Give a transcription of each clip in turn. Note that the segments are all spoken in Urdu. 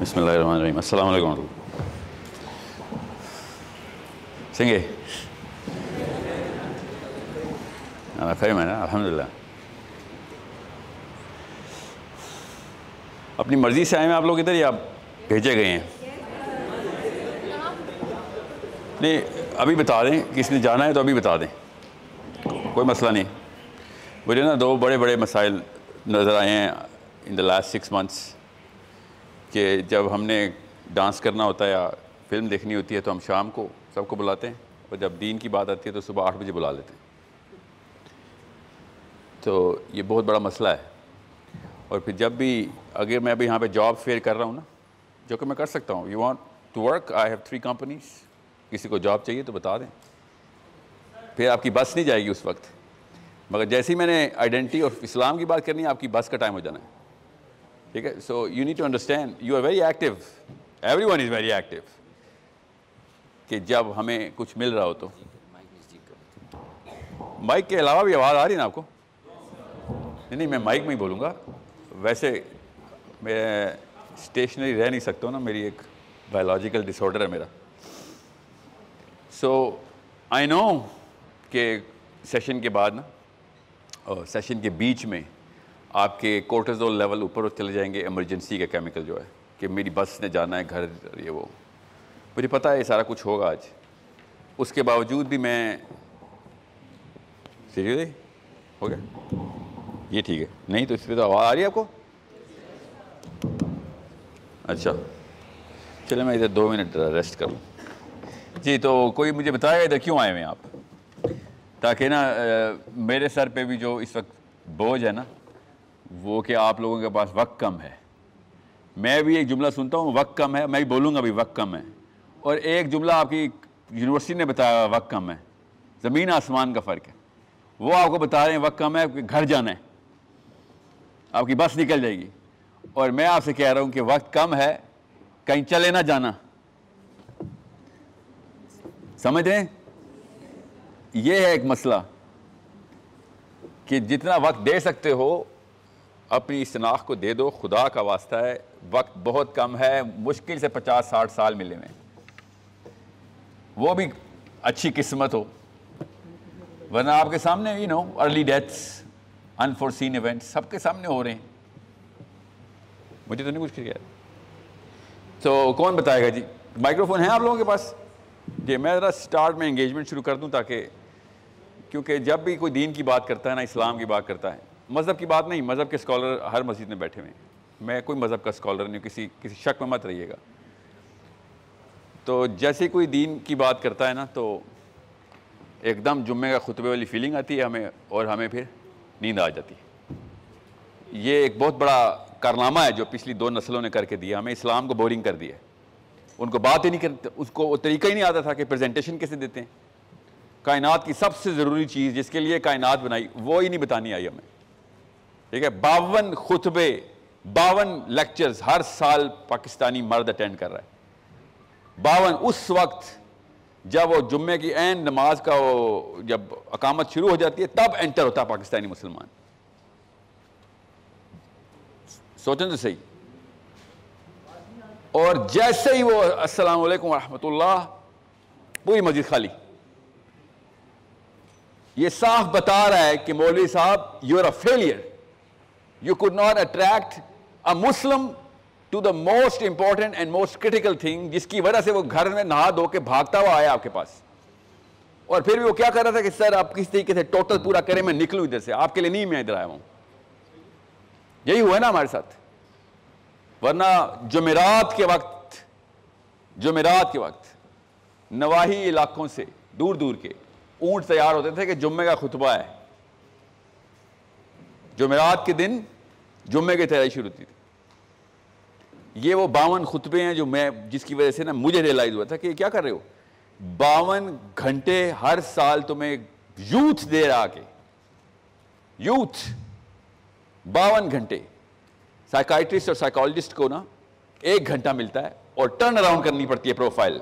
بسم اللہ الرحمن الرحیم. السلام علیکم. ورحمۃ اللہ سنگے خیر میں نا الحمد للہ اپنی مرضی سے آئے ہیں آپ لوگ ادھر یا بھیجے گئے ہیں؟ نہیں، ابھی بتا دیں، کس نے جانا ہے تو ابھی بتا دیں۔ کوئی مسئلہ نہیں۔ مجھے نا دو بڑے بڑے مسائل نظر آئے ہیں in the last six months کہ جب ہم نے ڈانس کرنا ہوتا ہے یا فلم دیکھنی ہوتی ہے تو ہم شام کو سب کو بلاتے ہیں اور جب دین کی بات آتی ہے تو صبح آٹھ بجے بلا لیتے ہیں۔ تو یہ بہت بڑا مسئلہ ہے۔ اور پھر جب بھی اگر میں ابھی یہاں پہ جاب فیئر کر رہا ہوں نا، جو کہ میں کر سکتا ہوں you want to work I have three companies کسی کو جاب چاہیے تو بتا دیں۔ پھر آپ کی بس نہیں جائے گی اس وقت۔ مگر جیسے ہی میں نے آئیڈینٹی اور اسلام کی بات کرنی ہے، آپ کی بس کا ٹائم ہو جانا ہے۔ ٹھیک ہے so you need to understand you are very active everyone is very active کہ جب ہمیں کچھ مل رہا ہو تو مائک کے علاوہ بھی آواز آ رہی ہے نا آپ کو نہیں نہیں میں مائک میں ہی بولوں گا ویسے میں اسٹیشنری رہ نہیں سکتا ہوں نا میری ایک بایولوجیکل ڈس آڈر ہے میرا سو آئی نو کہ سیشن کے بعد نا اور سیشن کے بیچ میں آپ کے کورٹزول لیول اوپر چلے جائیں گے ایمرجنسی کا کیمیکل جو ہے کہ میری بس نے جانا ہے، گھر، یہ وہ۔ مجھے پتہ ہے یہ سارا کچھ ہوگا آج۔ اس کے باوجود بھی میں سیریسلی ہو گیا؟ یہ ٹھیک ہے۔ نہیں تو اس پہ تو آواز آ رہی ہے آپ کو؟ اچھا۔ چلے میں ادھر دو منٹ ریسٹ کر لوں۔ جی تو کوئی مجھے بتایا ادھر کیوں آئے ہوئے ہیں آپ؟ تاکہ نا میرے سر پہ بھی جو اس وقت بوجھ ہے نا وہ کہ آپ لوگوں کے پاس وقت کم ہے۔ میں بھی ایک جملہ سنتا ہوں، وقت کم ہے، میں بھی بولوں گا بھی وقت کم ہے۔ اور ایک جملہ آپ کی یونیورسٹی نے بتایا وقت کم ہے۔ زمین آسمان کا فرق ہے۔ وہ آپ کو بتا رہے ہیں، وقت کم ہے، کہ گھر جانا ہے۔ آپ کی بس نکل جائے گی۔ اور میں آپ سے کہہ رہا ہوں کہ وقت کم ہے، کہیں چلے نہ جانا۔ سمجھ رہے ہیں؟ یہ ہے ایک مسئلہ کہ جتنا وقت دے سکتے ہو اپنی شناخت کو دے دو، خدا کا واسطہ ہے، وقت بہت کم ہے، مشکل سے پچاس، ساٹھ سال ملے میں وہ بھی اچھی قسمت ہو۔ ورنہ آپ کے سامنے you know early deaths unforeseen event سب کے سامنے ہو رہے ہیں۔ مجھے تو نہیں کچھ کیا۔ تو کون بتائے گا جی؟ مائکرو فون ہے آپ لوگوں کے پاس؟ جی میں ذرا اسٹارٹ میں انگیجمنٹ شروع کر دوں تاکہ، کیونکہ جب بھی کوئی دین کی بات کرتا ہے نا اسلام کی بات کرتا ہے مذہب کی بات نہیں، مذہب کے اسکالر ہر مسجد میں بیٹھے ہوئے ہیں۔ میں کوئی مذہب کا اسکالر نہیں کسی کسی شک میں مت رہیے گا۔ تو جیسے کوئی دین کی بات کرتا ہے نا، تو ایک دم جمعے کا خطبے والی فیلنگ آتی ہے ہمیں، اور ہمیں پھر نیند آ جاتی ہے۔ یہ ایک بہت بڑا کارنامہ ہے جو پچھلی دو نسلوں نے کر کے دیا، ہمیں اسلام کو بورنگ کر دیا ان کو بات ہی نہیں کرتے، اس کو وہ طریقہ ہی نہیں آتا تھا کہ پریزنٹیشن کیسے دیتے ہیں۔ کائنات کی سب سے ضروری چیز جس کے لیے کائنات بنائی، وہ ہی نہیں بتانی آئی ہمیں۔ ٹھیک ہے، باون خطبے، باون لیکچرز ہر سال پاکستانی مرد اٹینڈ کر رہا ہے۔ باون اس وقت جب وہ جمعے کی عین نماز کا وہ جب اقامت شروع ہو جاتی ہے، تب انٹر ہوتا ہے پاکستانی مسلمان۔ سوچیں تو صحیح۔ اور جیسے ہی وہ السلام علیکم ورحمۃ اللہ، پوری مسجد خالی۔ یہ صاف بتا رہا ہے کہ مولوی صاحب you are a failure you could not attract a Muslim to the most important and most critical thing جس کی وجہ سے وہ گھر میں نہا دھو کے بھاگتا ہوا آیا آپ کے پاس اور پھر بھی وہ کیا کر رہا تھا کہ سر آپ کس طریقے سے ٹوٹل پورا کریں میں نکلوں ادھر سے آپ کے لیے نہیں میں ادھر آیا ہوں یہی ہوا ہے نا ہمارے ساتھ ورنہ جمعرات کے وقت جمعرات کے وقت نواحی علاقوں سے دور دور کے اونٹ تیار ہوتے تھے کہ جمعے کا خطبہ ہے جمعرات کے دن جمعے کی تیاری شروع ہوتی تھی۔ یہ وہ باون خطبے ہیں جو میں، جس کی وجہ سے نا مجھے ریئلائز ہوا تھا کہ کیا کر رہے ہو؟ باون گھنٹے ہر سال تمہیں یوتھ دے رہا کے یوتھ، باون گھنٹے۔ سائیکائٹرسٹ اور سائیکالوجسٹ کو نا ایک گھنٹہ ملتا ہے اور ٹرن اراؤنڈ کرنی پڑتی ہے پروفائل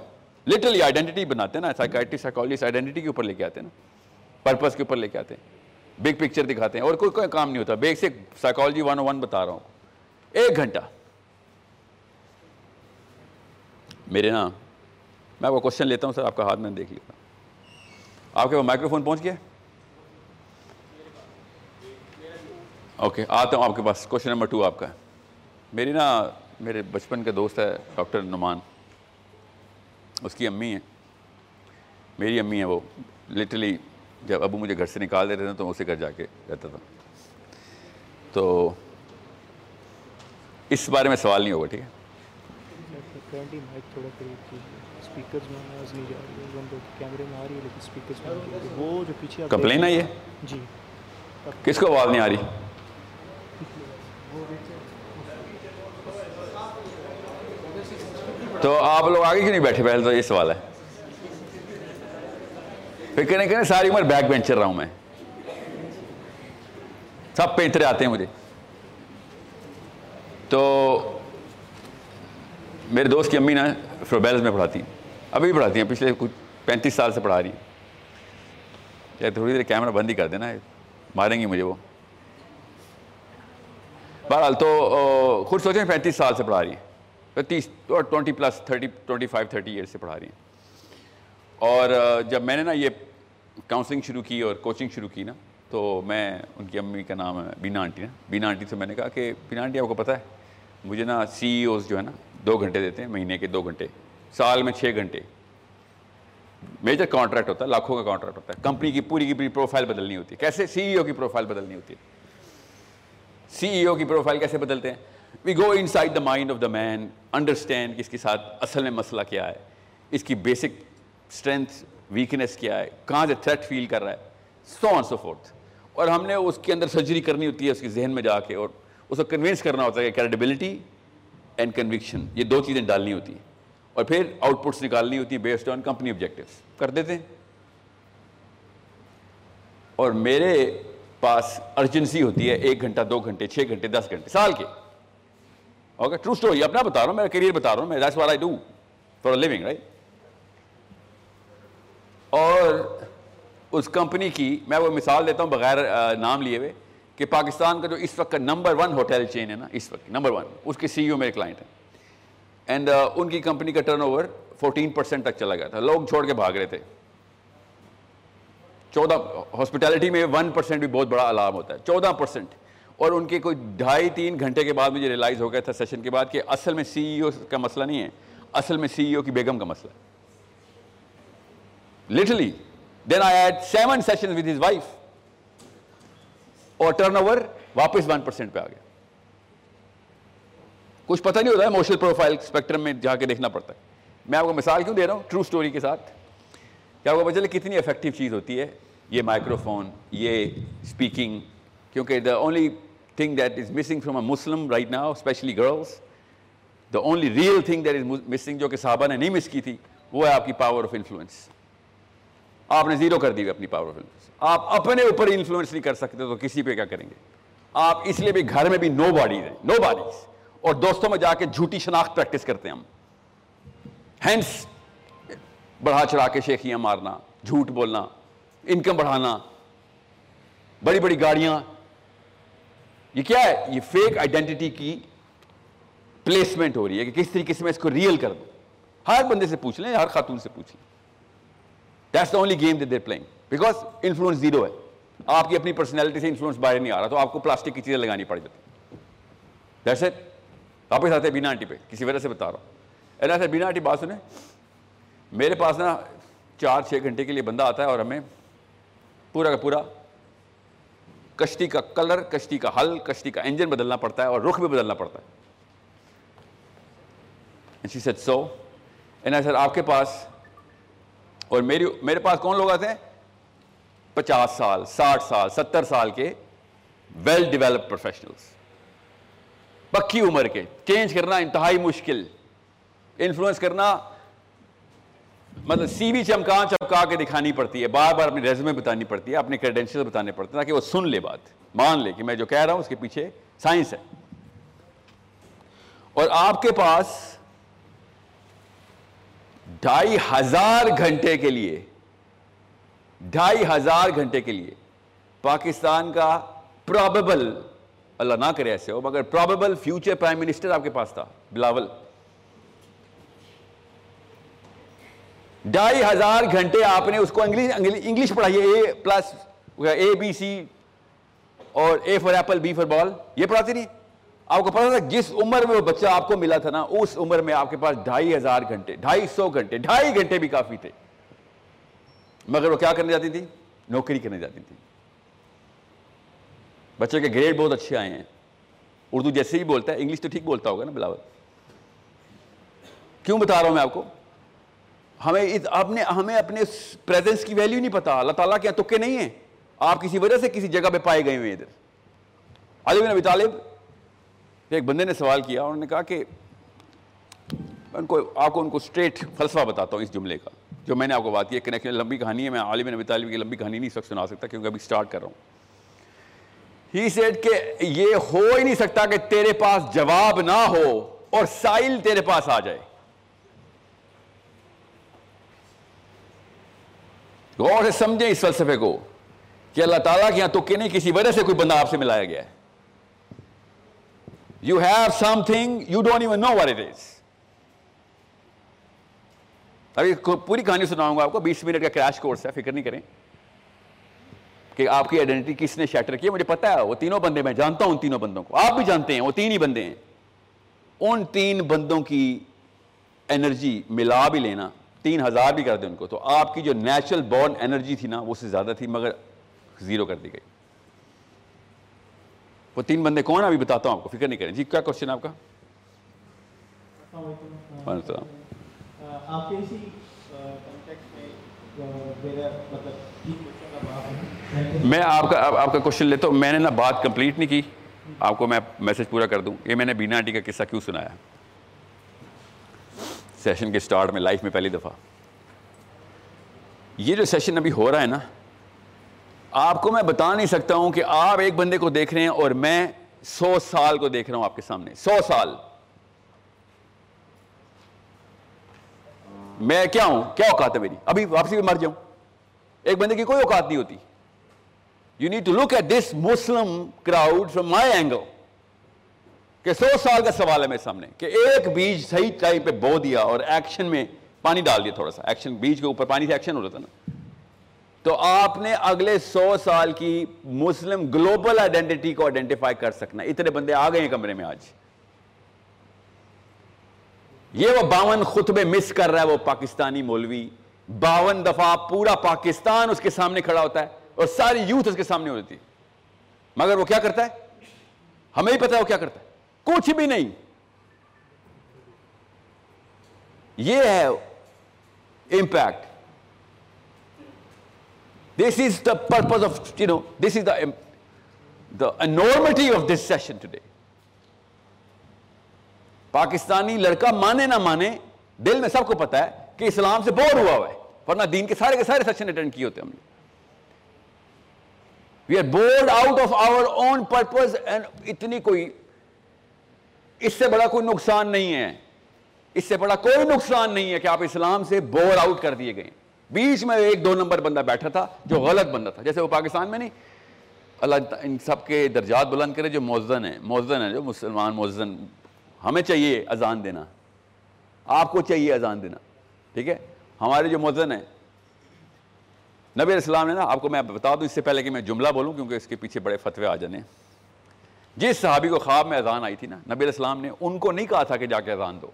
لٹرلی آئیڈینٹی بناتے ہیں نا سائیکائٹرسٹ سائیکالوجسٹ آئیڈینٹی کے اوپر لے کے آتے ہیں نا پرپز کے اوپر لے کے آتے ہیں۔ بگ پکچر دکھاتے ہیں۔ اور کوئی کوئی کام نہیں ہوتا۔ Basic psychology one O one بتا رہا ہوں۔ ایک گھنٹہ۔ میرے نا میں آپ کوشچن لیتا ہوں، سر، آپ کا ہاتھ میں دیکھ لیتا ہوں۔ آپ کے وہ مائکرو فون پہنچ گیا؟ اوکے آتا ہوں آپ کے پاس۔ کوشچن نمبر ٹو آپ کا۔ میری نا، میرے بچپن کا دوست ہے ڈاکٹر نعمان۔ اس کی امی ہیں۔ میری امی ہیں وہ لٹرلی جب ابو مجھے گھر سے نکال دیتے تھے تو اسے گھر جا کے رہتا تھا۔ تو اس بارے میں سوال نہیں ہوگا ٹھیک ہے؟ کمپلین آئی ہے؟ جی۔ کس کو آواز نہیں آ رہی؟ تو آپ لوگ آگے کیوں نہیں بیٹھے؟ پہلے تو یہ سوال ہے۔ پھر کہنے کہنے ساری عمر بیک بینچر رہا ہوں میں۔ سب پینترے آتے ہیں مجھے۔ تو میرے دوست کی امی نا فروبیلز میں پڑھاتی ہیں۔ ابھی بھی پڑھاتی ہیں، پچھلے کچھ پینتیس سال سے پڑھا رہی ہیں۔ یا تھوڑی دیر کیمرہ بند ہی کر دینا، ماریں گی مجھے وہ۔ بہرحال تو خود سوچیں پینتیس سال سے پڑھا رہی ہیں۔ تیس twenty plus, thirty, twenty five, thirty year سے پڑھا رہی ہیں۔ اور جب میں نے نا یہ کاؤنسلنگ شروع کی اور کوچنگ شروع کی نا، تو میں ان کی امی کا نام ہے بینا آنٹی نا۔ بینا آنٹی سے میں نے کہا کہ بینا آنٹی، آپ کو پتہ ہے، مجھے نا سی ای اوز جو ہے نا، دو گھنٹے دیتے ہیں، مہینے کے دو گھنٹے، سال میں چھ گھنٹے۔ میجر کانٹریکٹ ہوتا ہے، لاکھوں کا کانٹریکٹ ہوتا ہے۔ کمپنی کی پوری کی پوری پروفائل بدلنی ہوتی ہے۔ کیسے سی ای او کی پروفائل بدلنی ہوتی ہے؟ سی ای او کی پروفائل کیسے بدلتے ہیں؟ We go inside the mind of the man understand کہ اس کے ساتھ اصل میں مسئلہ کیا ہے۔ اس کی بیسک اسٹرینتھ ویکنیس کیا ہے، کہاں سے تھریٹ فیل کر رہا ہے سو آن سو فورتھ اور ہم نے اس کے اندر سرجری کرنی ہوتی ہے، اس کے ذہن میں جا کے، اور اس کو کنوینس کرنا ہوتا ہے کہ کریڈیبلٹی اینڈ کنوکشن یہ دو چیزیں ڈالنی ہوتی ہیں۔ اور پھر آؤٹ پٹس نکالنی ہوتی ہیں بیسڈ آن کمپنی آبجیکٹیوس کر دیتے ہیں۔ اور میرے پاس ارجنسی ہوتی ہے ایک گھنٹہ، دو گھنٹے، چھ گھنٹے، دس گھنٹے، سال کے۔ اوکے ٹرو اسٹوری اپنا بتا رہا ہوں، میرا کیریئر بتا رہا ہوں، میں that's what I do for living right اور اس کمپنی کی میں وہ مثال دیتا ہوں بغیر نام لیے ہوئے کہ پاکستان کا جو اس وقت کا نمبر ون ہوٹل چین ہے نا، اس وقت نمبر ون، اس کے سی ای او میرے کلائنٹ ہیں۔ اینڈ ان کی کمپنی کا ٹرن اوور فورٹین پرسینٹ تک چلا گیا تھا۔ لوگ چھوڑ کے بھاگ رہے تھے۔ چودہ ہاسپٹیلٹی میں ون پرسینٹ بھی بہت بڑا الارم ہوتا ہے۔ چودہ پرسینٹ اور ان کے کوئی ڈھائی، تین گھنٹے کے بعد مجھے ریلائز ہو گیا تھا سیشن کے بعد کہ اصل میں سی ای او کا مسئلہ نہیں ہے۔ اصل میں سی ای او کی بیگم کا مسئلہ ہے۔ Literally then I had seven session with his wife اور ٹرن اوور واپس ون پرسینٹ پہ آ گیا۔ کچھ پتہ نہیں ہوتا ہے اموشنل پروفائل اسپیکٹرم میں جا کے دیکھنا پڑتا ہے۔ میں آپ کو مثال کیوں دے رہا ہوں؟ ٹرو اسٹوری کے ساتھ۔ کیا آپ کو پتہ چلے کتنی افیکٹو چیز ہوتی ہے؟ یہ مائکرو فون یہ اسپیکنگ کیونکہ the only thing that is missing from a Muslim right now especially girls the only real thing that is missing جو کہ صحابہ نے نہیں مس کی تھی، وہ ہے آپ کی پاور آف انفلوئنس آپ نے زیرو کر دی اپنی پاور آف انفلوئنس آپ اپنے اوپر انفلوئنس نہیں کر سکتے تو کسی پہ کیا کریں گے؟ آپ اس لیے بھی گھر میں بھی نو باڈیز ہیں نو باڈیز اور دوستوں میں جا کے جھوٹی شناخت پریکٹس کرتے ہیں ہم۔ ہینس بڑھا چڑھا کے شیخیاں مارنا، جھوٹ بولنا انکم بڑھانا، بڑی بڑی گاڑیاں۔ یہ کیا ہے؟ یہ فیک آئیڈینٹی کی پلیسمنٹ ہو رہی ہے کہ کس طریقے سے میں اس کو ریئل کر دوں؟ ہر بندے سے پوچھ لیں، ہر خاتون سے پوچھ لیں۔ That's the only game they're playing because influence zero ہے آپ کی اپنی پرسنالٹی سے انفلوئنس باہر نہیں آ رہا تو آپ کو پلاسٹک کی چیزیں لگانی پڑ جاتی دیٹس اٹ واپس آتے ہیں بینا آنٹی پہ کسی وجہ سے بتا رہا ہوں ایسا سر بینا آنٹی بات سنیں میرے پاس نا چار چھ گھنٹے کے لیے بندہ آتا ہے اور ہمیں پورا کا پورا کشتی کا کلر کشتی کا حل کشتی کا انجن بدلنا پڑتا ہے اور رخ بھی بدلنا پڑتا ہے سو سر آپ کے پاس اور میری میرے پاس کون لوگ آتے ہیں؟ پچاس سال، ساٹھ سال، ستر سال کے ویل ڈیولپ پروفیشنلس پکی عمر کے. چینج کرنا انتہائی مشکل. انفلوئنس کرنا مطلب سی وی چمکا چمکا کے دکھانی پڑتی ہے. بار بار اپنی ریزومے بتانی پڑتی ہے، اپنے کریڈینشیل بتانے پڑتے ہیں تاکہ وہ سن لے بات. مان لے کہ میں جو کہہ رہا ہوں اس کے پیچھے سائنس ہے. اور آپ کے پاس ڈھائی ہزار گھنٹے کے لیے، ڈھائی ہزار گھنٹے کے لیے پاکستان کا پرابیبل اللہ نہ کرے ایسے ہو، مگر پرابیبل فیوچر پرائم منسٹر آپ کے پاس تھا، بلاول۔ ڈھائی ہزار گھنٹے آپ نے اس کو English پڑھائیے A plus A B C اور A for apple B for ball یہ پڑھاتے نہیں۔ آپ کو پتا تھا جس عمر میں وہ بچہ آپ کو ملا تھا نا، اس عمر میں آپ کے پاس ڈھائی ہزار گھنٹے، ڈھائی سو گھنٹے، ڈھائی گھنٹے بھی کافی تھے۔ مگر وہ کیا کرنے جاتی تھی؟ نوکری کرنے جاتی تھی۔ بچے کے گریڈ بہت اچھے آئے ہیں۔ اردو جیسے ہی بولتا ہے، انگلش تو ٹھیک بولتا ہوگا نا بلاول۔ کیوں بتا رہا ہوں میں آپ کو؟ ہمیں اپنے ہمیں اپنے پریزنس کی ویلیو نہیں پتا۔ اللہ تعالیٰ کے یہاں تکے نہیں ہیں۔ آپ کسی وجہ سے کسی جگہ پہ پائے گئے ہوئے ادھر۔ علی بن ابی طالب ایک بندے نے سوال کیا، انہوں نے کہا کہ ان کو، آپ کو ان کو اسٹریٹ فلسفہ بتاتا ہوں اس جملے کا۔ جو میں نے آپ کو بات کی کنیکشن لمبی کہانی ہے، میں علی بن ابی طالب کی لمبی کہانی نہیں سکتا سنا سکتا کیونکہ ابھی اسٹارٹ کر رہا ہوں۔ ہی سیٹ کہ یہ ہو ہی نہیں سکتا کہ تیرے پاس جواب نہ ہو اور سائل تیرے پاس آ جائے۔ غور سے سمجھیں اس فلسفے کو کہ اللہ تعالیٰ کے یہاں تو کہ نہیں کسی وجہ سے کوئی بندہ آپ سے ملایا گیا ہے۔ You have something you don't even know what it is ابھی پوری کہانی سناؤں گا آپ کو بیس منٹ کا کریش کورس ہے فکر نہیں کریں کہ آپ کی آئیڈینٹی کس نے شیٹر کی مجھے پتا ہے وہ تینوں بندے میں جانتا ہوں ان تینوں بندوں کو آپ بھی جانتے ہیں وہ تین ہی بندے ہیں ان تین بندوں کی انرجی ملا بھی لینا تین ہزار بھی کر دیں ان کو تو آپ کی جو نیچرل بورن انرجی تھی نا وہ سے زیادہ تھی مگر زیرو کر دی گئی وہ تین بندے کون ابھی بتاتا ہوں آپ کو فکر نہیں کریں۔ جی کیا کوشچن آپ کا؟ میں آپ کا آپ کا کوشچن لیتا ہوں۔ میں نے نا بات کمپلیٹ نہیں کی۔ آپ کو میں میسج پورا کر دوں۔ یہ میں نے بینا آنٹی کا قصہ کیوں سنایا؟ سیشن کے سٹارٹ میں لائف میں پہلی دفعہ۔ یہ جو سیشن ابھی ہو رہا ہے نا آپ کو میں بتا نہیں سکتا ہوں کہ آپ ایک بندے کو دیکھ رہے ہیں اور میں سو سال کو دیکھ رہا ہوں آپ کے سامنے، سو سال۔ میں کیا ہوں؟ کیا اوقات ہے میری؟ ابھی واپسی بھی مر جاؤں۔ ایک بندے کی کوئی اوقات نہیں ہوتی۔ You need to look at this Muslim crowd from my angle کہ سو سال کا سوال ہے میرے سامنے کہ ایک بیج صحیح ٹائم پہ بو دیا اور ایکشن میں پانی ڈال دیا تھوڑا سا۔ ایکشن بیج کے اوپر پانی سے ایکشن ہو رہا تھا نا۔ تو آپ نے اگلے سو سال کی مسلم گلوبل آئیڈینٹی کو آئیڈینٹیفائی کر سکنا اتنے بندے آ گئے ہیں کمرے میں آج۔ یہ وہ باون خطبے مس کر رہا ہے وہ پاکستانی مولوی۔ باون دفعہ پورا پاکستان اس کے سامنے کھڑا ہوتا ہے اور ساری یوتھ اس کے سامنے ہوتی ہے۔ مگر وہ کیا کرتا ہے؟ ہمیں ہی پتا ہے وہ کیا کرتا ہے۔ کچھ بھی نہیں۔ یہ ہے impact this is the purpose of you know this is the the enormity of this session today Pakistani لڑکا مانے نہ مانے دل میں سب کو پتا ہے کہ اسلام سے بور ہوا ہوا ہے ورنہ دین کے سارے کے سارے سیشن اٹینڈ کیے ہوتے ہم نے we are bored out of our own purpose and اتنی کوئی اس سے بڑا کوئی نقصان نہیں ہے اس سے بڑا کوئی نقصان نہیں ہے کہ آپ اسلام سے بور آؤٹ کر دیے گئے بیچ میں ایک دو نمبر بندہ بیٹھا تھا جو غلط بندہ تھا، جیسے وہ پاکستان میں نہیں۔ اللہ ان سب کے درجات بلند کرے جو موزن ہے موزن ہے جو مسلمان موزن ہمیں چاہیے اذان دینا۔ آپ کو چاہیے اذان دینا۔ ٹھیک ہے؟ ہمارے جو موزن ہیں، نبی السلام نے نا، آپ کو میں بتا دوں، اس سے پہلے کہ میں جملہ بولوں، کیونکہ اس کے پیچھے بڑے فتوے آ جانے جس صحابی کو خواب میں اذان آئی تھی نا، نبی السلام نے ان کو نہیں کہا تھا کہ جا کے اذان دو۔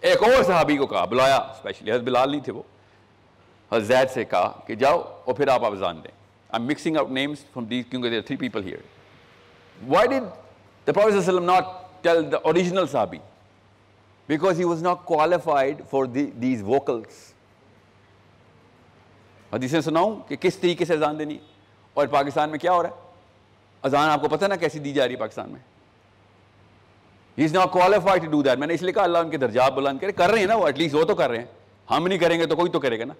ایک اور صحابی کو کہا، بلایا، اسپیشلی حضرت بلال نہیں تھے وہ۔ حضرت زید سے کہا کہ جاؤ اور پھر آپ اذان دیں۔ I'm mixing up names from these کیونکہ there are three people here why did the Prophet ﷺ not tell the original صحابی because he was not qualified for the, these vocals حدیثیں سناؤں کہ کس طریقے سے اذان دینی۔ اور پاکستان میں کیا ہو رہا ہے؟ اذان آپ کو پتہ نا کیسی دی جا رہی ہے پاکستان میں۔ He is not qualified to do that میں نے اس لیے کہا اللہ ان کے درجات بلند کرے۔ کر رہے ہیں نا وہ ایٹ لیسٹ وہ تو کر رہے ہیں۔ ہم نہیں کریں گے تو کوئی تو کرے گا نا۔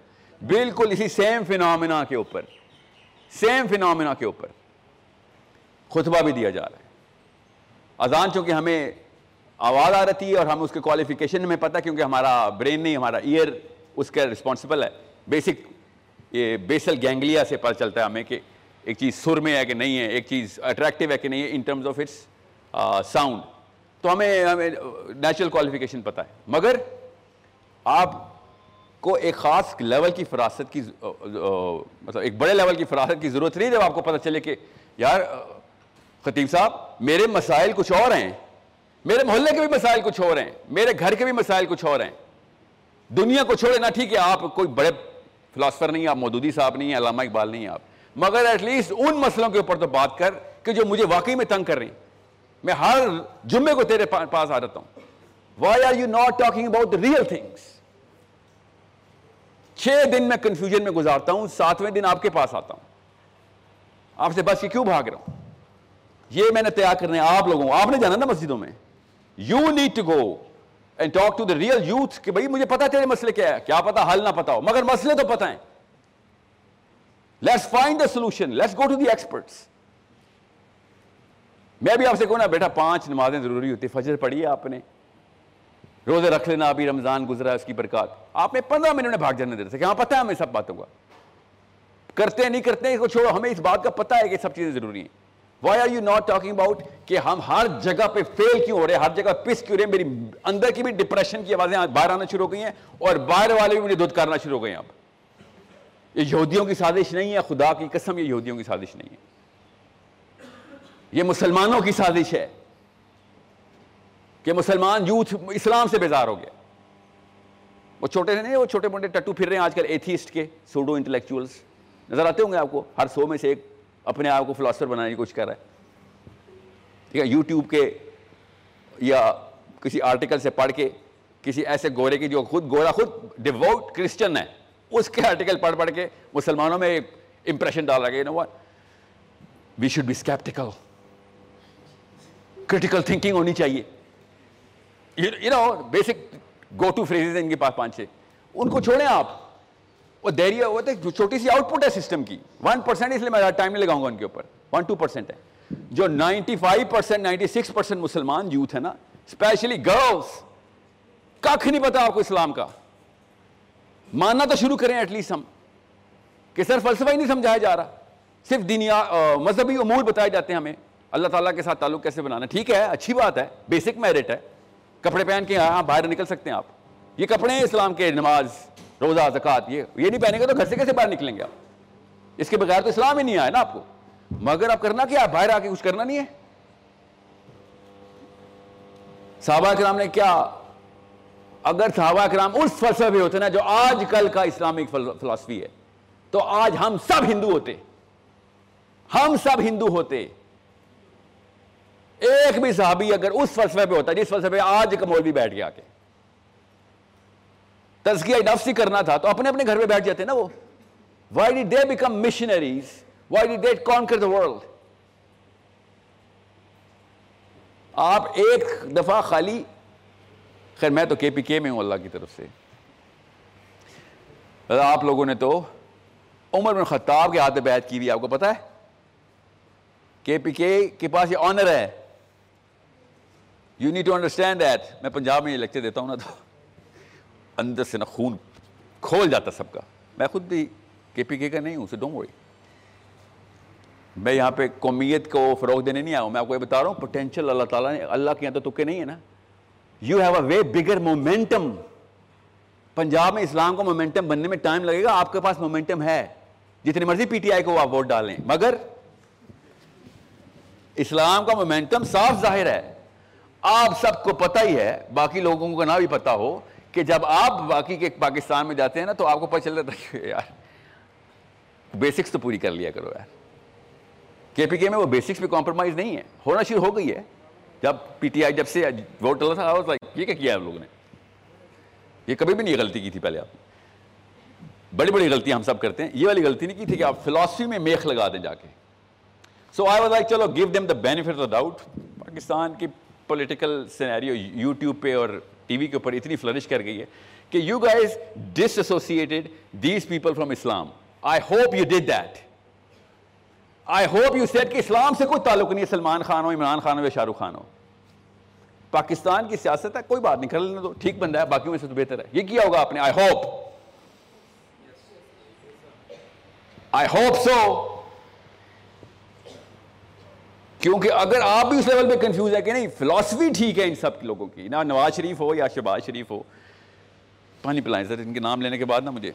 بالکل اسی سیم فینومینا کے اوپر. سیم فینومینا کے اوپر. خطبہ بھی دیا جا رہا ہے. اذان چونکہ ہمیں آواز آ رہتی ہے اور ہم اس کے کوالیفیکیشن میں پتہ کیونکہ ہمارا برین نہیں، ہمارا ایئر اس کا رسپانسبل ہے. بیسک یہ بیسل گینگلیا سے پتہ چلتا ہے ہمیں کہ ایک چیز سر میں ہے کہ نہیں ہے، ایک چیز اٹریکٹیو ہے کہ نہیں ہے in terms of its sound تو ہمیں ہمیں نیچرل کوالیفیکیشن پتہ ہے. مگر آپ کو ایک خاص لیول کی فراست کی مطلب ایک بڑے لیول کی فراست کی ضرورت نہیں جب آپ کو پتہ چلے کہ یار خطیب صاحب، میرے مسائل کچھ اور ہیں۔ میرے محلے کے بھی مسائل کچھ اور ہیں۔ میرے گھر کے بھی مسائل کچھ اور ہیں۔ دنیا کو چھوڑے نہ ٹھیک ہے، آپ کوئی بڑے فلاسفر نہیں آپ مودودی صاحب نہیں ہیں، علامہ اقبال نہیں ہیں آپ۔ مگر ایٹ لیسٹ ان مسئلوں کے اوپر تو بات کر کہ جو مجھے واقعی میں تنگ کر رہی میں ہر جمعے کو تیرے پاس آ جاتا ہوں۔ Why are you not talking about real things چھ دن میں کنفیوژن میں گزارتا ہوں، ساتویں دن آپ کے پاس آتا ہوں۔ آپ سے بس یہ کیوں بھاگ رہا ہوں یہ میں نے تیار کرنے آپ لوگوں، آپ نے جانا نا مسجدوں میں۔ You need to go and talk to the real youth کہ بھائی مجھے پتا تیرے مسئلے کیا ہے۔ کیا پتا حل نہ پتا ہو، مگر مسئلے تو پتا ہیں۔ Let's find the solution let's go to the experts میں بھی آپ سے کہوں نا، بیٹا پانچ نمازیں ضروری ہوتی فجر پڑھی ہے آپ نے۔ روزے رکھ لینا، ابھی رمضان گزرا ہے، اس کی برکات۔ آپ نے پندرہ منٹ میں بھاگ جانے دیتے کہ ہاں پتہ ہے ہمیں سب باتوں کا۔ کرتے نہیں، کرتے کو چھوڑو، ہمیں اس بات کا پتہ ہے کہ سب چیزیں ضروری ہیں۔ Why are you not talking about کہ ہم ہر جگہ پہ فیل کیوں ہو رہے ہیں؟ ہر جگہ پس کیوں رہے ہیں؟ میری اندر کی بھی ڈپریشن کی آوازیں باہر آنا شروع ہو گئی ہیں اور باہر والے بھی مجھے دودھ کرنا شروع ہو گئے ہیں اب۔ یہ یہودیوں کی سازش نہیں ہے، خدا کی قسم یہ یہودیوں کی سازش نہیں ہے۔ یہ مسلمانوں کی سازش ہے کہ مسلمان یوتھ اسلام سے بیزار ہو گیا وہ چھوٹے سے نہیں وہ چھوٹے موٹے ٹٹو پھر رہے ہیں آج کل ایتھیسٹ کے سوڈو انٹلیکچوئلس نظر آتے ہوں گے آپ کو، ہر سو میں سے ایک اپنے آپ کو فلاسفر بنانے کی کوشش کر رہا ہے۔ ٹھیک ہے یوٹیوب کے یا کسی آرٹیکل سے پڑھ کے، کسی ایسے گورے کی جو خود گورا خود ڈیوٹ کرسچن ہے اس کے آرٹیکل پڑھ پڑھ کے مسلمانوں میں ایک امپریشن ڈال رہا ہے no we should be skeptical critical thinking ہونی چاہیے۔ You know basic go to phrase ان کے پاس پانچ چھ۔ ان کو چھوڑیں آپ۔ وہ دیریا ہوتا ہے چھوٹی سی آؤٹ پٹ ہے سسٹم کی۔ ون پرسینٹ اس لیے میں ٹائم نہیں لگاؤں گا ان کے اوپر۔ ون ٹو پرسینٹ ہے۔ جو ninety five percent ninety six percent مسلمان یوتھ ہے نا اسپیشلی گرلس کھ نہیں پتا آپ کو اسلام کا۔ ماننا تو شروع کریں ایٹ لیسٹ ہم۔ کہ سر فلسفہ ہی نہیں سمجھایا جا رہا۔ صرف دنیا مذہبی امور بتائے جاتے ہیں ہمیں۔ اللہ تعالیٰ کے ساتھ تعلق کیسے بنانا۔ ٹھیک ہے، اچھی بات ہے بیسک میرٹ ہے۔ کپڑے پہن کے ہاں باہر نکل سکتے ہیں آپ۔ یہ کپڑے ہیں اسلام کے نماز، روزہ زکات یہ یہ نہیں پہنے گا تو گھر سے کیسے باہر نکلیں گے آپ؟ اس کے بغیر تو اسلام ہی نہیں آیا نا آپ کو۔ مگر آپ کرنا کیا؟ باہر آ کے کچھ کرنا نہیں ہے۔ صحابہ کرام نے کیا؟ اگر صحابہ کرام اس فلسفے ہوتے نا جو آج کل کا اسلامک فلسفی ہے، تو آج ہم سب ہندو ہوتے۔ ہم سب ہندو ہوتے۔ ایک بھی صحابی اگر اس فلسفے پہ ہوتا جس فلسفے پہ آج کا مولوی بیٹھ گیا کے تزکیہ نفس ہی کرنا تھا، تو اپنے اپنے گھر پہ بیٹھ جاتے نا وہ۔ Why did they become missionaries why did they conquer the world آپ ایک دفعہ خالی، خیر میں تو کے پی کے میں ہوں اللہ کی طرف سے۔ آپ لوگوں نے تو عمر بن خطاب کے ہاتھ بیعت کی ہوئی، آپ کو پتا ہے؟ کے پی کے کے پاس یہ آنر ہے۔ You need to understand that میں پنجاب میں یہ لیکچر دیتا ہوں نا تو اندر سے نا خون کھول جاتا سب کا۔ میں خود بھی کے پی کے کا نہیں ہوں سے ڈونٹ وری میں یہاں پہ قومیت کو فروغ دینے نہیں آیا ہوں، میں آپ کو یہ بتا رہا ہوں پوٹینشیل اللہ تعالیٰ نے، اللہ کے یہاں تو تکے نہیں ہے نا۔ You have a way bigger momentum Punjab میں اسلام کو مومنٹم بننے میں ٹائم لگے گا، آپ کے پاس مومنٹم ہے۔ جتنی مرضی پی ٹی آئی کو آپ ووٹ ڈالیں مگر اسلام کا مومنٹم صاف ظاہر ہے۔ آپ سب کو پتہ ہی ہے، باقی لوگوں کو نہ بھی پتا ہو، کہ جب آپ باقی کے پاکستان میں جاتے ہیں نا، تو آپ کو پتہ چل جاتا ہے یار بیسکس تو پوری کر لیا کرو یار۔ کے پی کے میں وہ بیسکس پہ کمپرومائز نہیں ہے، ہونا شروع ہو گئی ہے۔ جب پی ٹی آئی جب سے ووٹ ڈالا تھا یہ کیا کیا آپ لوگوں نے؟ یہ کبھی بھی نہیں غلطی کی تھی پہلے آپ بڑی بڑی غلطیاں ہم سب کرتے ہیں۔ یہ والی غلطی نہیں کی تھی کہ آپ فلاسفی میں میخ لگا دیں جا کے۔ سو آئی واز لائک چلو gave them the benefit of doubt Pakistan کی پولیٹیکل سینیریو یوٹیوب پہ اور ٹی وی کے اوپر اتنی فلرش کر گئی ہے کہ you guys disassociated these people from Islam I hope you did that I hope you set کہ اسلام سے کوئی تعلق نہیں ہے، سلمان خان ہو، عمران خان ہو یا شاہ رخ خان ہو۔ پاکستان کی سیاست ہے، کوئی بات نہیں، کر لینا تو ٹھیک بن رہا ہے، باقیوں میں سے تو بہتر ہے۔ یہ کیا ہوگا آپ نے؟ I hope I hope so کیونکہ اگر آپ بھی اس لیول پہ کنفیوز ہے کہ نہیں فلاسفی ٹھیک ہے ان سب لوگوں کی، نہ نواز شریف ہو یا شہباز شریف ہو۔ پانی پلائیں، سر، ان کے نام لینے کے بعد نا مجھے۔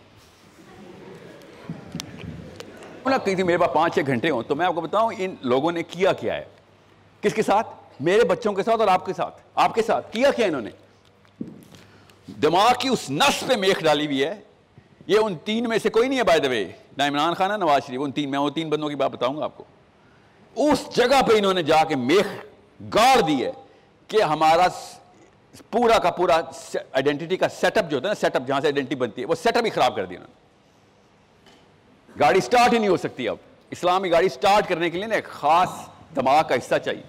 کہیں تھی جی، میرے پاس پانچ چھ گھنٹے ہوں، تو میں آپ کو بتاؤں ان لوگوں نے کیا کیا ہے۔ کس کے ساتھ؟ میرے بچوں کے ساتھ اور آپ کے ساتھ۔ آپ کے ساتھ کیا کیا انہوں نے؟ دماغ کی اس نس پہ میخ ڈالی ہوئی ہے۔ یہ ان تین میں سے کوئی نہیں ہے بائی دا وے نہ عمران خان ہے نواز شریف، ان تین، میں وہ تین بندوں کی بات بتاؤں گا آپ کو۔ اس جگہ پہ انہوں نے جا کے میخ گاڑ دی ہے کہ ہمارا پورا کا پورا آئیڈینٹی کا سیٹ اپ جو ہوتا ہے نا سیٹ اپ جہاں سے آئیڈینٹی بنتی ہے وہ سیٹ اپ ہی خراب کر دیا انہوں نے۔ گاڑی سٹارٹ ہی نہیں ہو سکتی اب۔ اسلامی گاڑی سٹارٹ کرنے کے لیے نا ایک خاص دماغ کا حصہ چاہیے۔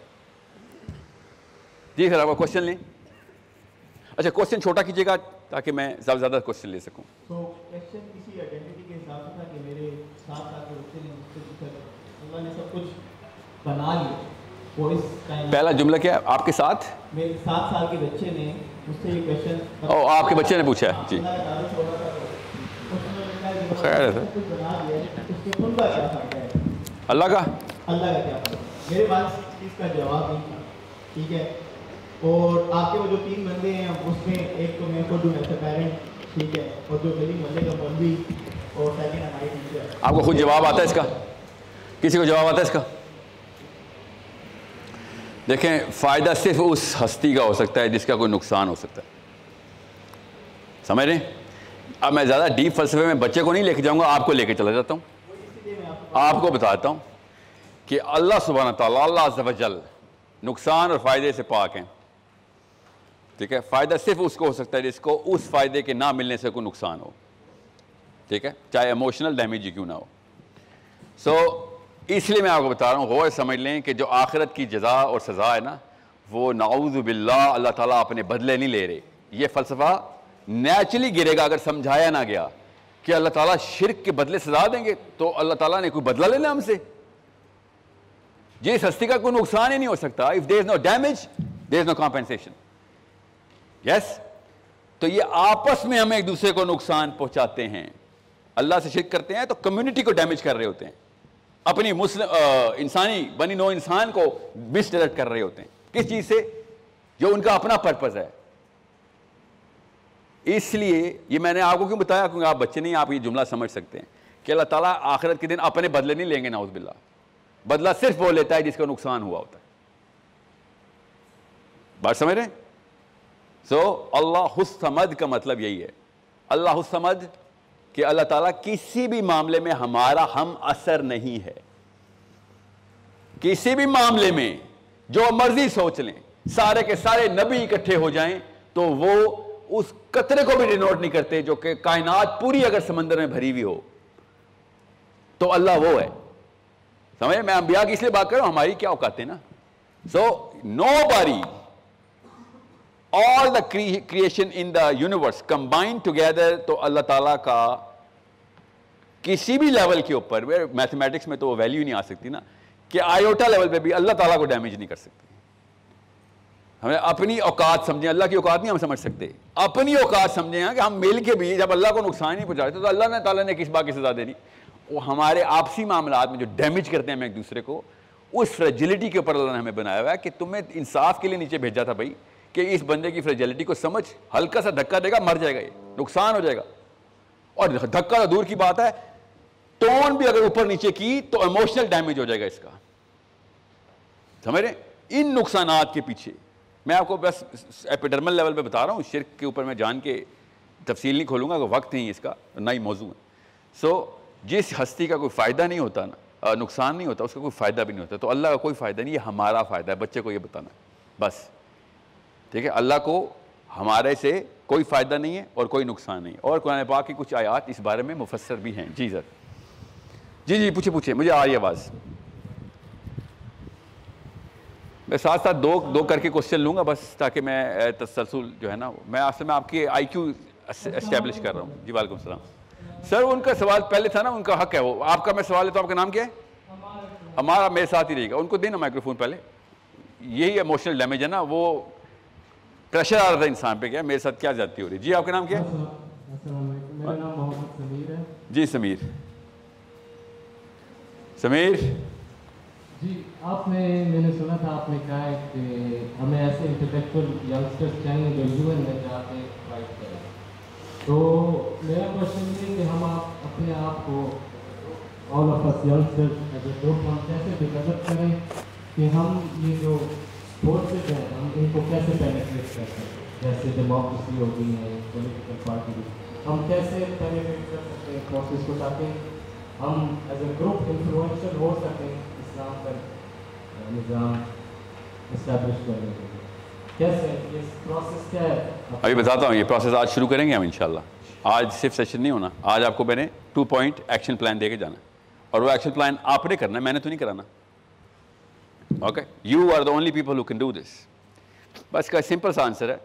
جی سر آپ کا کوشچن لیں؟ اچھا کوشچن چھوٹا کیجیے گا تاکہ میں زیادہ زیادہ کوشچن لے سکوں۔ so, پہلا جملہ کیا ہے؟ آپ کے ساتھ؟ سات سال کے بچے نے مجھ سے یہ کوشچن او آپ کے بچے نے پوچھا ہے۔ جی۔ خیر ہے اللہ کا؟ اللہ کا کیا میرے پاس اس کا جواب نہیں تھا۔ ٹھیک ہے۔ اور آپ کے وہ جو تین بندے ہیں اس میں ایک تو میں کو ڈوں ایز اے پیرنٹ ٹھیک ہے۔ اور جو کا مولوی اور سیکنڈ ہماری ٹیچر آپ کو خود جواب آتا ہے اس کا؟ کسی کو جواب آتا ہے اس کا؟ دیکھیں، فائدہ صرف اس ہستی کا ہو سکتا ہے جس کا کوئی نقصان ہو سکتا ہے۔ سمجھ رہے ہیں؟ اب میں زیادہ ڈیپ فلسفے میں بچے کو نہیں لے کے جاؤں گا، آپ کو لے کے چلا جاتا ہوں۔ آپ کو بتاتا ہوں کہ اللہ سبحانہ تعالیٰ، اللہ عز و جل نقصان اور فائدے سے پاک ہیں۔ ٹھیک ہے؟ فائدہ صرف اس کو ہو سکتا ہے جس کو اس فائدے کے نہ ملنے سے کوئی نقصان ہو۔ ٹھیک ہے؟ چاہے ایموشنل ڈیمیج ہی کیوں نہ ہو۔ سو اس لیے میں آپ کو بتا رہا ہوں، غور سمجھ لیں کہ جو آخرت کی جزا اور سزا ہے نا، وہ نعوذ باللہ اللہ تعالیٰ اپنے بدلے نہیں لے رہے۔ یہ فلسفہ نیچرلی گرے گا اگر سمجھایا نہ گیا کہ اللہ تعالیٰ شرک کے بدلے سزا دیں گے، تو اللہ تعالیٰ نے کوئی بدلہ لینا ہم سے؟ جی، جس ہستی کا کوئی نقصان ہی نہیں ہو سکتا۔ If there is no damage there is no compensation yes تو یہ آپس میں ہم ایک دوسرے کو نقصان پہنچاتے ہیں۔ اللہ سے شرک کرتے ہیں تو کمیونٹی کو ڈیمیج کر رہے ہوتے ہیں۔ اپنی مسلم انسانی، بنی نو انسان کو مس ڈائریکٹ کر رہے ہوتے ہیں۔ کس چیز سے؟ جو ان کا اپنا پرپز ہے۔ اس لیے یہ میں نے آپ کو کیوں بتایا؟ کیونکہ آپ بچے نہیں، آپ یہ جملہ سمجھ سکتے ہیں۔ کہ اللہ تعالیٰ آخرت کے دن اپنے بدلے نہیں لیں گے ناؤز باللہ۔ بدلہ صرف وہ لیتا ہے جس کا نقصان ہوا ہوتا ہے۔ بات سمجھ رہے ہیں؟ سو اللہ حسمد کا مطلب یہی ہے۔ اللہ حسمد کہ اللہ تعالیٰ کسی بھی معاملے میں ہمارا ہم اثر نہیں ہے۔ کسی بھی معاملے میں جو مرضی سوچ لیں، سارے کے سارے نبی اکٹھے ہو جائیں تو وہ اس قطرے کو بھی ڈینوٹ نہیں کرتے جو کہ کائنات پوری اگر سمندر میں بھری ہوئی ہو۔ تو اللہ وہ ہے۔ سمجھے؟ میں انبیاء کی اس لیے بات کر رہا ہوں، ہماری کیا اوقات ہے نا؟ So nobody all the creation in the universe combine together تو اللہ تعالیٰ کا کسی بھی لیول کے اوپر میتھمیٹکس میں تو وہ ویلیو نہیں آ سکتی نا، کہ آئیوٹا لیول پہ بھی اللہ تعالیٰ کو ڈیمیج نہیں کر سکتے۔ ہمیں اپنی اوقات سمجھیں، اللہ کی اوقات نہیں ہم سمجھ سکتے۔ اپنی اوقات سمجھیں ہاں کہ ہم مل کے بھی جب اللہ کو نقصان نہیں پہنچا تو اللہ نے تعالیٰ نے کس بات کی سزا دینی؟ وہ ہمارے آپسی معاملات میں جو ڈیمیج کرتے ہیں ہم ایک دوسرے کو، اس فریجلٹی کے اوپر اللہ نے ہمیں بنایا ہوا ہے کہ تمہیں انصاف کے لیے نیچے بھیجا تھا بھائی کہ اس بندے کی فریجلٹی کو سمجھ، ہلکا سا دھکا دے گا، مر جائے گا یہ، نقصان ہو جائے گا۔ اور دھکا تو دور کی بات ہے ٹون بھی اگر اوپر نیچے کی تو ایموشنل ڈیمیج ہو جائے گا اس کا۔ سمجھ رہے ان نقصانات کے پیچھے۔ میں آپ کو بس ایپیڈرمل لیول پہ بتا رہا ہوں۔ شرک کے اوپر میں جان کے تفصیل نہیں کھولوں گا وقت نہیں اس کا، نہ ہی موضوع ہے۔ سو جس ہستی کا کوئی فائدہ نہیں ہوتا نا نقصان نہیں ہوتا، اس کا کوئی فائدہ بھی نہیں ہوتا۔ تو اللہ کا کوئی فائدہ نہیں، یہ ہمارا فائدہ ہے۔ بچے کو یہ بتانا بس۔ ٹھیک ہے؟ اللہ کو ہمارے سے کوئی فائدہ نہیں ہے اور کوئی نقصان نہیں اور قرآن پاک کی کچھ آیات اس بارے میں مفسر بھی ہیں۔ جی سر۔ جی جی پوچھے پوچھے مجھے آ رہی آواز۔ میں ساتھ ساتھ دو دو کر کے کوشچن لوں گا بس تاکہ میں تسلسل جو ہے نا میں اصل میں آپ کی آئی کیو اسٹیبلش کر رہا ہوں۔ جی وعلیکم السلام۔ سر ان کا سوال پہلے تھا نا ان کا حق ہے۔ وہ آپ کا میں سوال ہے تو آپ کا نام کیا ہے؟ ہمارا میرے ساتھ ہی رہے گا۔ ان کو دینا مائکرو فون پہلے۔ یہی ایموشنل ڈیمیج ہے نا وہ پریشر آ رہا تھا انسان پہ کیا میرے ساتھ کیا زیادتی ہو رہی جی آپ کا نام کیا جی سمیر۔ سمیر؟ جی آپ نے، میں نے سنا تھا، آپ نے کہا ہے کہ ہمیں ایسے انٹلیکچوئل یگسٹرس چاہیے جو یو این میں جا کے فائٹ کریں۔ تو میرا کوشچن یہ ہے کہ ہم آپ اپنے آپ کو all of us youngsters as a group ہم کیسے ڈیولپ کریں کہ ہم یہ جو فورسز ہیں، ہم ان کو کیسے پینیٹریٹ کر سکیں؟ جیسے ڈیموکریسی ہو گئی ہے پولیٹیکل پارٹی ہم کیسے پینیٹریٹ کر سکتے ہیں فورسز کو تاکہ ہم ایز اے گروپ انفلوئنشل ہو سکیں اسلام کا نظام اسٹیبلش کرنے کے لیے۔ کیسے؟ یہ پروسیس کیا ہے؟ ابھی بتاتا ہوں، یہ پروسیس آج شروع کریں گے ہم انشاءاللہ؟ آج صرف سیشن نہیں ہونا، آج آپ کو میں نے ٹو پوائنٹ ایکشن پلان دے کے جانا اور وہ ایکشن پلان آپ نے کرنا ہے، میں نے تو نہیں کرانا۔ Okay you are the only people who can do this بس کا سمپل سا آنسر ہے،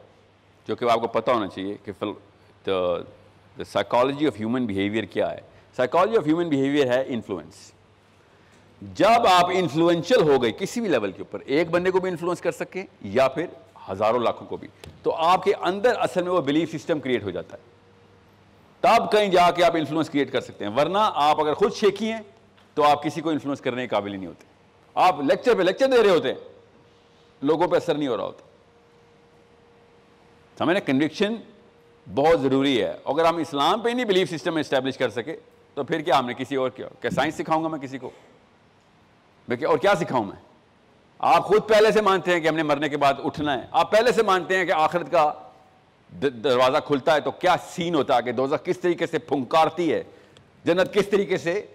جو کہ آپ کو پتہ ہونا چاہیے کہ the psychology of human behaviour کیا ہے۔ سائیکالوجی آف ہیومن بیہیویئر ہے انفلوئنس جب آپ انفلوئنشل ہو گئے کسی بھی لیول کے اوپر، ایک بندے کو بھی انفلوئنس کر سکیں یا پھر ہزاروں لاکھوں کو بھی، تو آپ کے اندر اصل میں وہ بلیف سسٹم کریٹ ہو جاتا ہے۔ تب کہیں جا کے آپ انفلوئنس کریٹ کر سکتے ہیں، ورنہ آپ اگر خود شیکی ہیں تو آپ کسی کو انفلوئنس کرنے کے قابل ہی نہیں ہوتے۔ آپ لیکچر پہ لیکچر دے رہے ہوتے ہیں، لوگوں پہ اثر نہیں ہو رہا ہوتا۔ سمجھنا کنوکشن بہت ضروری ہے۔ اگر ہم اسلام پہ نہیں بلیف سسٹم اسٹیبلش کر سکے تو پھر کیا ہم نے کسی اور کیا؟ کیا سائنس سکھاؤں گا میں کسی کو؟ اور کیا سکھاؤں میں؟ آپ خود پہلے سے مانتے ہیں کہ ہم نے مرنے کے بعد اٹھنا ہے۔ آپ پہلے سے مانتے ہیں کہ آخرت کا دروازہ کھلتا ہے تو کیا سین ہوتا ہے کہ دوزہ کس طریقے سے پھنکارتی ہے؟ جنت کس طریقے سے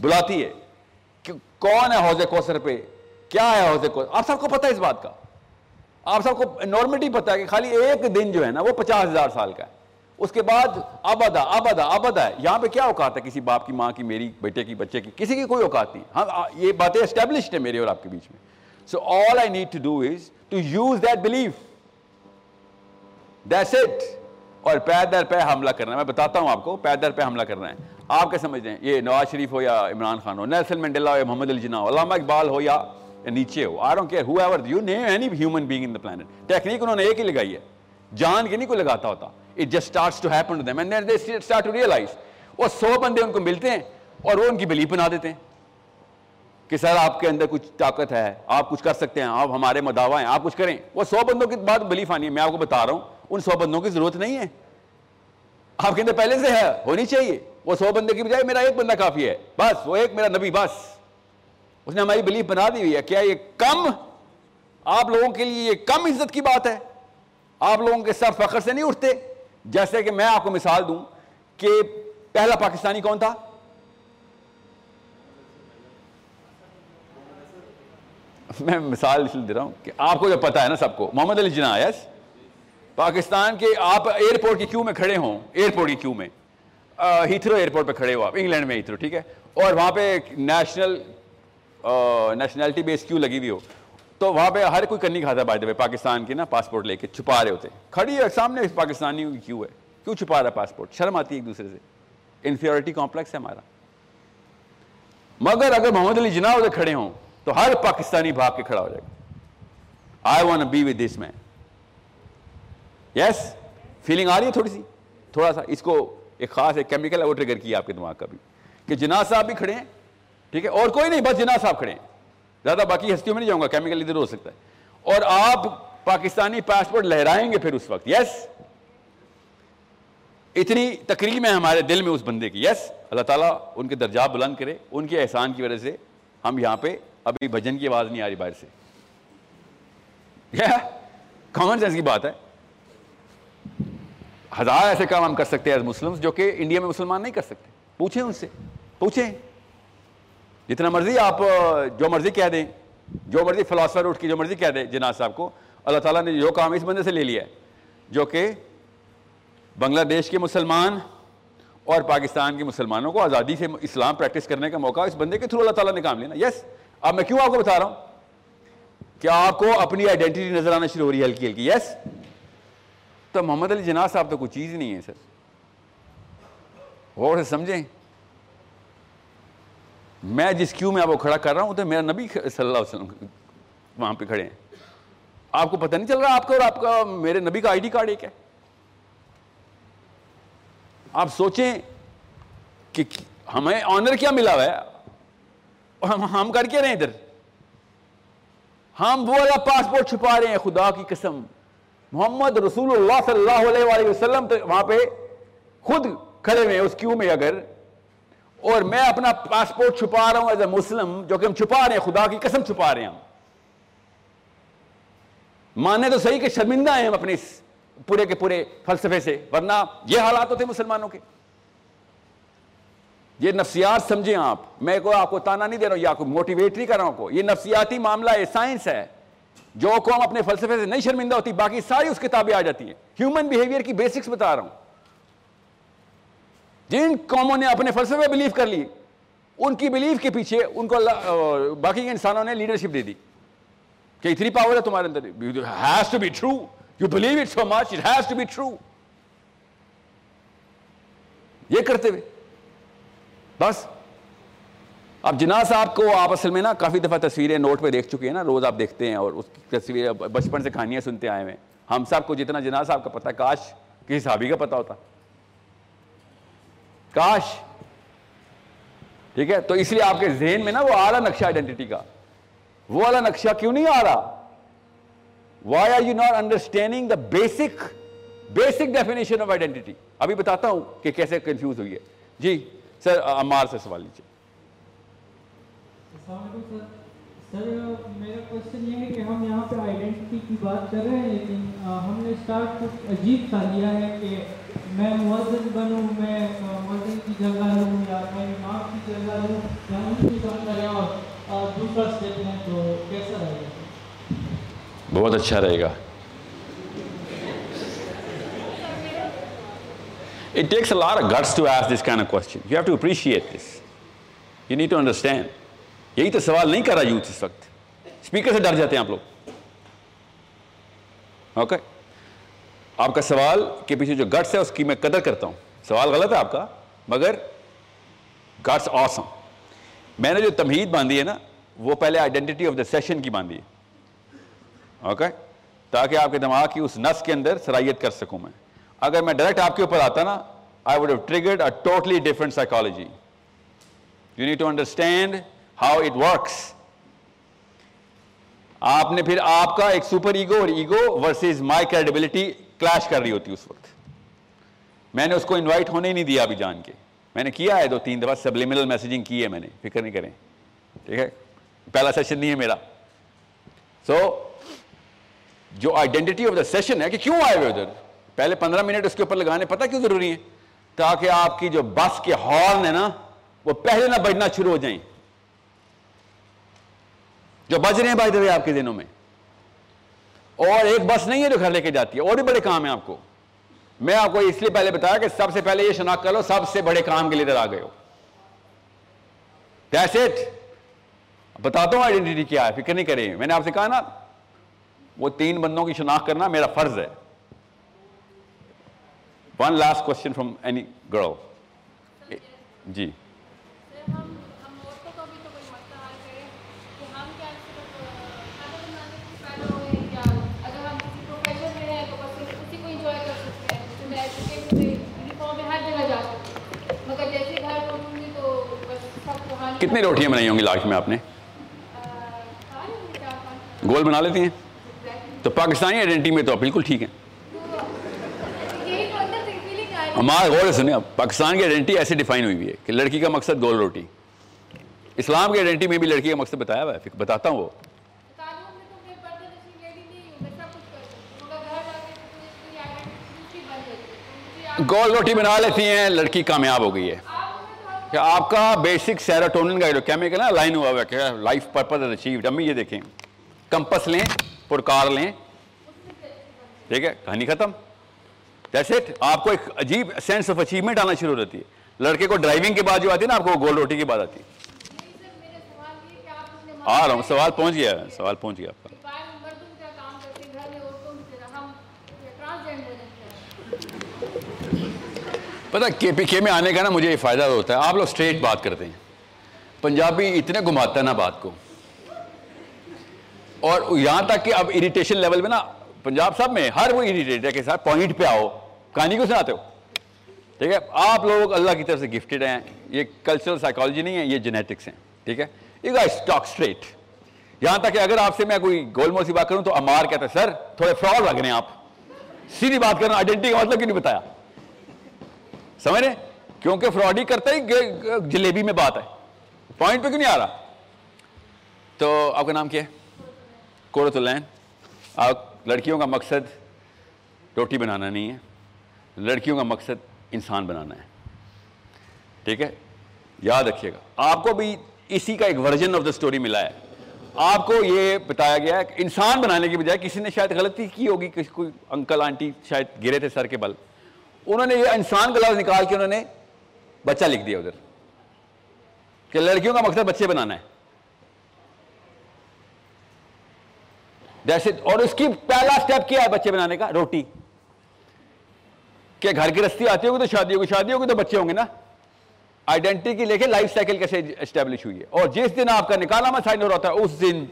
بلاتی ہے؟ کون ہے حوض کوثر پہ؟ کیا ہے حوض کوثر؟ آپ سب کو پتہ ہے اس بات کا۔ آپ سب کو نارملٹی پتہ ہے کہ خالی ایک دن جو ہے نا وہ پچاس ہزار سال کا ہے۔ اس کے بعد ابدا ابدا ابدا ہے یہاں پہ کیا اوقات ہے کسی باپ کی، ماں کی، میری، بیٹے کی، بچے کی، کسی کی کوئی اوقات نہیں۔ ہاں یہ باتیں اسٹیبلشڈ ہیں میرے اور آپ کے بیچ میں۔ So all I need to do is to use that belief that's it اور پیر در پہ حملہ کرنا ہے۔ میں بتاتا ہوں آپ کو، پیر در پہ حملہ کرنا ہے۔ آپ کیا سمجھتے ہیں؟ یہ نواز شریف ہو یا عمران خان ہو، نیلسن منڈیلا ہو یا محمد الجنا ہو، علامہ اقبال ہو یا Nietzsche who I don't care whoever you name any human being in the planet technique انہوں نے ایک ہی لگائی ہے۔ جان کے نہیں کوئی لگاتا ہوتا۔ It just starts to happen to them and they start to realise وہ سو بندے ان کو ملتے ہیں اور وہ ان کی بلیف بنا دیتے ہیں کہ سر آپ کے اندر کچھ طاقت ہے، آپ کچھ کر سکتے ہیں، آپ ہمارے مداوا ہیں، آپ کچھ کریں۔ وہ سو بندوں کی بات بلیف آنی ہے، میں آپ کو بتا رہا ہوں، ان سو بندوں کی ضرورت نہیں ہے۔ آپ کے اندر پہلے سے ہے، ہونی چاہیے۔ وہ سو بندے کی بجائے میرا ایک بندہ کافی ہے، بس، وہ ایک میرا نبی، بس۔ اس نے ہماری بلیف بنا دی ہوئی ہے۔ کیا یہ کم؟ آپ لوگوں کے لیے یہ کم عزت کی بات ہے؟ آپ لوگوں کے سر فخر سے نہیں اٹھتے؟ جیسے کہ میں آپ کو مثال دوں کہ پہلا پاکستانی کون تھا؟ میں مثال اس لیے دے رہا ہوں کہ آپ کو جو پتا ہے نا سب کو، محمد علی جناح یس پاکستان کے آپ ایئرپورٹ کی کیو میں کھڑے ہوں ایئرپورٹ کی کیو میں۔ ہیتھرو ایئرپورٹ پہ کھڑے ہو آپ انگلینڈ میں ہیتھرو ٹھیک ہے؟ اور وہاں پہ نیشنل نیشنلٹی بیس کیو لگی ہوئی ہو۔ تو وہاں پہ ہر کوئی کرنی کھاتا ہے بائی پاکستان کی نا پاسپورٹ لے کے چھپا رہے ہوتے۔ کھڑی ہے، سامنے پاکستانی کی کیوں ہے؟ کیوں چھپا رہا ہے پاسپورٹ؟ شرم آتی ہے ایک دوسرے سے۔ انفیورٹی کمپلیکس ہے ہمارا۔ مگر اگر محمد علی جناح ادھر کھڑے ہوں، تو ہر پاکستانی بھاگ کے کھڑا ہو جائے گا۔ I want be with this man yes feeling آ رہی ہے تھوڑی سی۔ تھوڑا سا اس کو ایک خاص ایک کیمیکل ہے وہ ٹریگر کیا آپ کے دماغ کا بھی۔ کہ جناح صاحب بھی کھڑے ہیں، ٹھیک ہے؟ اور کوئی نہیں، بس جناح صاحب کھڑے ہیں۔ زیادہ باقی ہستیوں میں نہیں جاؤں گا کیمیکل ادھر ہو سکتا ہے۔ اور آپ پاکستانی پاسپورٹ لہرائیں گے پھر اس وقت یس اتنی تقریب ہے ہمارے دل میں اس بندے کی یس اللہ تعالیٰ ان کے درجات بلند کرے، ان کے احسان کی وجہ سے ہم یہاں پہ ابھی بھجن کی آواز نہیں آ رہی باہر سے۔ کامن سینس کی بات ہے۔ ہزار ایسے کام ہم کر سکتے ہیں مسلم جو کہ انڈیا میں مسلمان نہیں کر سکتے۔ پوچھیں ان سے، پوچھیں۔ جتنا مرضی آپ جو مرضی کہہ دیں، جو مرضی فلاسفر اٹھ کے جو مرضی کہہ دیں جناز صاحب کو، اللہ تعالیٰ نے جو کام اس بندے سے لے لیا ہے، جو کہ بنگلہ دیش کے مسلمان اور پاکستان کے مسلمانوں کو آزادی سے اسلام پریکٹس کرنے کا موقع اس بندے کے تھرو اللہ تعالیٰ نے کام لینا۔ یس اب میں کیوں آپ کو بتا رہا ہوں؟ کہ آپ کو اپنی آئیڈینٹی نظر آنا شروع ہو رہی ہے ہلکی ہلکی؟ یس تو محمد علی جناح صاحب تو کوئی چیز نہیں ہے، سر۔ اور سمجھیں۔ میں جس کیوں میں آپ کو کھڑا کر رہا ہوں تو میرا نبی صلی اللہ علیہ وسلم وہاں پہ کھڑے ہیں۔ آپ کو پتہ نہیں چل رہا آپ کا اور آپ کا میرے نبی کا آئی ڈی کارڈ ایک ہے۔ آپ سوچیں کہ ہمیں آنر کیا ملا ہوا ہے ہم کر کے رہے ادھر؟ ہم وہ والا پاسپورٹ چھپا رہے ہیں، خدا کی قسم۔ محمد رسول اللہ صلی اللہ علیہ وسلم تو وہاں پہ خود کھڑے ہوئے اس کیوں میں اگر اور میں اپنا پاسپورٹ چھپا رہا ہوں ایز اے مسلم، جو کہ ہم چھپا رہے ہیں، خدا کی قسم چھپا رہے ہیں ہم۔ ماننے تو صحیح کہ شرمندہ ہیں ہم اپنے اس پورے کے پورے فلسفے سے، ورنہ یہ حالات ہوتے مسلمانوں کے۔ یہ نفسیات سمجھیں آپ۔ میں کو آپ کو تانا نہیں دے رہا ہوں، یا کوئی موٹیویٹ نہیں کر رہا ہوں کو۔ یہ نفسیاتی معاملہ ہے سائنس ہے۔ جو قوم اپنے فلسفے سے نہیں شرمندہ ہوتی، باقی ساری اس کتابیں آ جاتی ہیں۔ ہیومن بیہیویئر کی بیسکس بتا رہا ہوں۔ جن قوموں نے اپنے فلسفے بلیو کر لی، ان کی بلیو کے پیچھے ان کو باقی کے انسانوں نے لیڈرشپ دے دی۔ کہ اتنی پاور ہے تمہارے اندر۔ Has to be true you believe it so much it has to be true یہ کرتے ہوئے۔ بس۔ اب جناح صاحب کو آپ اصل میں نا کافی دفعہ تصویریں نوٹ پہ دیکھ چکے ہیں نا، روز آپ دیکھتے ہیں اور اس کی تصویریں بچپن سے کہانیاں سنتے آئے ہوئے ہم سب کو جتنا جناح صاحب کا پتہ، کاش کسی صحابی کا پتہ ہوتا۔ کاش۔ ٹھیک ہے؟ تو اس لیے آپ کے ذہن میں نا وہ اعلیٰ نقشہ آئیڈینٹی کا۔ وہ والا نقشہ کیوں نہیں آ رہا why are you not understanding the basic basic definition of identity ابھی بتاتا ہوں کہ کیسے کنفیوز ہوئی ہے۔ جی سر عمار سے سوال لیجیے السلام علیکم سر، میرا کوشچن یہ ہے کہ ہم یہاں پہ آئیڈینٹی کی بات کر رہے ہیں، لیکن ہم نے اسٹارٹ کچھ عجیب سا لیا ہے کہ میں مؤذن بنوں، میں مؤذن کی جگہ لوں یا میں امام کی جگہ لوں یا ان کی کام کریں اور دوسرا اسٹیپ ہے تو کیسا رہے گا بہت اچھا رہے گا It takes a lot of guts to ask this kind of question. You have to appreciate this. You need to. یہی تو سوال نہیں کر رہا یوتھ اس وقت۔ اسپیکر سے ڈر جاتے ہیں آپ لوگ۔ اوکے آپ کا سوال کے پیچھے جو گٹس ہے اس کی میں قدر کرتا ہوں۔ سوال غلط ہے آپ کا، مگر گٹس آسم میں نے جو تمہید باندھی ہے نا، وہ پہلے آئیڈینٹی آف دا سیشن کی باندھی ہے۔ اوکے تاکہ آپ کے دماغ کی اس نس کے اندر صلاحیت کر سکوں میں۔ اگر میں ڈائریکٹ آپ کے اوپر آتا نا I would have triggered a totally different psychology you need to understand how it works آپ نے پھر آپ کا ایک سپر ایگو اور ego versus my credibility clash کر رہی ہوتی اس وقت۔ میں نے اس کو انوائٹ ہونے ہی نہیں دیا ابھی جان کے۔ میں نے کیا ہے دو تین دفعہ سبلیمنل میسیجنگ کی ہے میں نے، فکر نہیں کریں۔ ٹھیک ہے؟ پہلا سیشن نہیں ہے میرا۔ سو جو آئیڈینٹی آف دا سیشن ہے کہ کیوں آئے ہوئے ادھر؟ پہلے پندرہ منٹ اس کے اوپر لگانے پتہ کیوں ضروری ہے تاکہ آپ کی جو بس کے ہارن ہے نا، وہ پہلے نہ بجنا شروع ہو جائیں۔ جو بج رہے ہیں بھائی دے آپ کے دنوں میں۔ اور ایک بس نہیں ہے جو گھر لے کے جاتی ہے اور بھی بڑے کام ہیں آپ کو۔ میں آپ کو اس لیے پہلے بتایا کہ سب سے پہلے یہ شناخت کر لو سب سے بڑے کام کے لیے آ گئے ہو۔ بتاتا ہوں آئیڈینٹی کیا ہے فکر نہیں کریں۔ میں نے آپ سے کہا نا وہ تین بندوں کی شناخت کرنا میرا فرض ہے۔ One last question from any guru ji. کتنی روٹیاں بنائی ہوں گی لائف میں آپ نے؟ گول بنا لیتی ہیں؟ تو پاکستانی آئیڈینٹی میں تو بالکل ٹھیک ہے ہمارا غور سنیں، اب پاکستان کی آئیڈینٹی ایسے ڈیفائن ہوئی ہوئی ہے کہ لڑکی کا مقصد گول روٹی۔ اسلام کی آئیڈینٹی میں بھی لڑکی کا مقصد بتایا ہوا ہے بتاتا ہوں وہ۔ گول روٹی بنا لیتی ہیں، لڑکی کامیاب ہو گئی ہے۔ کہ آپ کا بیسک سیراٹونن کا کیمیکل ہے لائن ہوا ہوا کہ لائف پرپز از اچیوڈ امی یہ دیکھیں کمپس لیں پرکار لیں ٹھیک ہے کہانی ختم. جیسے آپ کو ایک عجیب سینس آف اچیومنٹ آنا شروع ہوتی ہے. لڑکے کو ڈرائیونگ کے بعد جو آتی ہے نا آپ کو گول روٹی کی بات آتی ہے. آ رہا ہوں سوال پہنچ گیا ہے سوال پہنچ گیا آپ کا. پتہ کے پی کے میں آنے کا نا مجھے یہ فائدہ ہوتا ہے۔ آپ لوگ اسٹریٹ بات کرتے ہیں۔ پنجابی اتنے گھماتا ہے نا بات کو۔ اور یہاں تک کہ اب اریٹیشن لیول میں نا، پنجاب صاحب میں ہر وہ اریٹیٹ ہے کہ سر پوائنٹ پہ آؤ۔ کہانی کو سناتے ہو۔ ٹھیک ہے؟ آپ لوگ اللہ کی طرف سے گفٹیڈ ہیں۔ یہ کلچرل سائیکالوجی نہیں ہے، یہ جینیٹکس ہیں۔ ٹھیک ہے؟ یہ گا اسٹاک اسٹریٹ یہاں تک کہ اگر آپ سے میں کوئی گول موسی بات کروں تو امار کہتا ہے، سر، تھوڑے فراڈ لگ رہے ہیں آپ۔ سیدھی بات کرنا آئیڈینٹی کا مطلب کیوں نہیں بتایا؟ سمجھ رہے کیونکہ فراڈ ہی کرتا ہی جلیبی میں بات ہے۔ پوائنٹ پہ کیوں نہیں آ رہا؟ تو آپ کا نام کیا ہے؟ کوڑت الین آپ لڑکیوں کا مقصد روٹی بنانا نہیں ہے۔ لڑکیوں کا مقصد انسان بنانا ہے۔ ٹھیک ہے؟ یاد رکھیے گا۔ آپ کو بھی اسی کا ایک ورژن آف دا سٹوری ملا ہے۔ آپ کو یہ بتایا گیا ہے کہ انسان بنانے کی بجائے کسی نے شاید غلطی کی ہوگی، کسی کوئی انکل، آنٹی شاید گرے تھے سر کے بل۔ انہوں نے یہ انسان کا لفظ نکال کے انہوں نے بچہ لکھ دیا ادھر کہ لڑکیوں کا مقصد بچے بنانا ہے۔ اور اس کی پہلا سٹیپ کیا ہے بچے بنانے کا؟ روٹی۔ کہ گھر کی رستی آتی ہوگی تو شادی ہوگی شادی ہوگی تو بچے ہوں گے نا۔ آئیڈینٹی کی لے کے لائف سائیکل کیسے اسٹیبلش ہوئی ہے؟ اور جس دن آپ کا نکالا میں سائن ہو رہا تھا، اس دن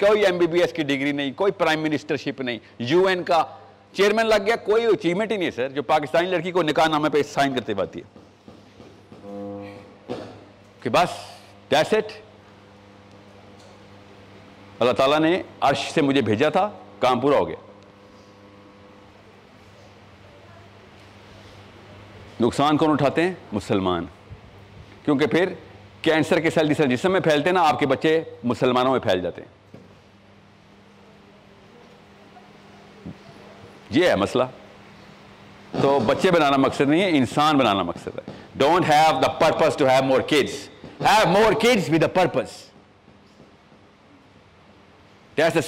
کوئی ایم بی بی ایس کی ڈگری نہیں، کوئی پرائم منسٹرشپ نہیں یو این کا چیئرمین لگ گیا، کوئی اچیومنٹ ہی نہیں ہے سر، جو پاکستانی لڑکی کو نکاح نامے پہ سائن کرتے پاتی ہے۔ کہ بس دیٹس اٹ اللہ تعالیٰ نے عرش سے مجھے بھیجا تھا، کام پورا ہو گیا۔ نقصان کون اٹھاتے ہیں؟ مسلمان۔ کیونکہ پھر کینسر کے سیل جس جسم میں پھیلتے ہیں نا، آپ کے بچے مسلمانوں میں پھیل جاتے ہیں۔ یہ ہے مسئلہ۔ تو بچے بنانا مقصد نہیں ہے، انسان بنانا مقصد ہے۔ Don't have the purpose to have more kids have more kids with the purpose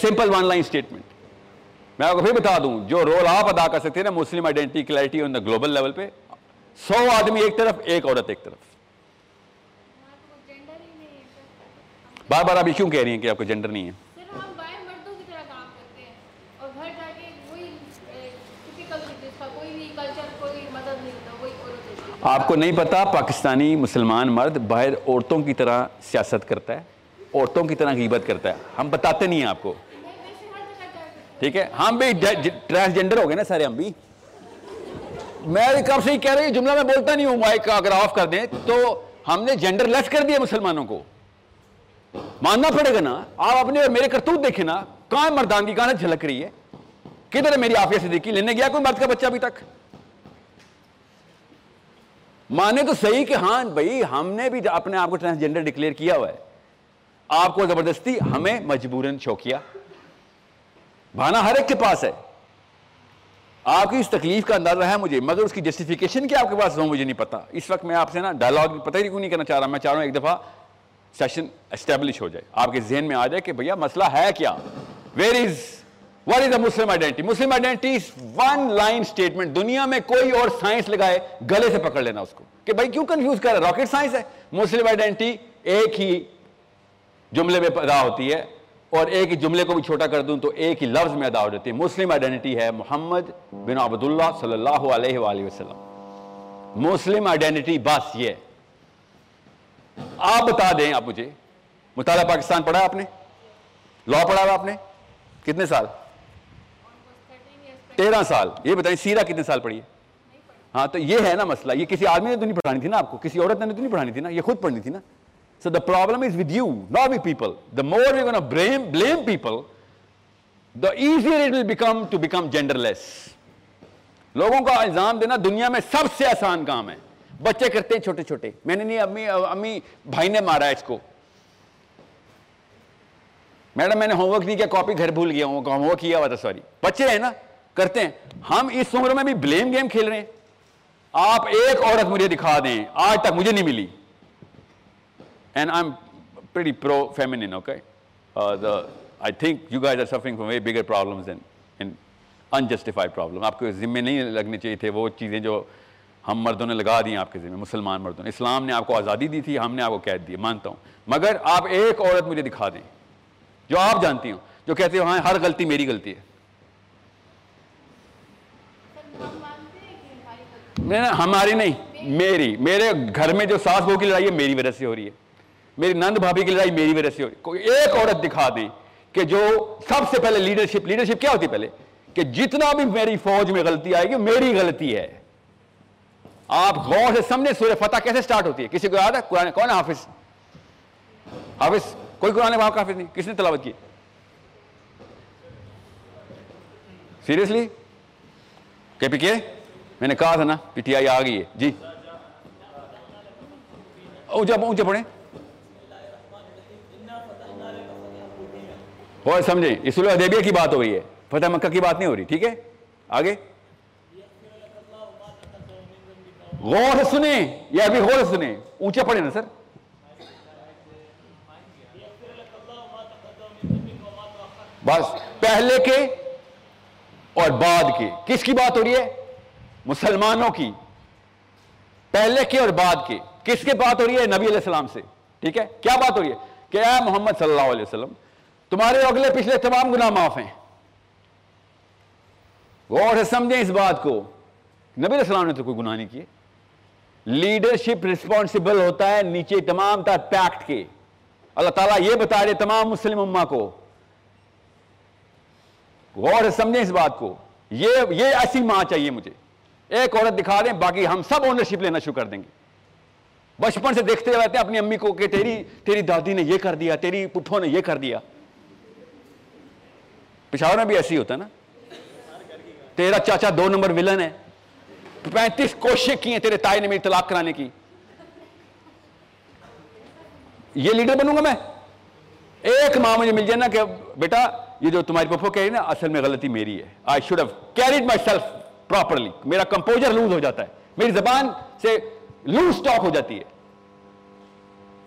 simple one line statement میں آپ کو پھر بتا دوں، جو رول آپ ادا کر سکتے ہیں نا Muslim identity clarity on the global level پہ، سو آدمی ایک طرف، ایک عورت ایک طرف۔ بار بار ابھی کیوں کہہ رہی ہیں کہ آپ کو جینڈر نہیں ہے؟ آپ کو نہیں پتا پاکستانی مسلمان مرد باہر عورتوں کی طرح سیاست کرتا ہے، عورتوں کی طرح غیبت کرتا ہے۔ ہم بتاتے نہیں ہیں آپ کو۔ ٹھیک ہے؟ ہم بھی ٹرانسجینڈر ہو گئے نا سارے ہم بھی۔ میں کب سے ہی کہہ رہی جملہ میں بولتا نہیں ہوں، مائک کا اگر آف کر دیں تو ہم نے جینڈر لیس کر دیا مسلمانوں کو۔ ماننا پڑے گا نا، آپ اپنے اور میرے کرتوت دیکھیں نا، کہاں مردان کی کہاں جھلک رہی ہے؟ کدھر ہے میری آفیہ سے دیکھی لینے گیا کوئی مرد کا بچہ ابھی تک؟ مانے تو صحیح کہ ہاں بھائی ہم نے بھی اپنے آپ کو ٹرانسجینڈر ڈکلیئر کیا ہوا ہے۔ آپ کو زبردستی ہمیں مجبوراً شوکیا بھانا ہر ایک کے پاس ہے۔ آپ کی اس تکلیف کا اندازہ ہے مجھے، مگر اس کی جسٹیفیکیشن کیا آپ کے پاس ہو مجھے نہیں پتا۔ اس وقت میں آپ سے نا ڈائلاگ پتہ ہی کیوں نہیں کرنا چاہ رہا، میں چاہ رہا ہوں ایک دفعہ سیشن اسٹیبلش ہو جائے۔ آپ کے ذہن میں آ جائے کہ بھیا مسئلہ ہے کیا؟ Where is what is a Muslim identity Muslim identity one line statement دنیا میں کوئی اور سائنس لگائے، گلے سے پکڑ لینا اس کو۔ کہ بھائی کیوں کنفیوز کر رہا ہے؟ راکٹ سائنس ہے۔ مسلم آئیڈینٹی ایک ہی جملے میں پیدا ہوتی ہے اور ایک ہی جملے کو بھی چھوٹا کر دوں تو ایک ہی لفظ میں ادا ہو جاتی ہے۔ مسلم آئیڈینٹی ہے محمد بن عبداللہ صلی اللہ علیہ وآلہ وسلم۔ مسلم آئیڈینٹی بس یہ۔ آپ بتا دیں آپ مجھے۔ مطالعہ پاکستان پڑھا آپ نے؟ لا پڑھا آپ نے؟ کتنے سال؟ تیرہ سال یہ بتائیں سیرہ کتنے سال پڑھی ہے؟ ہاں تو یہ ہے نا مسئلہ یہ کسی آدمی نے تو نہیں پڑھانی تھی نا آپ کو کسی عورت نے تو نہیں پڑھانی تھی نا یہ خود پڑھنی تھی نا۔ So the problem is with you, not with people. The more you're going to blame, blame people, the easier it will become to become genderless. لوگوں کا الزام دینا دنیا میں سب سے آسان کام ہے۔ بچے کرتے ہیں چھوٹے چھوٹے۔ میں نے نہیں امی امی بھائی نے مارا ہے اس کو۔ میڈم میں نے ہوم ورک نہیں کیا کاپی گھر بھول گیا ہوں ہوم ورک کیا ہوا تھا سوری بچے ہیں نا۔ کرتے ہیں۔ ہم اس عمر میں بھی بلیم گیم کھیل رہے ہیں۔ آپ ایک عورت مجھے دکھا دیں آج تک مجھے نہیں ملی۔ And I'm pretty pro-feminine, okay? Uh, the, I think you guys are suffering from way bigger problems than in unjustified problem. آپ کو ذمے نہیں لگنے چاہیے تھے وہ چیزیں جو ہم مردوں نے لگا دی آپ کے ذمے مسلمان مردوں نے۔ اسلام نے آپ کو آزادی دی تھی ہم نے آپ کو قید دی مانتا ہوں۔ مگر آپ ایک عورت مجھے دکھا دیں جو آپ جانتی ہوں جو کہتے ہو ہاں ہر غلطی میری غلطی ہے۔ ہماری نہیں، میری، میرے گھر میں جو ساس بہو کی لڑائی ہے، میری وجہ سے ہو رہی ہے۔ میری نند بھابھی کی لڑائی، میری وجہ سے ہوئی کوئی ایک عورت دکھا دیں کہ جو سب سے پہلے لیڈرشپ لیڈرشپ کیا ہوتی پہلے؟ کہ جتنا بھی میری فوج میں غلطی آئے گی، میری غلطی ہے۔ آپ غور سے سمجھے سورہ فتح کیسے سٹارٹ ہوتی ہے؟ کسی کو یاد ہے؟ قرآن کون ہے حافظ؟ حافظ، کوئی قرآن باپ کا حافظ نہیں، کس نے تلاوت کی؟ سیریسلی کے پی کے میں نے کہا تھا نا، پی ٹی آئی آ گئی ہے۔ جی۔ اونچا اونچا پڑھیں۔ اور سمجھیں اس سلح حدیبیہ کی بات ہو رہی ہے۔ فتح مکہ کی بات نہیں ہو رہی، ٹھیک ہے؟ آگے۔ غور سے سنیں یا ابھی غور سے سنیں۔ اونچا پڑھیں نا سر۔ بس، پہلے کے اور بعد کے۔ کس کی بات ہو رہی ہے؟ مسلمانوں کی، پہلے کے اور بعد کے۔ کس کے بات ہو رہی ہے؟ نبی علیہ السلام سے۔ ٹھیک ہے؟ کیا بات ہو رہی ہے؟ کہ اے محمد صلی اللہ علیہ وسلم، تمہارے اگلے پچھلے تمام گناہ معاف ہیں۔ غور سے سمجھیں اس بات کو۔ نبی علیہ السلام نے تو کوئی گناہ نہیں کیے۔ لیڈرشپ رسپانسبل ہوتا ہے نیچے تمام تر پیکٹ کے۔ اللہ تعالیٰ یہ بتا رہے تمام مسلم امہ کو۔ غور سے سمجھیں اس بات کو۔ یہ یہ ایسی ماں چاہیے مجھے۔ ایک عورت دکھا دیں، باقی ہم سب اونرشپ لینا شروع کر دیں گے۔ بچپن سے دیکھتے رہتے ہیں اپنی امی کو کہ تیری تیری دادی نے یہ کر دیا، تیری پٹھوں نے یہ کر دیا۔ پشاور میں بھی ایسی ہوتا ہے نا۔ تیرا چاچا دو نمبر ولن ہے۔ پینتیس کوششیں کی ہیں تیرے تائی نے میری طلاق کرانے کی۔ یہ لیڈر بنوں گا میں۔ ایک ماں مجھے مل جائے نا کہ بیٹا، یہ جو تمہاری پپو کہہ رہی نا، اصل میں غلطی میری ہے۔ I should have carried myself properly میرا کمپوزر لوز ہو جاتا ہے. میری زبان سے لوز سٹاک ہو جاتی ہے.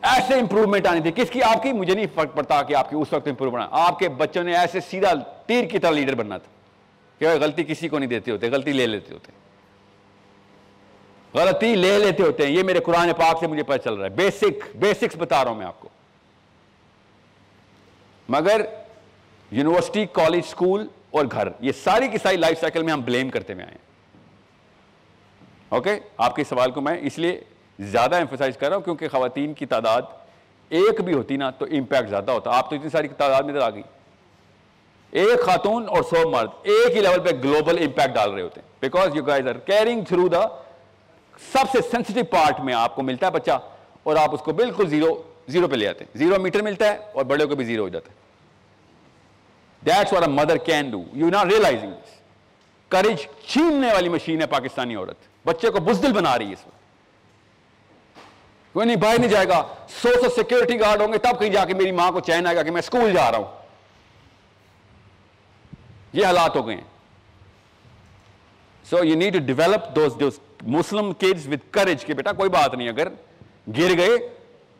ایسے امپروومنٹ آنی تھی. کس کی؟ آپ کی؟ مجھے نہیں فرق پڑتا کہ آپ کی اس وقت امپروو بنا آپ کے بچوں نے ایسے سیدھا تیر کی طرح لیڈر بننا تھا. کہ غلطی کسی کو نہیں دیتے ہوتے، غلطی لے لیتے ہوتے. غلطی لے لیتے ہوتے ہیں. یہ میرے قرآن پاک سے مجھے پتہ چل رہا ہے. بیسک بیسکس بتا رہا ہوں میں آپ کو. مگر یونیورسٹی کالج اسکول اور گھر۔ یہ ساری کی ساری لائف سائیکل میں ہم بلیم کرتے ہوئے آئے ہیں۔ اوکے آپ کے سوال کو میں اس لیے زیادہ ایمفسائز کر رہا ہوں کیونکہ خواتین کی تعداد ایک بھی ہوتی نا تو امپیکٹ زیادہ ہوتا۔ آپ تو اتنی ساری تعداد میں ادھر آ گئی۔ ایک خاتون اور سو مرد ایک ہی لیول پہ گلوبل امپیکٹ ڈال رہے ہوتے ہیں۔ Because you guys are carrying through the سب سے سینسٹیو پارٹ میں آپ کو ملتا ہے بچہ اور آپ اس کو بالکل زیرو زیرو پہ لے آتے ہیں۔ زیرو میٹر ملتا ہے اور بڑے کو بھی زیرو ہو جاتا ہے۔ That's what a mother can do you not realising this courage چھیننے والی مشین ہے پاکستانی عورت. بچے کو بزدل بنا رہی ہے اس میں کوئی نہیں باہر نہیں جائے گا. سو سو سیکورٹی گارڈ ہوں گے، تب کہیں جا کے میری ماں کو چین آئے گا کہ میں اسکول جا رہا ہوں. یہ حالات ہو گئے ہیں. So you need to develop those Muslim kids with courage کہ بیٹا، کوئی بات نہیں، اگر گر گئے،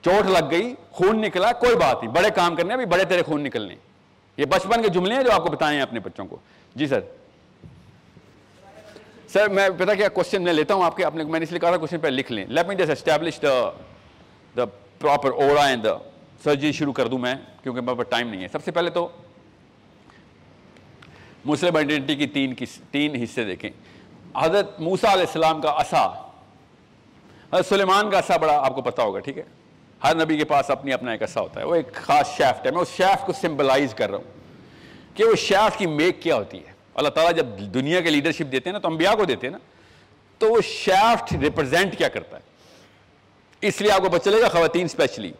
چوٹ لگ گئی، خون نکلا، کوئی بات نہیں. بڑے کام کرنے ابھی بڑے تیرے خون نکلنے یہ بچپن کے جملے ہیں جو آپ کو بتائے ہیں اپنے بچوں کو۔ جی سر۔ سر، میں پتا کیا کوشچن میں لیتا ہوں آپ کے اپنے میں نے اس لیے کہا تھا کوشچن پہ لکھ لیں۔ Let me just establish the the proper aura and the surgery شروع کر دوں میں، کیونکہ میرے پاس ٹائم نہیں ہے۔ سب سے پہلے تو مسلم آئیڈینٹی کی تین تین حصے دیکھیں۔ حضرت موسا علیہ السلام کا اصا حضرت سلیمان کا اصا بڑا آپ کو پتا ہوگا، ٹھیک ہے؟ ہر نبی کے پاس اپنی اپنا ایک اصا ہوتا ہے، وہ ایک خاص شیفٹ ہے میں اس شیفٹ کو سمبلائز کر رہا ہوں کہ وہ شیفٹ کی میک کیا ہوتی ہے۔ اللہ تعالیٰ جب دنیا کے لیڈرشپ دیتے ہیں نا، تو انبیاء کو دیتے ہیں نا، تو وہ شیفٹ ریپرزینٹ کیا کرتا ہے۔ اس لیے آپ کو پتہ چلے گا، خواتین اسپیشلی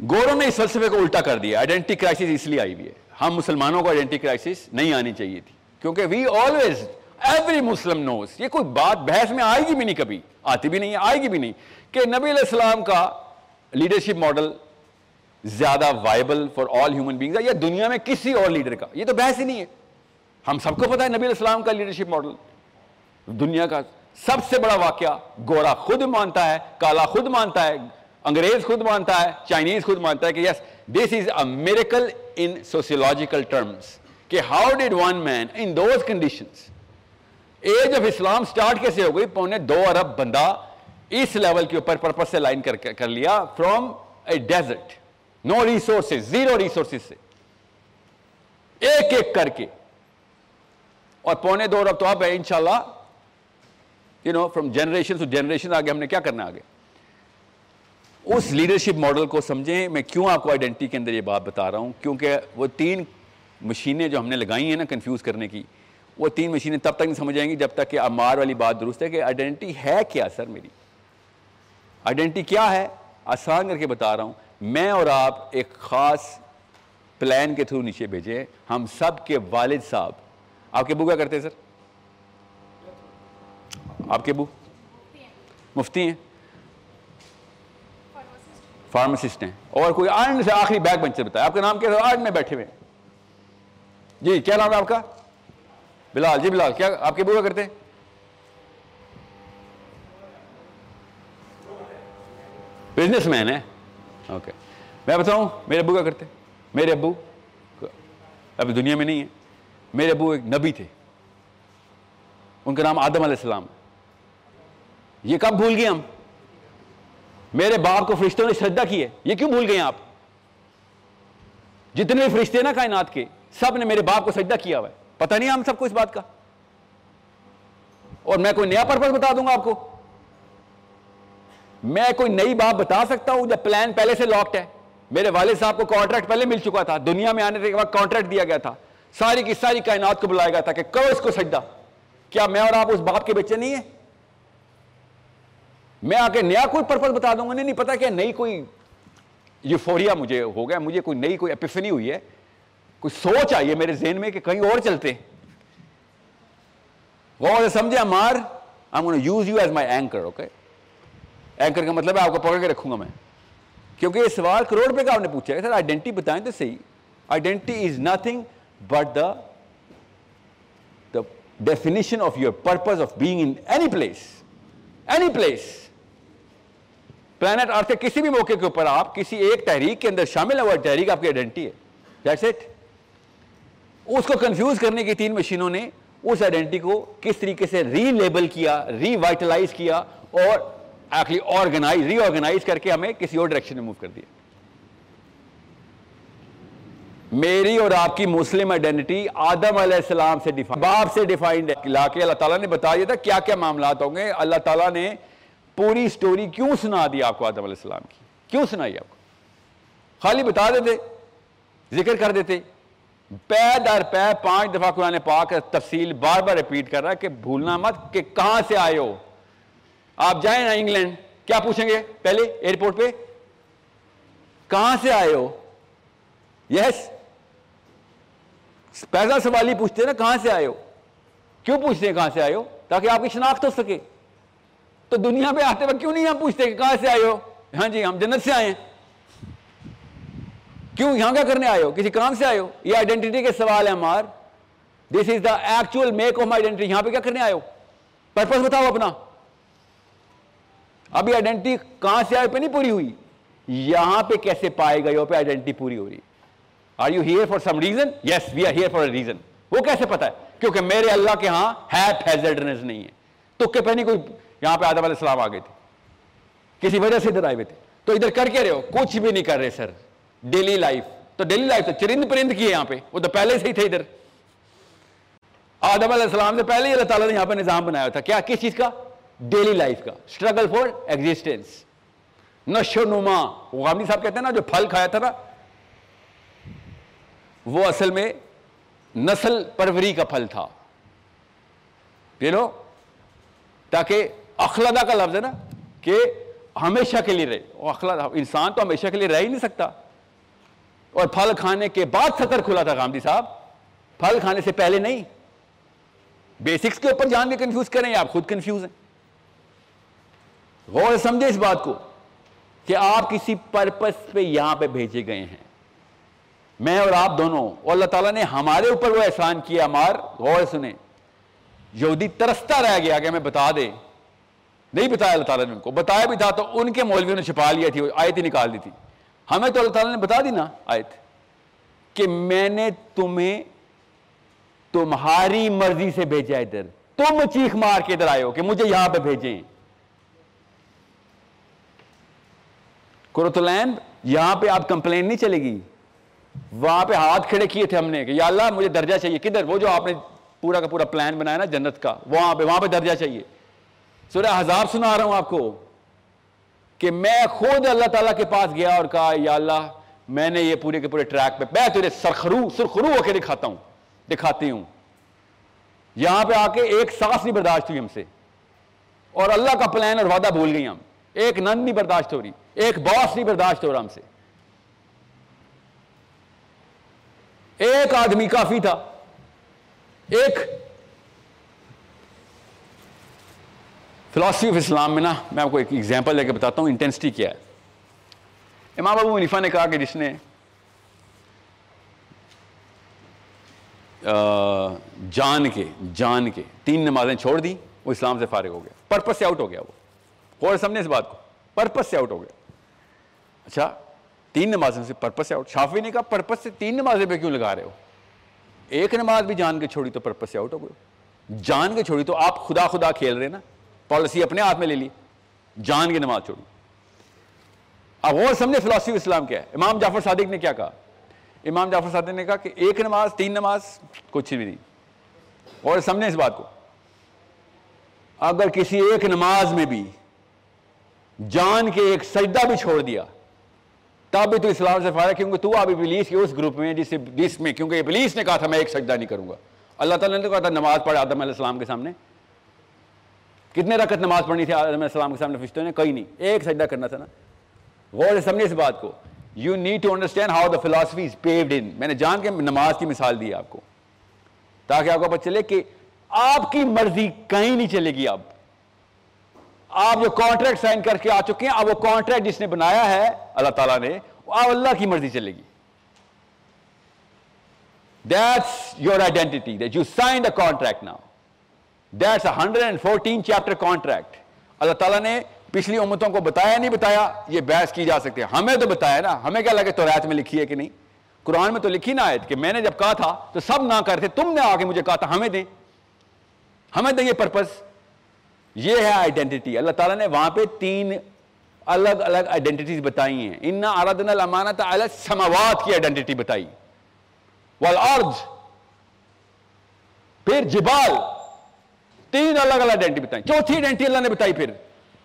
گوروں نے اس فلسفے کو الٹا کر دیا آئیڈینٹی کرائسس اس لیے آئی ہوئی ہے۔ ہم مسلمانوں کو آئیڈینٹی کرائسس نہیں آنی چاہیے تھی، کیونکہ وی آلویز ایوری مسلم نوز یہ کوئی بات بحث میں آئے گی بھی نہیں کبھی، آتی بھی نہیں آئے گی بھی نہیں، کہ نبی علیہ السلام کا لیڈرشپ ماڈل زیادہ viable for all human beings ہے یا دنیا میں کسی اور لیڈر کا؟ یہ تو بحث ہی نہیں ہے۔ ہم سب کو پتا ہے نبی علیہ السلام کا لیڈرشپ ماڈل دنیا کا سب سے بڑا واقعہ گورا خود مانتا ہے، کالا خود مانتا ہے، انگریز خود مانتا ہے، چائنیز خود مانتا ہے کہ yes this is a miracle in sociological terms کہ how did one man in those conditions age of Islam start کیسے ہو گئی؟ پونے دو ارب بندہ اس لیول کے اوپر پرپس سے لائن کر لیا from a desert no resources zero resources سے. ایک ایک کر کے. اور پونے دو ارب تو اب ہے انشاءاللہ. You know from generation to generation آگے ہم نے کیا کرنا آگے؟ اس لیڈرشپ ماڈل کو سمجھیں. میں کیوں آپ کو آئیڈینٹی کے اندر یہ بات بتا رہا ہوں؟ کیونکہ وہ تین مشینیں جو ہم نے لگائی ہیں نا کنفیوز کرنے کی، وہ تین مشینیں تب تک نہیں سمجھ آئیں گی جب تک کہ امار والی بات درست ہے کہ آئیڈینٹی ہے کیا سر میری؟ آئیڈینٹی کیا ہے؟ آسان کر کے بتا رہا ہوں۔ میں اور آپ ایک خاص پلان کے تھرو نیچے بھیجے ہم سب کے والد صاحب۔ آپ کے ابو کیا کرتے ہیں سر؟ آپ کے ابو؟ مفتی ہیں۔ فارماسسٹ ہیں۔ اور کوئی آرڈ سے آخری بیک بنچر بتایا آپ کا نام کیا آرڈ میں بیٹھے ہوئے جی کیا نام ہے آپ کا؟ بلال۔ جی بلال، کیا آپ کے بوا کرتے ہیں؟ بزنس مین ہے اوکے میں بتاؤں، میرے ابو کیا کرتے؟ میرے ابو ابھی دنیا میں نہیں ہے. میرے ابو ایک نبی تھے. ان کا نام آدم علیہ السلام. یہ کب بھول گئے ہم؟ میرے باپ کو فرشتوں نے سجدہ کی ہے. یہ کیوں بھول گئے آپ؟ جتنے بھی فرشتے نا کائنات کے، سب نے میرے باپ کو سجدہ کیا ہوا ہے. پتہ نہیں ہم سب کو اس بات کا؟ اور میں کوئی نیا پرپس بتا دوں گا آپ کو؟ میں کوئی نئی بات بتا سکتا ہوں جب پلان پہلے سے لاکڈ ہے؟ میرے والد صاحب کو کانٹریکٹ پہلے مل چکا تھا، دنیا میں آنے کے بعد کانٹریکٹ دیا گیا تھا۔ ساری کی ساری کائنات کو بلایا گیا تھا کہ کرو اس کو سجدہ۔ کیا میں اور آپ اس باپ کے بچے نہیں ہیں؟ میں آ کے نیا کوئی پرپس بتا دوں گا؟ نہیں نہیں پتا کیا نئی کوئی یوفوریا مجھے ہو گیا، مجھے کوئی نئی کوئی اپیفنی ہوئی ہے۔ کوئی سوچ آئی ہے میرے ذہن میں کہ کہیں اور چلتے۔ غور سمجھے مار I'm use you as my anchor okay anchor کا مطلب ہے آپ کو پکڑ کے رکھوں گا میں۔ کیونکہ یہ سوال کروڑ روپے کا آپ نے پوچھا ہے۔ سر آئیڈینٹی بتائیں تو صحیح۔ Identity is nothing but the the definition of your purpose of being in any place any place planet earth کے کسی بھی موقع کے اوپر آپ کسی ایک تحریک کے اندر شامل ہے وہ تحریک آپ کی آئیڈینٹی ہے۔ دیٹس اٹ اس کو کنفیوز کرنے کی تین مشینوں نے اس آئیڈینٹی کو کس طریقے سے ری لیبل کیا ری وائٹلائز کیا اور ایکچولی آرگنائز ری آرگنائز کر کے ہمیں کسی اور ڈائریکشن میں موو کر دیا۔ میری اور آپ کی مسلم آئیڈینٹی آدم علیہ السلام سے ڈیفائن باپ سے ڈیفائنڈ ہے۔ لا کے اللہ تعالیٰ نے بتا دیا تھا کیا کیا معاملات ہوں گے۔ اللہ تعالیٰ نے پوری سٹوری کیوں سنا دی آپ کو آدم علیہ السلام کی؟ کیوں سنائی آپ کو؟ خالی بتا دیتے، ذکر کر دیتے۔ پے در پے پانچ دفعہ قرآن پاک تفصیل بار بار ریپیٹ کر رہا ہے کہ بھولنا مت کہ کہاں سے آئے ہو؟ آپ جائیں نا انگلینڈ، کیا پوچھیں گے؟ پہلے ایئرپورٹ پہ۔ کہاں سے آئے ہو؟ یس۔ پیسہ سوال ہی پوچھتے نا، کہاں سے آئے ہو؟ کیوں پوچھتے ہیں کہاں سے آئے ہو؟ تاکہ آپ کی شناخت ہو سکے۔ تو دنیا میں آتے وقت کیوں نہیں ہم پوچھتے کہ کہاں سے آئے ہو؟ ہاں جی ہم جنت سے آئے ہیں۔ کیوں یہاں کیا کرنے آئے ہو؟ کسی کام سے آئے ہو؟ یہ آئیڈینٹی کے سوال ہے ہمار۔ This is the actual make of my identity یہاں پہ کیا کرنے آئے ہو؟ پرپز بتاؤ اپنا۔ ابھی آئیڈینٹی کہاں سے آئے پہ نہیں پوری ہوئی؟ یہاں پہ کیسے پائے گئے ہو پہ آئیڈینٹی پوری ہو رہی؟ Are you here for some reason yes we are here for a reason وہ کیسے پتا ہے؟ کیونکہ میرے اللہ کے ہاں ہیزرڈنس نہیں ہے۔ تو کہ پہنی کوئی یہاں پہ آدم علیہ السلام آ گئے تھے۔ کسی وجہ سے ادھر آئے ہوئے تھے۔ تو ادھر کر کے رہے ہو؟ کچھ بھی نہیں کر رہے سر۔ ڈیلی لائف تو ڈیلی لائف تو چرند پرند کی ہے یہاں پہ۔ وہ تو پہلے سے ہی تھے ادھر۔ آدم علیہ السلام سے پہلے ہی اللہ تعالیٰ نے یہاں پہ نظام بنایا تھا۔ کیا؟ کس چیز کا؟ ڈیلی لائف کا. اسٹرگل فار ایگزٹینس نشو نما وہ غامدی صاحب کہتے ہیں نا جو پھل کھایا تھا نا وہ اصل میں نسل پروری کا پھل تھا لو تاکہ اخلادہ کا لفظ ہے نا کہ ہمیشہ کے لیے رہے اخلادہ انسان تو ہمیشہ کے لیے رہ ہی نہیں سکتا اور پھل کھانے کے بعد سطر کھلا تھا گاندھی صاحب پھل کھانے سے پہلے نہیں بیسکس کے اوپر جان بھی کنفیوز کریں آپ خود کنفیوز ہیں غور سمجھے اس بات کو کہ آپ کسی پرپس پہ یہاں پہ بھیجے گئے ہیں۔ میں اور آپ دونوں، اور اللہ تعالیٰ نے ہمارے اوپر وہ احسان کیا ہمار غور سنیں۔ یہودی ترستا رہ گیا کہ میں بتا دے۔ نہیں بتایا اللہ تعالیٰ نے ان کو۔ بتایا بھی تھا تو ان کے مولویوں نے چھپا لیا تھی، آیت ہی نکال دی تھی۔ ہمیں تو اللہ تعالیٰ نے بتا دی نا آیت کہ میں نے تمہیں تمہاری مرضی سے بھیجا ادھر۔ تم چیخ مار کے ادھر آئے ہو کہ مجھے یہاں پہ بھیجیں۔ کرتلین یہاں پہ آپ کمپلین نہیں چلے گی۔ وہاں پہ ہاتھ کھڑے کیے تھے ہم نے کہ یا اللہ مجھے درجہ چاہیے۔ کدھر؟ وہ جو آپ نے پورا کا پورا پلان بنایا نا جنت کا، وہاں پہ وہاں پہ درجہ چاہیے۔ سورہ ہزار سنا رہا ہوں آپ کو کہ میں خود اللہ تعالیٰ کے پاس گیا اور کہا، یا اللہ، میں نے یہ پورے کے پورے ٹریک پہ، میں تیرے سرخرو سرخرو ہو کے دکھاتا ہوں، دکھاتی ہوں۔ یہاں پہ آ کے ایک سانس نہیں برداشت ہوئی ہم سے۔ اور اللہ کا پلان اور وعدہ بھول گئی ہم۔ ایک نند نہیں برداشت ہو رہی۔ ایک باس نہیں برداشت ہو رہا ہم سے۔ ایک آدمی کافی تھا۔ ایک فلاسفی آف اسلام میں نا میں آپ کو ایک ایگزامپل لے کے بتاتا ہوں انٹینسٹی کیا ہے۔ امام ابو منیفا نے کہا کہ جس نے جان کے جان کے تین نمازیں چھوڑ دی وہ اسلام سے فارغ ہو گیا۔ پرپس سے آؤٹ ہو گیا وہ۔ اور سمجھے اس بات کو۔ پرپس سے آؤٹ ہو گیا۔ اچھا تین نمازوں سے پرپس سے آؤٹ شافی نے کہا پرپس سے تین نمازیں پہ کیوں لگا رہے ہو؟ ایک نماز بھی جان کے چھوڑی تو پرپس سے آؤٹ ہو گئے جان کے چھوڑی تو آپ خدا خدا کھیل رہے نا۔ پالیسی اپنے ہاتھ میں لے لی۔ جان کی نماز چھوڑی۔ اب اور سمجھے فلاسفی اسلام کیا ہے۔ امام جعفر صادق نے کیا کہا؟ امام جعفر صادق نے کہا کہ ایک نماز، تین نماز، کچھ بھی نہیں۔ اور سمجھے اس بات کو۔ اگر کسی ایک نماز میں بھی جان کے ایک سجدہ بھی چھوڑ دیا تب بھی تو اسلام سے فائدہ کیونکہ تو اب ابلیس کے اس گروپ میں، جس جس میں، کیونکہ ابلیس نے کہا تھا، میں ایک سجدہ نہیں کروں گا۔ اللہ تعالیٰ نے تو کہا تھا، نماز پڑھ آدم علیہ السلام کے سامنے۔ کتنے رکعت نماز پڑھنی تھی آدم علیہ السلام کے سامنے؟ فرشتوں نے کئی نہیں۔ ایک سجدہ کرنا تھا نا۔ غور سے سمجھے اس بات کو۔ You need to understand how the philosophy is paved in میں نے جان کے نماز کی مثال دی آپ کو۔ تاکہ آپ کو پتہ چلے کہ آپ کی مرضی کہیں نہیں چلے گی اب۔ آپ جو کانٹریکٹ سائن کر کے آ چکے ہیں، اب وہ کانٹریکٹ جس نے بنایا ہے، اللہ تعالیٰ نے اب اللہ کی مرضی چلے گی۔ That's your identity that you sign the contract now that's hundred and fourteen chapter contract اللہ تعالیٰ نے پچھلی امتوں کو بتایا، نہیں بتایا، یہ بحث کی جا سکتی ہے۔ ہمیں تو بتایا نا، ہمیں کیا لگے تو رات میں لکھی ہے کہ نہیں؟ قرآن میں تو لکھی نہ آئے کہ میں نے جب کہا تھا تو سب نہ کرتے، تم نے آگے مجھے کہا تھا، ہمیں دیں۔ ہمیں دیں یہ پرپس یہ ہے آئیڈینٹی اللہ تعالیٰ نے وہاں پہ تین الگ الگ آئیڈینٹیز بتائی ہیں۔ ان اردن الامانت الگ سماوات کی آئیڈینٹی بتائی۔ والارض پھر جبال، تین الگ الگ آئیڈینٹی بتائی۔ چوتھی آئیڈینٹی اللہ نے بتائی پھر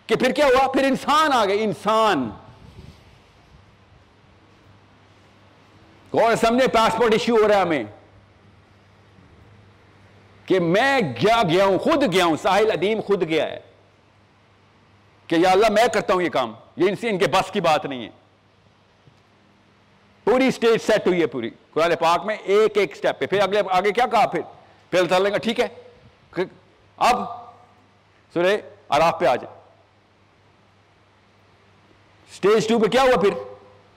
کہ پھر کیا ہوا؟ پھر انسان آ گئے، انسان۔ غور سمجھے؟ پاسپورٹ ایشو ہو رہا ہے ہمیں۔ کہ میں گیا گیا ہوں؟ خود گیا ہوں، ساحل ادیم خود گیا ہے۔ کہ یا اللہ میں کرتا ہوں یہ کام، یہ ان سے ان کے بس کی بات نہیں ہے۔ پوری اسٹیج سیٹ ہوئی ہے پوری۔ قرآن پاک میں ایک ایک سٹیپ پہ۔ پھر اگلے آگے کیا کہا؟ پھر پھر اللہ لیں گا ٹھیک ہے اب سورے عراف پہ آ جائیں۔ سٹیج ٹو پہ کیا ہوا پھر؟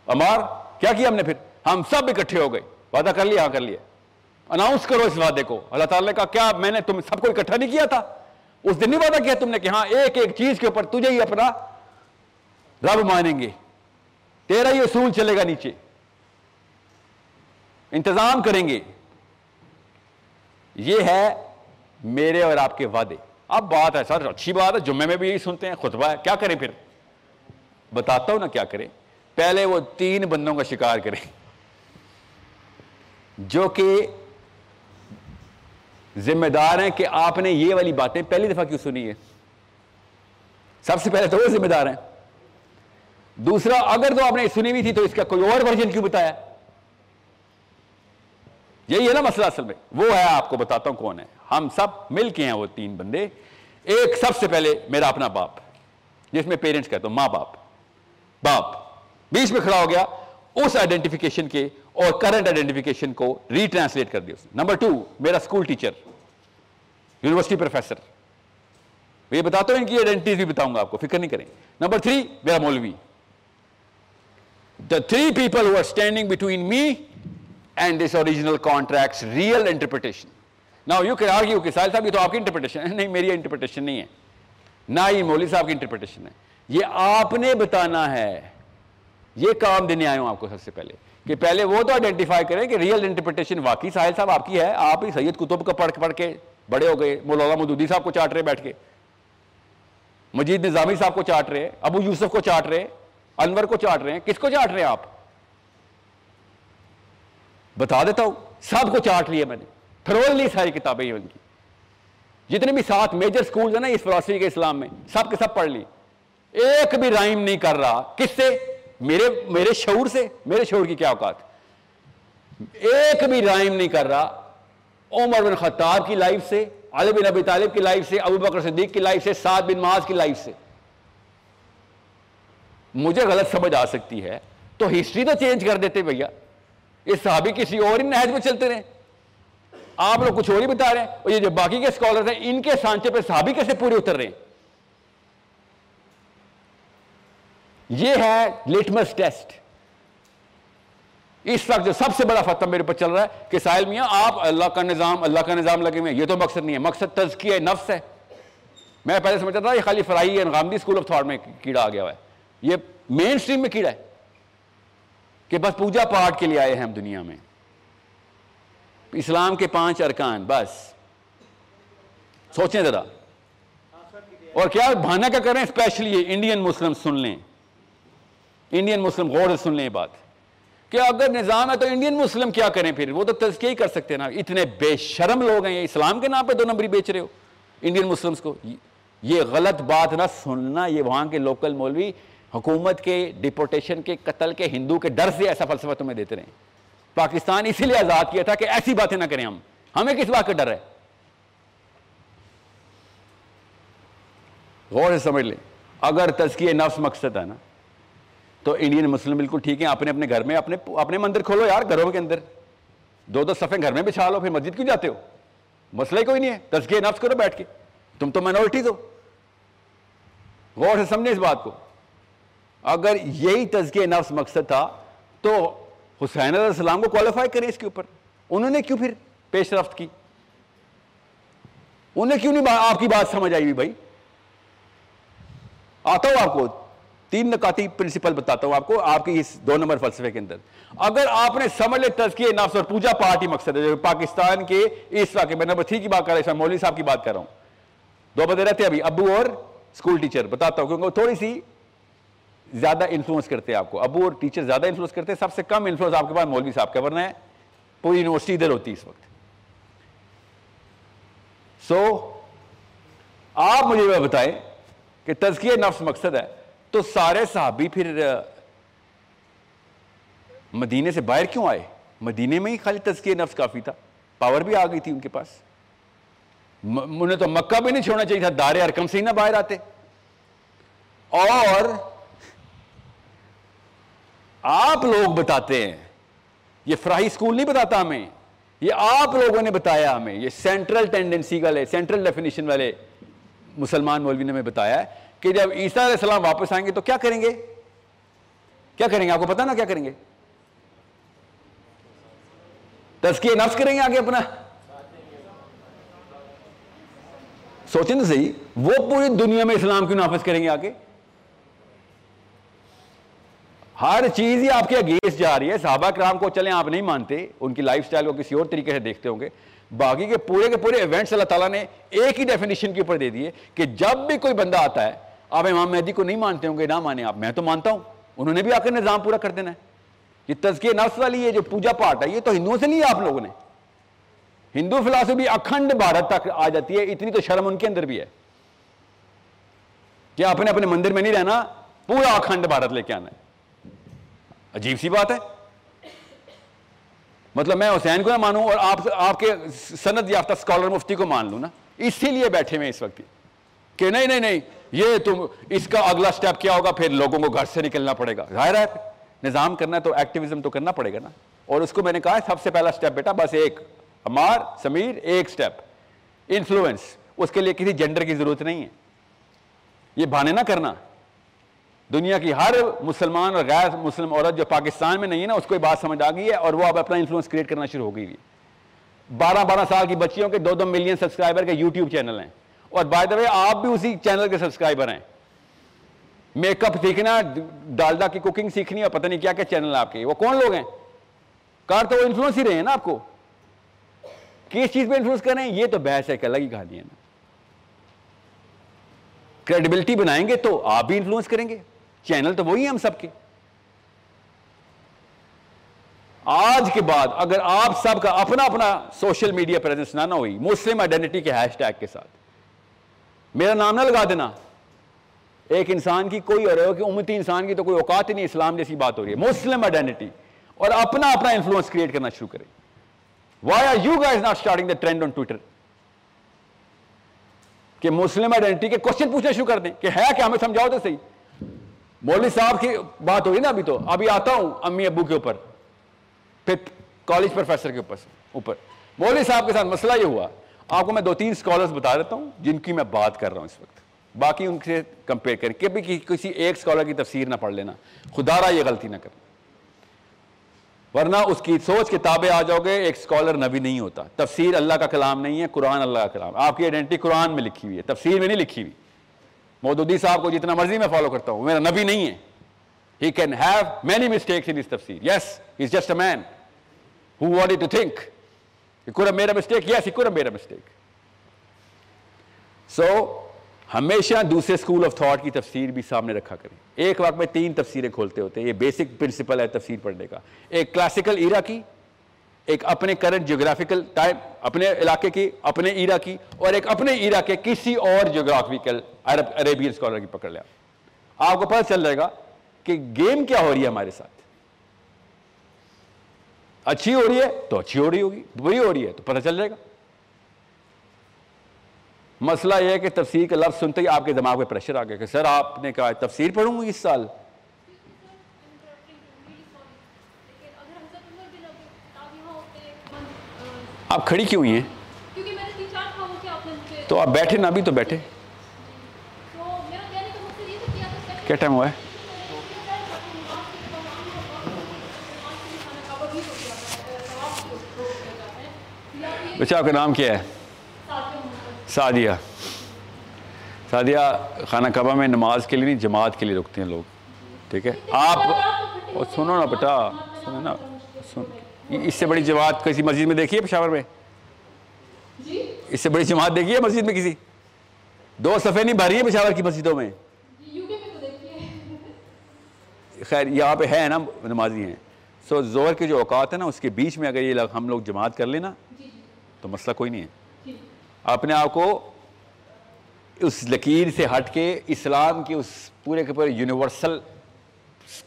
امار کیا کیا ہم نے پھر؟ ہم سب اکٹھے ہو گئے۔ وعدہ کر لیا ہاں کر لیا۔ اناؤنس کرو اس وعدے کو۔ اللہ تعالیٰ نے کہا، کیا میں نے تم سب کو اکٹھا نہیں کیا تھا؟ اس دن نہیں وعدہ کیا تم نے کہ ہاں ایک ایک چیز کے اوپر تجھے ہی اپنا رب مانیں گے۔ تیرا ہی اصول چلے گا نیچے۔ انتظام کریں گے۔ یہ ہے میرے اور آپ کے وعدے۔ اب بات ہے، سر، اچھی بات ہے۔ جمعے میں بھی یہی سنتے ہیں، خطبہ ہے۔ کیا کریں پھر؟ بتاتا ہوں نا کیا کریں۔ پہلے وہ تین بندوں کا شکار کریں۔ جو کہ ذمہ دار ہیں کہ آپ نے یہ والی باتیں پہلی دفعہ کیوں سنی ہے سب سے پہلے تو وہ ذمہ دار ہیں۔ دوسرا، اگر تو آپ نے سنی ہوئی تھی تو اس کا کوئی اور ورژن کیوں بتایا؟ یہی ہے نا مسئلہ اصل میں۔ وہ ہے، آپ کو بتاتا ہوں کون ہے۔ ہم سب مل کے ہیں وہ تین بندے۔ ایک سب سے پہلے میرا اپنا باپ، جس میں پیرنٹس کہتا ہوں، ماں باپ۔ باپ، بیچ میں کھڑا ہو گیا۔ اس آئیڈینٹیفیکیشن کے اور کرنٹ آئیڈینٹیفیکیشن کو ری ٹرانسلیٹ کر دیا اس نے. نمبر ٹو میرا اسکول ٹیچر یونیورسٹی پروفیسر یہ بتاتا ہوں ان کی آئیڈینٹیز بھی بتاؤں گا آپ کو، فکر نہیں کریں. نمبر تھری میرا مولوی. The three people who are standing between me and this original contract real interpretation نا یو کین آرگیو کہ ساحل صاحب یہ تو آپ کی انٹرپریٹیشن ہے. نہیں، میری انٹرپریٹیشن نہیں ہے. نہ ہی مولوی صاحب کی انٹرپریٹیشن ہے. یہ آپ نے بتانا ہے. یہ کام دینے آئے ہوں آپ کو سب سے پہلے. کہ پہلے وہ تو آئیڈینٹیفائی کریں کہ ریئل انٹرپریٹیشن واقعی ساحل صاحب آپ کی ہے، آپ ہی سید کتب کا پڑھ پڑھ کے بڑے ہو گئے، مولانا مدودی صاحب کو چاٹ رہے بیٹھ کے، مجید نظامی صاحب کو چاٹ رہے، ابو یوسف کو چاٹ رہے، انور کو چاٹ رہے ہیں۔ کس کو چاٹ رہے ہیں آپ؟ بتا دیتا ہوں، سب کو چاٹ لیا میں نے۔ تھرول لی ساری کتابیں ان کی۔ جتنے بھی سات میجر سکولز ہیں نا اس فلاسفی کے اسلام میں، سب کے سب پڑھ لی ایک بھی رائم نہیں کر رہا۔ کس سے؟ میرے میرے شعور سے، میرے شعور کی کیا اوقات؟ ایک بھی رائم نہیں کر رہا عمر بن خطاب کی لائف سے، علی بن ابی طالب کی لائف سے، ابو بکر صدیق کی لائف سے، سعد بن معاذ کی لائف سے۔ مجھے غلط سمجھ آ سکتی ہے۔ تو ہسٹری تو چینج کر دیتے بھیا۔ اس صحابی کسی اور ہی نہج میں چلتے رہے۔ آپ لوگ کچھ اور ہی بتا رہے ہیں۔ اور یہ جو باقی کے اسکالر ہیں، ان کے سانچے پہ صحابی کیسے پورے اتر رہے ہیں؟ یہ ہے لٹمس ٹیسٹ اس وقت جو سب سے بڑا فتح میرے پر چل رہا ہے کہ سائل میاں، آپ اللہ کا نظام، اللہ کا نظام لگے ہوئے یہ تو مقصد نہیں ہے۔ مقصد تزکیہ نفس ہے۔ میں پہلے سمجھتا تھا یہ خالی فرائی ہے اسکول آف تھاٹ میں کیڑا آ گیا ہوا ہے۔ یہ مین اسٹریم میں کیڑا ہے کہ بس پوجا پاٹ کے لیے آئے ہیں ہم دنیا میں۔ اسلام کے پانچ ارکان، بس۔ سوچیں ذرا۔ اور کیا بھانا کیا کریں اسپیشلی یہ انڈین مسلم سن لیں۔ انڈین مسلم غور سے سن لیں یہ بات۔ کہ اگر نظام ہے تو انڈین مسلم کیا کریں پھر؟ وہ تو تذکیہ ہی کر سکتے ہیں نا۔ اتنے بے شرم لوگ ہیں، یہ اسلام کے نام پہ دو نمبری بیچ رہے ہو۔ انڈین مسلمز کو یہ غلط بات نہ سننا، یہ وہاں کے لوکل مولوی حکومت کے ڈپورٹیشن کے قتل کے ہندو کے ڈر سے ایسا فلسفہ تمہیں دیتے رہے۔ پاکستان اسی لیے آزاد کیا تھا کہ ایسی باتیں نہ کریں ہم۔ ہمیں کس بات کا ڈر ہے؟ غور سے سمجھ لیں۔ اگر تزکیہ نفس مقصد ہے نا تو انڈین مسلم بالکل ٹھیک ہیں، اپنے اپنے گھر میں، اپنے اپنے مندر کھولو یار گھروں کے اندر۔ دو دو صفحے گھر میں بچھا لو، پھر مسجد کیوں جاتے ہو؟ مسئلہ ہی کوئی نہیں ہے۔ تزکیہ نفس کرو بیٹھ کے۔ تم تو مائنورٹیز ہو غور سے سمجھیں اس بات کو۔ اگر یہی تزکیہ نفس مقصد تھا، تو حسین علیہ السلام کو کوالیفائی کریں اس کے اوپر۔ انہوں نے کیوں پھر پیش رفت کی؟ انہیں کیوں نہیں آپ کی بات سمجھ آئی ہوئی بھائی؟ آتا ہوں آپ کو۔ تین نکاتی پرنسپل بتاتا ہوں آپ کو، آپ کی اس دو نمبر فلسفے کے اندر۔ اگر آپ نے سمجھ لے تزکیہ نفس اور پوجا پارٹی مقصد ہے جو پاکستان کے اس واقعے میں نمبر تھری کی بات کر رہا ہوں مولوی صاحب کی بات کر رہا ہوں۔ دو بندے رہتے ہیں ابھی، ابو اور اسکول ٹیچر بتاتا ہوں، کیونکہ تھوڑی سی زیادہ انفلوئنس کرتے ہیں آپ کو۔ ابو اور ٹیچر زیادہ انفلوئنس کرتے ہیں، سب سے کم انفلوئنس آپ کے پاس مولوی صاحب کا، ورنہ ہے پوری یونیورسٹی ادھر ہوتی اس وقت۔ سو آپ مجھے بتائیں کہ تزکیہ نفس مقصد ہے۔ تو سارے صحابی پھر مدینے سے باہر کیوں آئے؟ مدینے میں ہی خالی تزکیہ نفس کافی تھا۔ پاور بھی آ گئی تھی ان کے پاس۔ انہیں تو مکہ بھی نہیں چھوڑنا چاہیے تھا، دار ارکم سے ہی نہ باہر آتے۔ اور آپ لوگ بتاتے ہیں، یہ فراہی سکول نہیں بتاتا ہمیں، یہ آپ لوگوں نے بتایا ہمیں، یہ سینٹرل ٹینڈنسی والے سینٹرل ڈیفینیشن والے مسلمان مولوی نے ہمیں بتایا ہے۔ کہ جب عیسیٰ علیہ السلام واپس آئیں گے تو کیا کریں گے؟ کیا کریں گے؟ آپ کو پتا نا کیا کریں گے؟ تزکیہ نفس کریں گے آگے اپنا؟ سوچیں تو صحیح، وہ پوری دنیا میں اسلام کیوں نافذ کریں گے آگے؟ ہر چیز ہی آپ کے اگینسٹ جا رہی ہے، صحابہ کرام کو چلیں آپ نہیں مانتے، ان کی لائف سٹائل کو کسی اور طریقے سے دیکھتے ہوں گے۔ باقی کے پورے کے پورے ایونٹس اللہ تعالیٰ نے ایک ہی ڈیفینیشن کے اوپر دے دیے کہ جب بھی کوئی بندہ آتا ہے آپ امام مہدی کو نہیں مانتے ہوں گے، نہ مانے آپ، میں تو مانتا ہوں۔ انہوں نے بھی آ کر نظام پورا کر دینا ہے۔ یہ تزکیہ نفس والی ہے، جو پوجا پاٹ ہے، یہ تو ہندوؤں سے نہیں ہے آپ لوگوں نے۔ ہندو فلاسفی اکھنڈ بھارت تک آ جاتی ہے، اتنی تو شرم ان کے اندر بھی ہے۔ کہ اپنے اپنے مندر میں نہیں رہنا، پورا اکھنڈ بھارت لے کے آنا ہے۔ عجیب سی بات ہے۔ مطلب میں حسین کو نہ مانوں اور آپ آپ کے سند یافتہ اسکالر مفتی کو مان لوں نا۔ اسی لیے بیٹھے ہوئے اس وقت۔ کہ نہیں نہیں نہیں۔ یہ تم اس کا اگلا سٹیپ کیا ہوگا؟ پھر لوگوں کو گھر سے نکلنا پڑے گا۔ ظاہر ہے، نظام کرنا ہے تو ایکٹیویزم تو کرنا پڑے گا نا۔ اور اس کو میں نے کہا سب سے پہلا سٹیپ بیٹا، بس ایک۔ امار سمیر، ایک سٹیپ انفلوئنس اس کے لیے کسی جنڈر کی ضرورت نہیں ہے۔ یہ بہانے نہ کرنا۔ دنیا کی ہر مسلمان اور غیر مسلم عورت جو پاکستان میں نہیں ہے نا، اس کو یہ بات سمجھ آ گئی ہے اور وہ اب اپنا انفلوئنس کریٹ کرنا شروع ہو گئی ہے۔ بارہ بارہ سال کی بچیوں کے دو دو ملین سبسکرائبر کے یوٹیوب چینل ہیں۔ اور بائی دا وے آپ بھی اسی چینل کے سبسکرائبر ہیں۔ میک اپ سیکھنا ڈالڈا کی کوکنگ سیکھنی اور پتہ نہیں کیا کیا چینل آپ کے۔ وہ کون لوگ ہیں؟ کار تو وہ انفلوئنس ہی رہے ہیں نا آپ کو۔ کس چیز پہ انفلوئنس کر رہے ہیں؟ یہ تو بحث ہے کہ الگ ہی کہانی ہے نا۔ کریڈیبلٹی بنائیں گے تو آپ بھی انفلوئنس کریں گے۔ چینل تو وہی ہیں ہم سب کے۔ آج کے بعد اگر آپ سب کا اپنا اپنا سوشل میڈیا پریزنس نہ ہوئی مسلم آئیڈینٹی کے ہیش ٹیگ کے ساتھ۔ میرا نام نہ لگا دینا۔ ایک انسان کی کوئی اور کہ امتی انسان کی تو کوئی اوقات ہی نہیں، اسلام جیسی بات ہو رہی ہے۔ مسلم آئیڈینٹی اور اپنا اپنا انفلوئنس کریٹ کرنا شروع کریں۔ Why are you guys not starting the trend on Twitter کہ مسلم آئیڈینٹی کے کوشچن پوچھنا شروع کر دیں، کہ ہے کہ ہمیں سمجھاؤ تو صحیح۔ مولوی صاحب کی بات ہوئی نا ابھی تو۔ ابھی آتا ہوں امی ابو کے اوپر پھر کالج پروفیسر کے اوپر اوپر۔ مولوی صاحب کے ساتھ مسئلہ یہ ہوا۔ آپ کو میں دو تین اسکالرس بتا دیتا ہوں جن کی میں بات کر رہا ہوں اس وقت۔ باقی ان سے کمپیئر کریں۔ کبھی کسی ایک اسکالر کی تفسیر نہ پڑھ لینا۔ خدا را یہ غلطی نہ کرنا ورنہ اس کی سوچ کے تابع آ جاؤ گے، ایک اسکالر نبی نہیں ہوتا۔ تفسیر اللہ کا کلام نہیں ہے، قرآن اللہ کا کلام۔ آپ کی آئیڈینٹی قرآن میں لکھی ہوئی ہے، تفسیر میں نہیں لکھی ہوئی۔ مودودی صاحب کو جتنا مرضی میں فالو کرتا ہوں، میرا نبی نہیں ہے۔ He can have many mistakes in تفسیر۔ Yes is just a man who want to think میرا مسٹیک یس ہی میرا مسٹیک سو ہمیشہ دوسرے اسکول آف تھاٹ کی تفسیر بھی سامنے رکھا کریں۔ ایک وقت میں تین تفسیریں کھولتے ہوتے ہیں۔ یہ بیسک پرنسپل ہے تفسیر پڑھنے کا۔ ایک کلاسیکل ایرا کی، ایک اپنے کرنٹ جیوگرافیکل ٹائم اپنے علاقے کی، اپنے ایرا کی، اور ایک اپنے ایرا کے کسی اور جیوگرافیکل عرب عربین اسکالر کی پکڑ لیا۔ آپ کو پتہ چل جائے گا کہ گیم کیا ہو رہی ہے ہمارے ساتھ۔ اچھی ہو رہی ہے تو اچھی ہو رہی ہوگی بری ہو رہی ہے تو پتہ چل جائے گا۔ مسئلہ یہ ہے کہ تفسیر کا لفظ سنتے ہی آپ کے دماغ میں پریشر آ گیا کہ سر آپ نے کہا تفسیر پڑھوں گی اس سال۔ آپ کھڑی کیوں ہوئی ہیں؟ تو آپ بیٹھے نہ بھی تو بیٹھے۔ کیا ٹائم ہوا ہے؟ بچہ آپ کا نام کیا ہے؟ سعدیہ۔ سعدیہ خانہ کعبہ میں نماز کے لیے نہیں جماعت کے لیے رکتے ہیں لوگ۔ ٹھیک ہے؟ آپ سنو نا بیٹا سنو نا سن اس سے بڑی جماعت کسی مسجد میں دیکھی ہے پشاور میں؟ اس سے بڑی جماعت دیکھی ہے مسجد میں کسی؟ دو صفحے نہیں بھری ہے پشاور کی مسجدوں میں۔ خیر یہاں پہ ہے نا نمازی ہیں۔ سو زور کے جو اوقات ہیں نا اس کے بیچ میں اگر یہ ہم لوگ جماعت کر لینا تو مسئلہ کوئی نہیں ہے۔ اپنے آپ کو اس لکیر سے ہٹ کے اسلام کی اس پورے کے پورے یونیورسل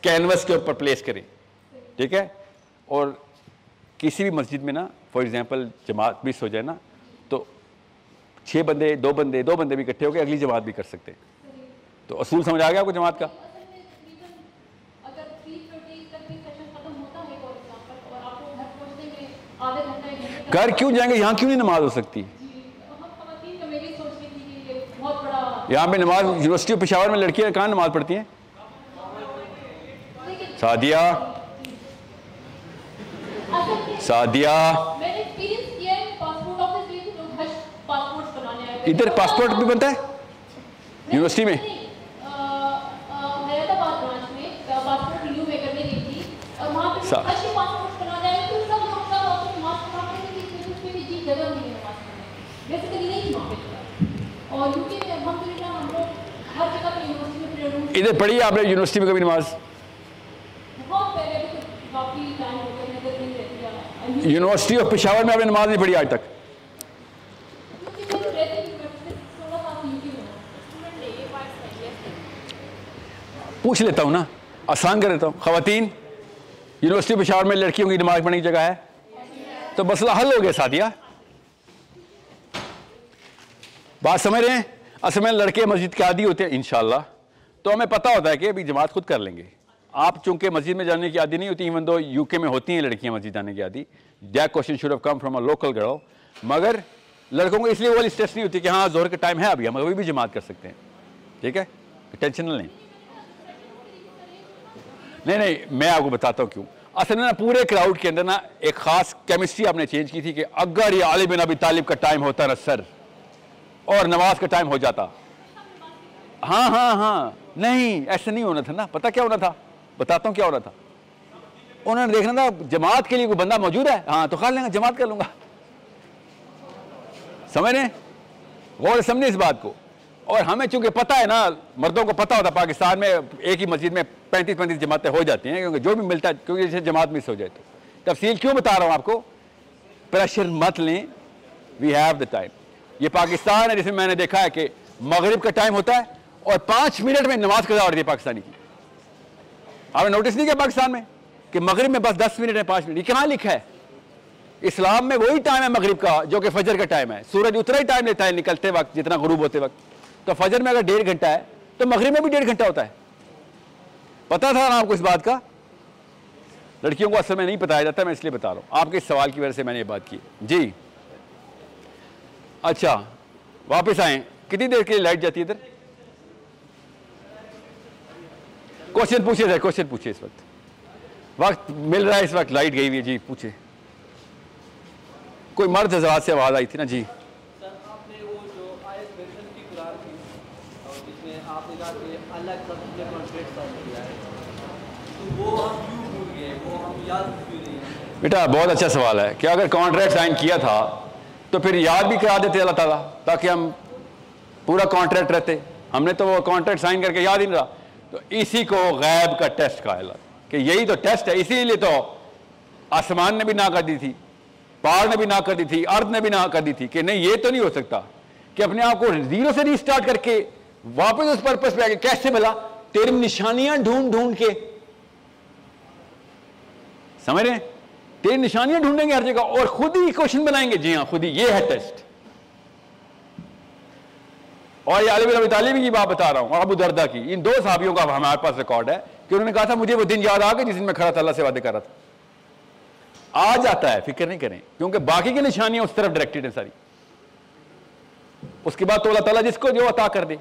کینوس کے اوپر پلیس کریں۔ ٹھیک ہے؟ اور کسی بھی مسجد میں نا، فار ایگزامپل جماعت مس ہو جائے نا، تو چھ بندے، دو بندے دو بندے بھی اکٹھے ہو کے اگلی جماعت بھی کر سکتے تو اصول سمجھ آ گیا آپ کو جماعت کا؟ گھر کیوں جائیں گے؟ یہاں کیوں نہیں نماز ہو سکتی؟ یہاں پہ نماز یونیورسٹی پشاور میں لڑکیاں کہاں نماز پڑھتی ہیں؟ سعدیہ۔ سعدیہ۔ ادھر پاسپورٹ بھی بنتا ہے؟ یونیورسٹی میں؟ ادھر پڑھی آپ نے یونیورسٹی میں کبھی نماز؟ یونیورسٹی آف پشاور میں آپ نے نماز نہیں پڑھی آج تک۔ پوچھ لیتا ہوں نا، آسان کر لیتا ہوں۔ خواتین، یونیورسٹی پشاور میں لڑکیوں کی نماز پڑھنے کی جگہ ہے؟ تو مسئلہ حل ہو گیا سادیا بات سمجھ رہے ہیں؟ اصل میں لڑکے مسجد کے عادی ہوتے ہیں، انشاءاللہ۔ تو ہمیں پتہ ہوتا ہے کہ ابھی جماعت خود کر لیں گے۔ آپ چونکہ مسجد میں جانے کی عادی نہیں ہوتی ایون دو یو کے میں ہوتی ہیں لڑکیاں مسجد جانے کی عادی that question should come from a local guru مگر لڑکوں کو اس لیے وہ اسٹریس نہیں ہوتی کہ ہاں زور کا ٹائم ہے ابھی، ہم ابھی بھی جماعت کر سکتے ہیں۔ ٹھیک ہے؟ ٹینشن نہ لیں۔ نہیں نہیں، میں آپ کو بتاتا ہوں کیوں۔ اصل میں نا پورے کراؤڈ کے اندر نا ایک خاص کیمسٹری آپ نے چینج کی تھی کہ اگر یہ عالم نبی طالب کا ٹائم ہوتا نا، سر۔ اور نماز کا ٹائم ہو جاتا۔ ہاں ہاں ہاں۔ نہیں، ایسا نہیں ہونا تھا نا۔ پتا کیا ہونا تھا؟ بتاتا ہوں کیا ہونا تھا۔ انہوں نے دیکھنا تھا جماعت کے لیے کوئی بندہ موجود ہے؟ ہاں تو خال لیں گا جماعت کر لوں گا۔ سمجھ رہے غور سمجھے اس بات کو۔ اور ہمیں چونکہ پتہ ہے نا، مردوں کو پتہ ہوتا پاکستان میں ایک ہی مسجد میں پینتیس پینتیس جماعتیں ہو جاتی ہیں، کیونکہ جو بھی ملتا ہے، کیونکہ جیسے جماعت مس ہو جائے تو۔ تفصیل کیوں بتا رہا ہوں آپ کو؟ پریشر مت لیں۔ وی ہیو دا ٹائم یہ پاکستان ہے جس میں میں نے دیکھا ہے کہ مغرب کا ٹائم ہوتا ہے اور پانچ منٹ میں نماز قضا ہوتی ہے پاکستانی کی۔ آپ نے نوٹس نہیں کیا پاکستان میں کہ مغرب میں بس دس منٹ ہے، پانچ منٹ؟ یہ کہاں لکھا ہے؟ اسلام میں وہی ٹائم ہے مغرب کا جو کہ فجر کا ٹائم ہے۔ سورج اتنا ہی ٹائم لیتا ہے نکلتے وقت، جتنا غروب ہوتے وقت۔ تو فجر میں اگر ڈیڑھ گھنٹہ ہے، تو مغرب میں بھی ڈیڑھ گھنٹہ ہوتا ہے۔ پتا تھا نا آپ کو اس بات کا؟ لڑکیوں کو اصل میں نہیں بتایا جاتا، میں اس لیے بتا رہا ہوں۔ آپ کے اس سوال کی وجہ سے میں نے یہ بات کی۔ جی۔ اچھا واپس آئیں۔ کتنی دیر کے لیے لائٹ جاتی ہے ادھر؟ کوشچن پوچھے سر کوشچن پوچھے اس وقت۔ وقت مل رہا ہے اس وقت لائٹ گئی ہوئی ہے۔ جی پوچھے۔ کوئی مرد زواد سے آواز آئی تھی نا؟ جی۔ بیٹا بہت اچھا سوال ہے کہ اگر کانٹریکٹ سائن کیا تھا تو پھر یاد بھی کرا دیتے اللہ تعالیٰ تاکہ ہم پورا کانٹریکٹ رہتے۔ ہم نے تو وہ کانٹریکٹ سائن کر کے یاد ہی نہیں رہا۔ تو اسی کو غیب کا ٹیسٹ کہا اللہ۔ کہ یہی تو ٹیسٹ ہے، اسی لیے تو آسمان نے بھی نہ کر دی تھی، پہاڑ نے بھی نہ کر دی تھی ارد نے بھی نہ کر دی تھی۔ کہ نہیں، یہ تو نہیں ہو سکتا کہ اپنے آپ کو زیرو سے ریسٹارٹ کر کے واپس اس پرپس پہ آ کے کیسے بلا تیرے نشانیاں ڈھونڈ ڈھونڈ کے۔ سمجھ رہے ہیں؟ تیری نشانیاں ڈھونڈیں گے ہر جگہ اور خود ہی کوشن بنائیں گے۔ جی ہاں خود ہی، یہ ہے ٹیسٹ اور یہ عالم طالب کی بات بتا رہا ہوں، اور ابو دردہ کی۔ ان دو صحابیوں کا ہمارے پاس ریکارڈ ہے کہ انہوں نے کہا تھا، مجھے وہ دن یاد آ گیا جس دن میں کھڑا تھا، اللہ سے وعدے کر رہا تھا۔ آ جاتا ہے، فکر نہیں کریں، کیونکہ باقی کی نشانیاں اس طرف ڈائریکٹڈ ہیں ساری۔ اس کے بعد تو اللہ تعالیٰ جس کو جو عطا کر دے۔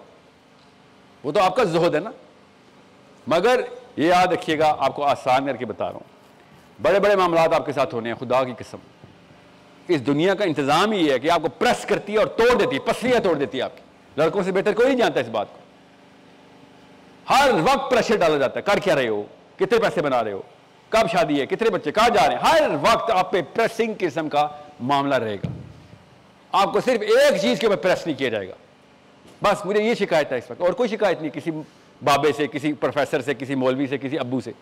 وہ تو آپ کا زہد ہے نا۔ مگر یہ یاد رکھیے گا، آپ کو آسان کر کے بتا رہا ہوں۔ بڑے بڑے معاملات آپ کے ساتھ ہونے ہیں، خدا کی قسم۔ اس دنیا کا انتظام ہی ہے کہ آپ کو پریس کرتی ہے اور توڑ دیتی ہے، پسلیاں توڑ دیتی ہے آپ کی۔ لڑکوں سے بہتر کوئی نہیں جانتا اس بات کو۔ ہر وقت پریشر ڈالا جاتا ہے، کر کیا رہے ہو؟ کتنے پیسے بنا رہے ہو؟ کب شادی ہے؟ کتنے بچے؟ کہاں جا رہے ہیں؟ ہر وقت آپ پہ پریسنگ قسم کا معاملہ رہے گا۔ آپ کو صرف ایک چیز کے اوپر پریس نہیں کیا جائے گا۔ بس مجھے یہ شکایت ہے اس وقت، اور کوئی شکایت نہیں، کسی بابے سے، کسی پروفیسر سے، کسی مولوی سے، کسی ابو سے۔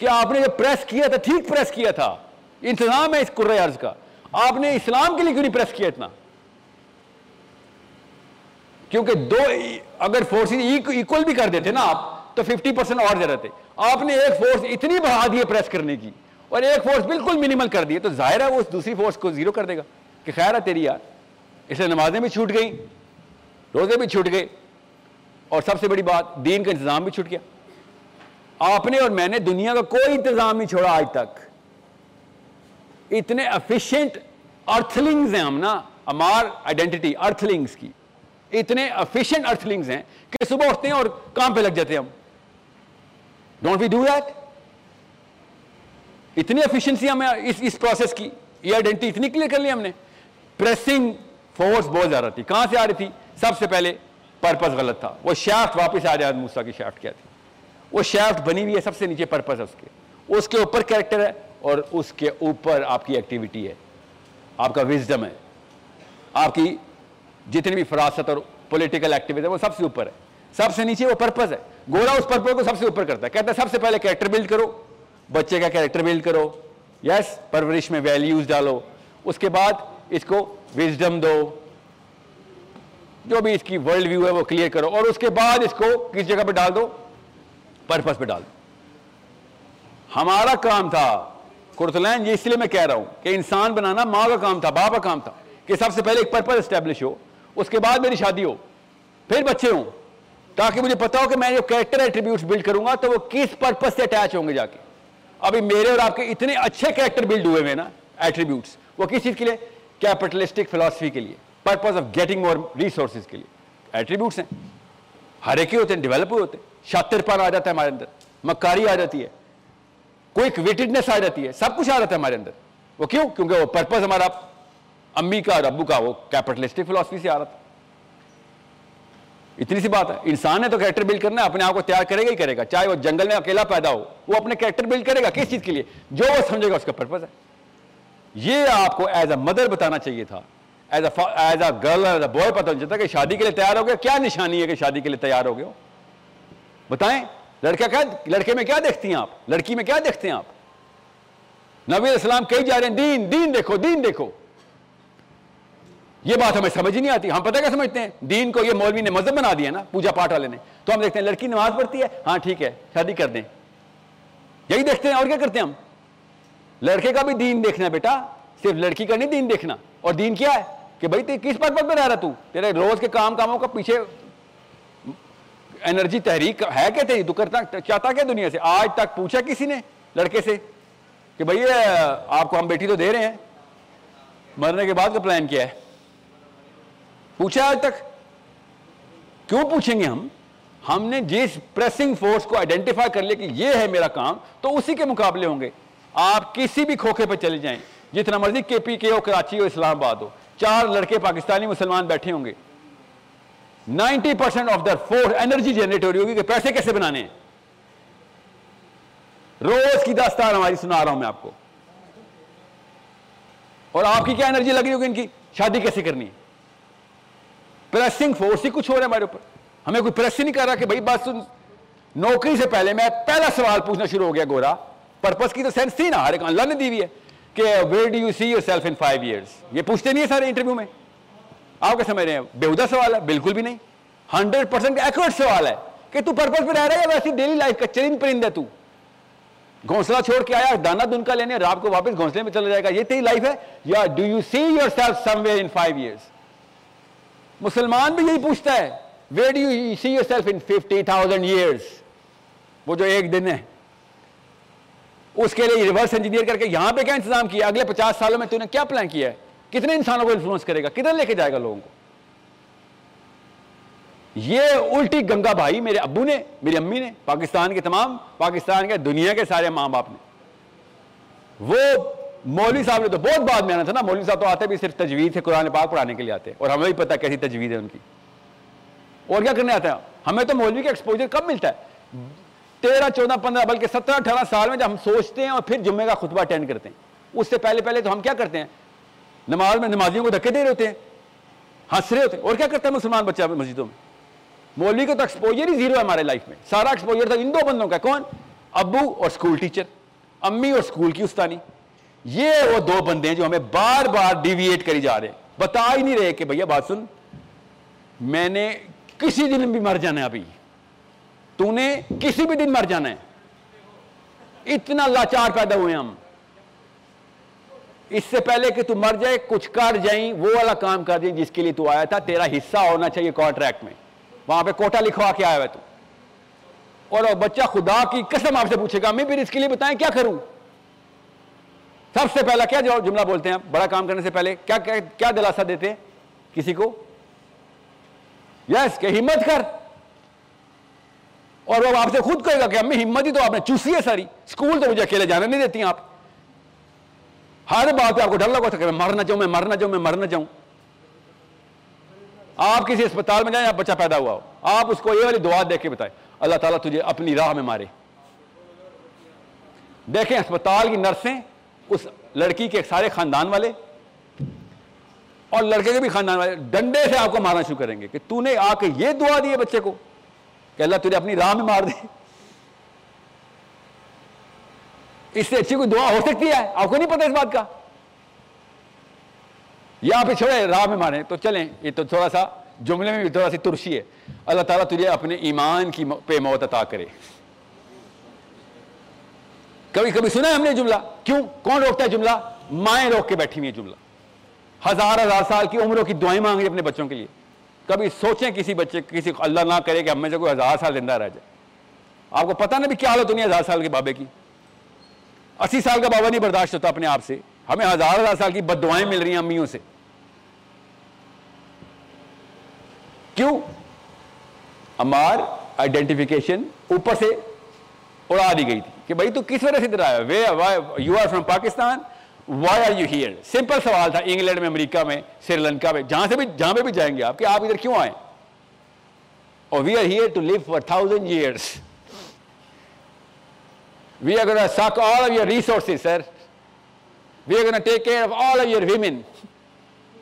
کہ آپ نے جو پریس کیا تھا، ٹھیک پریس کیا تھا؟ انتظام ہے اس قرآن عرض کا۔ آپ نے اسلام کے لیے کیوں نہیں پریس کیا اتنا؟ کیونکہ دو، اگر فورسز ایکول بھی کر دیتے نا آپ، تو ففٹی پرسینٹ اور زیادہ تھے۔ آپ نے ایک فورس اتنی بڑھا دی ہے پریس کرنے کی، اور ایک فورس بالکل منیمل کر دی ہے، تو ظاہر ہے وہ اس دوسری فورس کو زیرو کر دے گا۔ کہ خیر ہے تیری یار، اس نمازیں بھی چھوٹ گئیں، روزے بھی چھوٹ گئے، اور سب سے بڑی بات، دین کا انتظام بھی چھوٹ گیا۔ آپ نے اور میں نے دنیا کا کوئی انتظام نہیں چھوڑا آج تک۔ اتنے افیشنٹ ارتھلنگز ہیں ہم نا، ہمار آئیڈینٹی ارتھلنگز کی۔ اتنے افیشینٹ ارتھلنگز ہیں کہ صبح اٹھتے ہیں اور کام پہ لگ جاتے ہیں ہم۔ ڈونٹ وی ڈو دیٹ اتنی افیشینسی ہمیں اس اس پروسیس کی، یہ آئیڈینٹی اتنی کلیئر کر لی ہم نے۔ پریسنگ فورس بہت زیادہ تھی۔ کہاں سے آ رہی تھی؟ سب سے پہلے پرپز غلط تھا۔ وہ شافٹ واپس آ جائے موسا کی شافٹ کیا تھی؟ وہ شافٹ بنی ہوئی ہے سب سے نیچے پرپز ہے اس کے۔ اس کے اوپر کریکٹر ہے اور اس کے اوپر آپ کی ایکٹیویٹی ہے۔ آپ کا وزڈم ہے۔ آپ کی جتنی بھی فراست اور پولیٹیکل ایکٹیویز ہے وہ سب سے اوپر ہے۔ سب سے نیچے وہ پرپز ہے۔ گولا اس پرپس کو سب سے اوپر کرتا ہے۔ کہتا ہے سب سے پہلے کریکٹر بلڈ کرو۔ بچے کا کریکٹر بلڈ کرو۔ یس yes, پرورش میں ویلیوز ڈالو۔ اس کے بعد اس کو وزڈم دو۔ جو بھی اس کی ورلڈ ویو ہے وہ کلیئر کرو۔ اور اس کے بعد اس کو کس جگہ پہ ڈال دو؟ پرپس پہ ڈال۔ ہمارا کام تھا کرتلین یہ اس لیے میں کہہ رہا ہوں کہ انسان بنانا ماں کا کام تھا، باپ کا کام تھا کہ سب سے پہلے ایک پرپس اسٹیبلش ہو، اس کے بعد میری شادی ہو، پھر بچے ہوں، تاکہ مجھے پتا ہو کہ میں جو کریکٹر ایٹریبیوٹس بلڈ کروں گا تو وہ کس پرپز سے اٹیچ ہوں گے جا کے۔ ابھی میرے اور آپ کے اتنے اچھے کریکٹر بلڈ ہوئے ہوئے نا ایٹریبیوٹس وہ کس چیز کے لیے؟ کیپٹلسٹک فلاسفی کے لیے purpose of getting more resources کے لیے۔ ایٹریبیوٹس ہیں۔ ہر ایک ہی ہوتے ہیں ڈیولپ ہوئے ہوتے ہیں۔ شاطر پن آ جاتا ہے ہمارے اندر، مکاری آ جاتی ہے، کوئی ویٹڈنس آ جاتی ہے، سب کچھ آ جاتا ہے ہمارے اندر۔ وہ کیوں؟ کیونکہ وہ پرپز ہمارا امی کا اور ابو کا، وہ کیپٹلسٹک فلاسفی سے آ رہا تھا۔ اتنی سی بات ہے۔ انسان ہے تو کریکٹر بلڈ کرنا ہے، اپنے آپ کو تیار کرے گا ہی کرے گا۔ چاہے وہ جنگل میں اکیلا پیدا ہو، وہ اپنے کریکٹر بلڈ کرے گا کس چیز کے لیے؟ جو وہ سمجھے گا، اس کا پرپز ہے۔ یہ آپ کو ایز اے مدر بتانا چاہیے تھا۔ As a a girl as a boy پتہ چاہتا کہ شادی کے لیے تیار ہو گیا کیا نشانی ہے کہ شادی کے لیے تیار ہو گئے ہو؟ بتائیں، لڑکا کیا، لڑکے میں کیا دیکھتی ہیں آپ؟ لڑکی میں کیا دیکھتے ہیں آپ؟ نبی اسلام کہی جا رہے ہیں، دین دین دیکھو دین دیکھو۔ یہ بات ہمیں سمجھ نہیں آتی۔ ہم پتہ کیا سمجھتے ہیں؟ دین کو یہ مولوی نے مذہب بنا دیا نا، پوجا پاٹ والے نے۔ تو ہم دیکھتے ہیں، لڑکی نماز پڑھتی ہے ہاں ٹھیک ہے، شادی کر دیں۔ یہی دیکھتے ہیں، اور کیا کرتے ہیں ہم؟ لڑکے کا بھی دین دیکھنا بیٹا، صرف لڑکی کا نہیں دین دیکھنا۔ اور دین کیا ہے؟ کہ بھائی کس پر پر رہ رہا تو؟ تیرے روز کے کام کاموں کا پیچھے انرجی تحریک ہے کہ تھی تو کرتا چاہتا کہ دنیا سے؟ آج تک پوچھا کسی نے لڑکے سے کہ بھئی آپ کو ہم بیٹی تو دے رہے ہیں، مرنے کے بعد کا پلان کیا ہے؟ پوچھا آج تک؟ کیوں پوچھیں گے ہم؟ ہم نے جس پریسنگ فورس کو آئیڈینٹیفائی کر لیا کہ یہ ہے میرا کام، تو اسی کے مقابلے ہوں گے۔ آپ کسی بھی کھوکھے پہ چلے جائیں، جتنا مرضی کے پی کے ہو کراچی ہو، اسلام آباد ہو، چار لڑکے پاکستانی مسلمان بیٹھے ہوں گے۔ Ninety percent of the force energy generate ہو رہی ہوگی کہ پیسے کیسے بنانے ہیں؟ روز کی داستان ہماری سنا رہا ہوں میں آپ کو۔ اور آپ کی کیا انرجی لگ رہی ہوگی ان کی؟ شادی کیسے کرنی ہے؟ پریسنگ فورس ہی کچھ ہو رہا ہے ہمارے اوپر۔ ہمیں کوئی پریس ہی نہیں کر رہا کہ بھائی بات سن۔ نوکری سے پہلے میں پہلا سوال پوچھنا شروع ہو گیا گورا۔ پرپس کی تو سینس تھی نا، ہر ایک اللہ نے دی ہوئی ہے کہ where do you see yourself in five years یہ پوچھتے نہیں ہے سارے انٹرویو میں۔ آپ کیا سمجھ رہے ہیں؟ بےحدہ سوال ہے، بالکل بھی نہیں۔ ہنڈریڈ پرسینٹ ایکوریٹ سوال ہے کہ تو پرپس پہ رہ رہا ہے ویسی ڈیلی لائف کا چرند پرند ہے تو؟ گھونسلہ چھوڑ کے آیا دانا دن کا لینے رات کو واپس گھونسلے میں چلا جائے گا۔ یہ تیری لائف ہے؟ یا do you see yourself somewhere in five years مسلمان بھی یہی پوچھتا ہے where do you see yourself in fifty thousand years وہ جو ایک دن ہے۔ اس کے لیے ریورس انجینئر کر کے یہاں پہ کیا انتظام کیا؟ اگلے پچاس سالوں میں تو نے کیا پلان کیا ہے؟ کتنے انسانوں کو انفلوئنس کرے گا؟ کدھر لے کے جائے گا لوگوں کو؟ یہ الٹی گنگا بھائی میرے ابو نے، میری امی نے، پاکستان کے تمام، پاکستان کے، دنیا کے سارے ماں باپ نے۔ وہ مولوی صاحب نے تو بہت بعد میں آنا تھا نا، مولوی صاحب تو آتے بھی صرف تجویز سے قرآن پاک پڑھانے کے لیے آتے اور ہمیں بھی پتا کیسی تجویز ہے ان کی۔ اور کیا کرنے آتا ہے ہمیں تو مولوی کا ایکسپوجر کب ملتا ہے؟ تیرہ، چودہ، پندرہ، بلکہ سترہ، اٹھارہ سال میں جب ہم سوچتے ہیں اور پھر جمعے کا خطبہ اٹینڈ کرتے ہیں، اس سے پہلے پہلے تو ہم کیا کرتے ہیں؟ نماز میں نمازیوں کو دھکے دے رہے ہوتے ہیں، ہنس رہے ہوتے ہیں۔ اور کیا کرتے ہیں مسلمان بچہ مسجدوں میں؟ مولوی کا تو ایکسپوجر ہی زیرو ہے ہمارے لائف میں۔ سارا ایکسپوجر تھا ان دو بندوں کا۔ کون؟ ابو اور اسکول ٹیچر امی اور اسکول کی استانی۔ یہ وہ دو بندے ہیں جو ہمیں بار بار ڈیویٹ کری جا رہے ہیں۔ بتا ہی نہیں رہے کہ بھیا بات سن، میں نے کسی دن بھی مر جانا ہے ابھی۔ تو نے کسی بھی دن مر جانا ہے۔ اتنا لاچار پیدا ہوئے ہم۔ اس سے پہلے کہ تو مر جائے، کچھ کر جائیں، وہ والا کام کر دیں جس کے لیے تو آیا تھا، تیرا حصہ ہونا چاہیے کانٹریکٹ میں۔ وہاں پہ کوٹا لکھوا کے آیا ہوا تو۔ اور بچہ خدا کی قسم آپ سے پوچھے گا، میں پھر اس کے لیے بتائیں کیا کروں؟ سب سے پہلا کیا جملہ بولتے ہیں بڑا کام کرنے سے پہلے کیا کیا دلاسا دیتے ہیں کسی کو؟ یس کہ ہمت کر۔ اور وہ آپ سے خود کہے گا کہ امی، ہمت ہی تو آپ نے چوسی ہے ساری۔ اسکول تو مجھے اکیلے جانے نہیں دیتی آپ۔ ہر بات پہ آپ کو ڈر لگا تھا کہ میں مرنا چاہوں میں مرنا چاہوں میں مرنا چاہوں آپ کسی اسپتال میں جائیں، آپ بچہ پیدا ہوا ہو۔ آپ اس کو یہ والی دعا دیکھ کے بتائیں، اللہ تعالیٰ تجھے اپنی راہ میں مارے۔ دیکھیں اسپتال کی نرسیں اس لڑکی کے سارے خاندان والے اور لڑکے کے بھی خاندان والے ڈنڈے سے آپ کو مارنا شروع کریں گے کہ تو نے آ کے یہ دعا دی ہے بچے کو کہ اللہ تجھے اپنی راہ میں مار دے۔ اس سے اچھی کوئی دعا ہو سکتی ہے؟ آپ کو نہیں پتا اس بات کا؟ یا پہ چھوڑے، راہ میں مارے تو چلیں، یہ تو تھوڑا سا جملے میں بھی تھوڑا سی ترشی ہے۔ اللہ تعالیٰ تجھے اپنے ایمان کی پہ موت عطا کرے۔ کبھی کبھی سنا ہے ہم نے جملہ؟ کیوں؟ کون روکتا ہے جملہ؟ مائیں روک کے بیٹھی ہوئی جملہ۔ ہزار ہزار سال کی عمروں کی دعائیں مانگ رہی اپنے بچوں کے لیے۔ کبھی سوچیں کسی بچے، کسی اللہ نہ کرے کہ ہم میں سے کوئی ہزار سال زندہ رہ جائے۔ آپ کو پتہ نہیں بھی کیا حالت ہونی ہے ہزار سال کے بابے کی۔ اسی سال کا بابا نہیں برداشت ہوتا اپنے آپ سے۔ ہمیں ہزار ہزار سال کی بد دعائیں مل رہی ہیں امیوں سے۔ کیوں؟ ہمار آئیڈینٹیفیکیشن اوپر سے اڑا دی گئی تھی کہ بھائی تو کس وجہ سے ادھر آیا؟ You are from Pakistan why are you here simple سوال تھا انگلینڈ میں امریکہ میں سری لنکا میں، جہاں سے بھی، جہاں پہ بھی جائیں گے آپ کہ آپ ادھر کیوں آئے؟ اور we are here to live for thousand years we are gonna suck all of your resources sir we are gonna take care of all of your women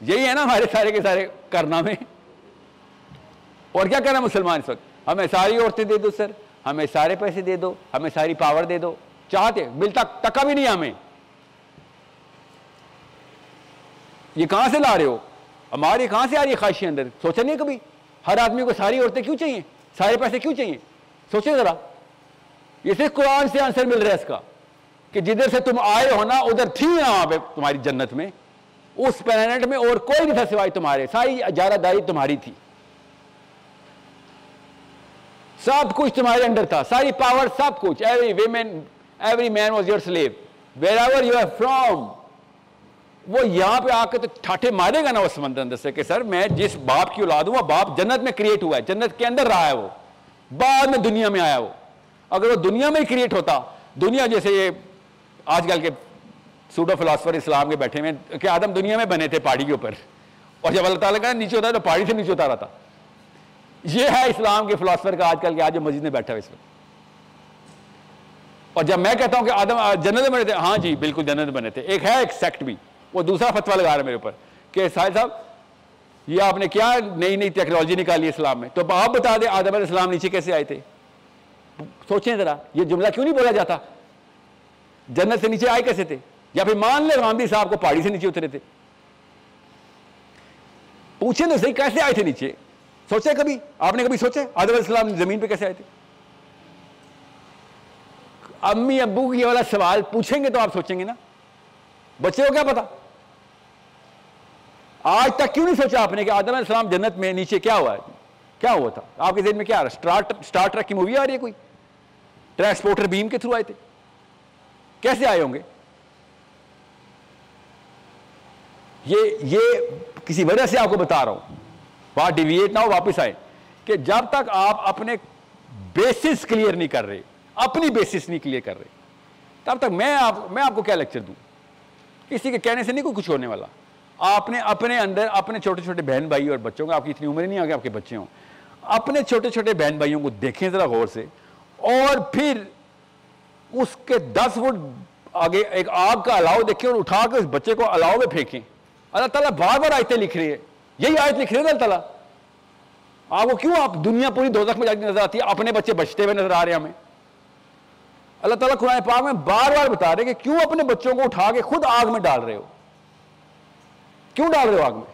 یہی ہے نا ہمارے سارے کے سارے کرنا میں اور کیا کرنا مسلمان اس وقت ہمیں ساری عورتیں دے دو، سر. ہمیں سارے پیسے دے دو، ہمیں ساری پاور دے دو. چاہتے ملتا تکا بھی نہیں ہمیں. یہ کہاں سے لا رہے ہو؟ ہماری کہاں سے آ رہی ہے خواہشیں اندر؟ سوچا نہیں کبھی؟ ہر آدمی کو ساری عورتیں کیوں چاہیے؟ سارے پیسے کیوں چاہیے؟ سوچے ذرا. یہ صرف قرآن سے آنسر مل رہا ہے اس کا کہ جدھر سے تم آئے ہو نا، ادھر تھی نا وہاں پہ تمہاری جنت میں، اس پلانٹ میں اور کوئی نہیں تھا سوائے تمہارے، ساری اجارہ داری تمہاری تھی۔ سب کچھ تمہارے اندر تھا، ساری پاور سب کچھ every women every man was your slave wherever you are from وہ یہاں پہ آ کے تو ٹھاٹے مارے گا نا وہ سمندر اندر سے کہ سر، میں جس باپ کی اولاد ہوں، وہ باپ جنت میں کریٹ ہوا ہے، جنت کے اندر رہا ہے وہ، بعد میں دنیا میں آیا وہ۔ اگر وہ دنیا میں ہی کریٹ ہوتا، دنیا جیسے یہ آج کل کے سوڈو فلاسفر اسلام کے بیٹھے ہوئے کہ آدم دنیا میں بنے تھے پہاڑی کے اوپر۔ اور جب اللہ تعالیٰ کا نیچے ہوتا ہے تو پہاڑی سے نیچے اتارا تھا یہ ہے اسلام کے فلاسفر کا آج کل کے، آج جو مسجد میں بیٹھا ہے اس میں اور جب میں کہتا ہوں کہ آدم جنت میں بنے تھے ہاں جی بالکل جنت بنے تھے۔ ایک ہے ایک سیکٹ بھی۔ وہ دوسرا فتوا لگا رہا ہے میرے اوپر کہ ساحل صاحب، یہ آپ نے کیا نئی نئی ٹیکنالوجی نکالی اسلام میں؟ تو آپ بتا دیں آدم علیہ السلام نیچے کیسے آئے تھے؟ سوچیں ذرا، یہ جملہ کیوں نہیں بولا جاتا؟ جنت سے نیچے آئے کیسے تھے؟ یا پھر مان لے رامدی صاحب کو پہاڑی سے نیچے اترے تھے۔ پوچھیں تو صحیح، کیسے آئے تھے نیچے؟ سوچے کبھی؟ آپ نے کبھی سوچے آدم علیہ السلام زمین پہ کیسے آئے تھے؟ امی ابو کی یہ والا سوال پوچھیں گے تو آپ سوچیں گے نا۔ بچے کو کیا پتا؟ آج تک کیوں نہیں سوچا آپ نے کہ آدم علیہ السلام جنت میں نیچے کیا ہوا ہے؟ کیا ہوا تھا؟ آپ کے ذہن میں کیا رہا اسٹار ٹرک کی مووی آ رہی ہے کوئی؟ ٹرانسپورٹر بیم کے تھرو آئے تھے۔ کیسے آئے ہوں گے؟ یہ یہ کسی وجہ سے آپ کو بتا رہا ہوں۔ بات ڈیویٹ نہ ہو، واپس آئے کہ جب تک آپ اپنے بیسس کلیئر نہیں کر رہے، اپنی بیسس نہیں کلیئر کر رہے، تب تک میں آپ میں آپ کو کیا لیکچر دوں؟ کسی کے کہنے سے نہیں کوئی کچھ ہونے والا۔ آپ نے اپنے اندر اپنے چھوٹے چھوٹے بہن بھائی اور بچوں کو، آپ کی اتنی عمر نہیں آگے آپ کے بچے ہوں۔ اپنے چھوٹے چھوٹے بہن بھائیوں کو دیکھیں ذرا غور سے۔ اور پھر اس کے دس فٹ آگے ایک آگ کا الاؤ دیکھیں اور اٹھا کے اس بچے کو الاؤ میں پھینکیں۔ اللہ تعالیٰ بار بار آیتیں لکھ رہی ہے یہی آیت لکھ رہے ہیں اللہ تعالیٰ۔ آپ کو کیوں آپ دنیا پوری دو میں جاتی نظر آتی ہے اپنے بچے بچتے ہوئے نظر آ رہے ہیں ہمیں۔ اللہ تعالیٰ قرآن پاک میں بار بار بتا رہے کہ کیوں اپنے بچوں کو اٹھا کے خود آگ میں ڈال رہے ہو؟ کیوں ڈال رہے ہو آگ میں؟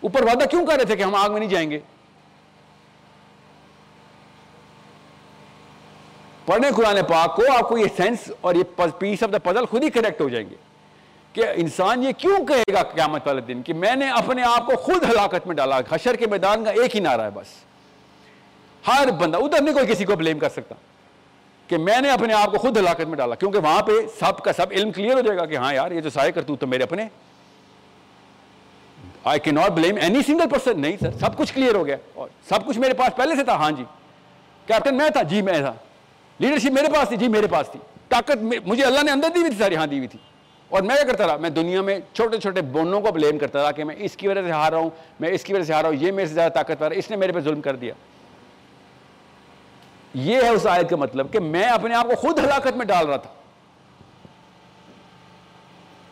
اوپر وعدہ کیوں کر رہے تھے کہ ہم آگ میں نہیں جائیں گے؟ پڑھنے قرآن پاک کو، آپ کو یہ سینس اور یہ پیس آف دا پزل خود ہی کریکٹ ہو جائیں گے کہ انسان یہ کیوں کہے گا قیامت والے دن کہ میں نے اپنے آپ کو خود ہلاکت میں ڈالا، حشر کے میدان کا ایک ہی نعرہ ہے بس۔ ہر بندہ، ادھر نہیں کوئی کسی کو بلیم کر سکتا کہ میں نے اپنے آپ کو خود ہلاکت میں ڈالا، کیونکہ وہاں پہ سب کا سب علم کلیئر ہو جائے گا کہ ہاں یار، یہ جو سائے کرتو تو میرے اپنے۔ I can not blame any single person نہیں سر، سب کچھ کلیئر ہو گیا۔ اور سب کچھ میرے پاس پہلے سے تھا ہاں جی۔ کیپٹن، میں تھا جی میں تھا۔ لیڈرشپ میرے پاس تھی جی میرے پاس تھی۔ طاقت مجھے اللہ نے اندر دی ہوئی تھی، ساری ہاں دی ہوئی تھی۔ اور میں کیا کرتا رہا، میں دنیا میں چھوٹے چھوٹے بونوں کو بلیم کرتا رہا کہ میں اس کی وجہ سے ہار رہا ہوں، میں اس کی وجہ سے ہار رہا ہوں، یہ میرے سے زیادہ طاقتور ہے، اس نے میرے پہ ظلم کر دیا۔ یہ ہے اس آیت کا مطلب کہ میں اپنے آپ کو خود ہلاکت میں ڈال رہا تھا۔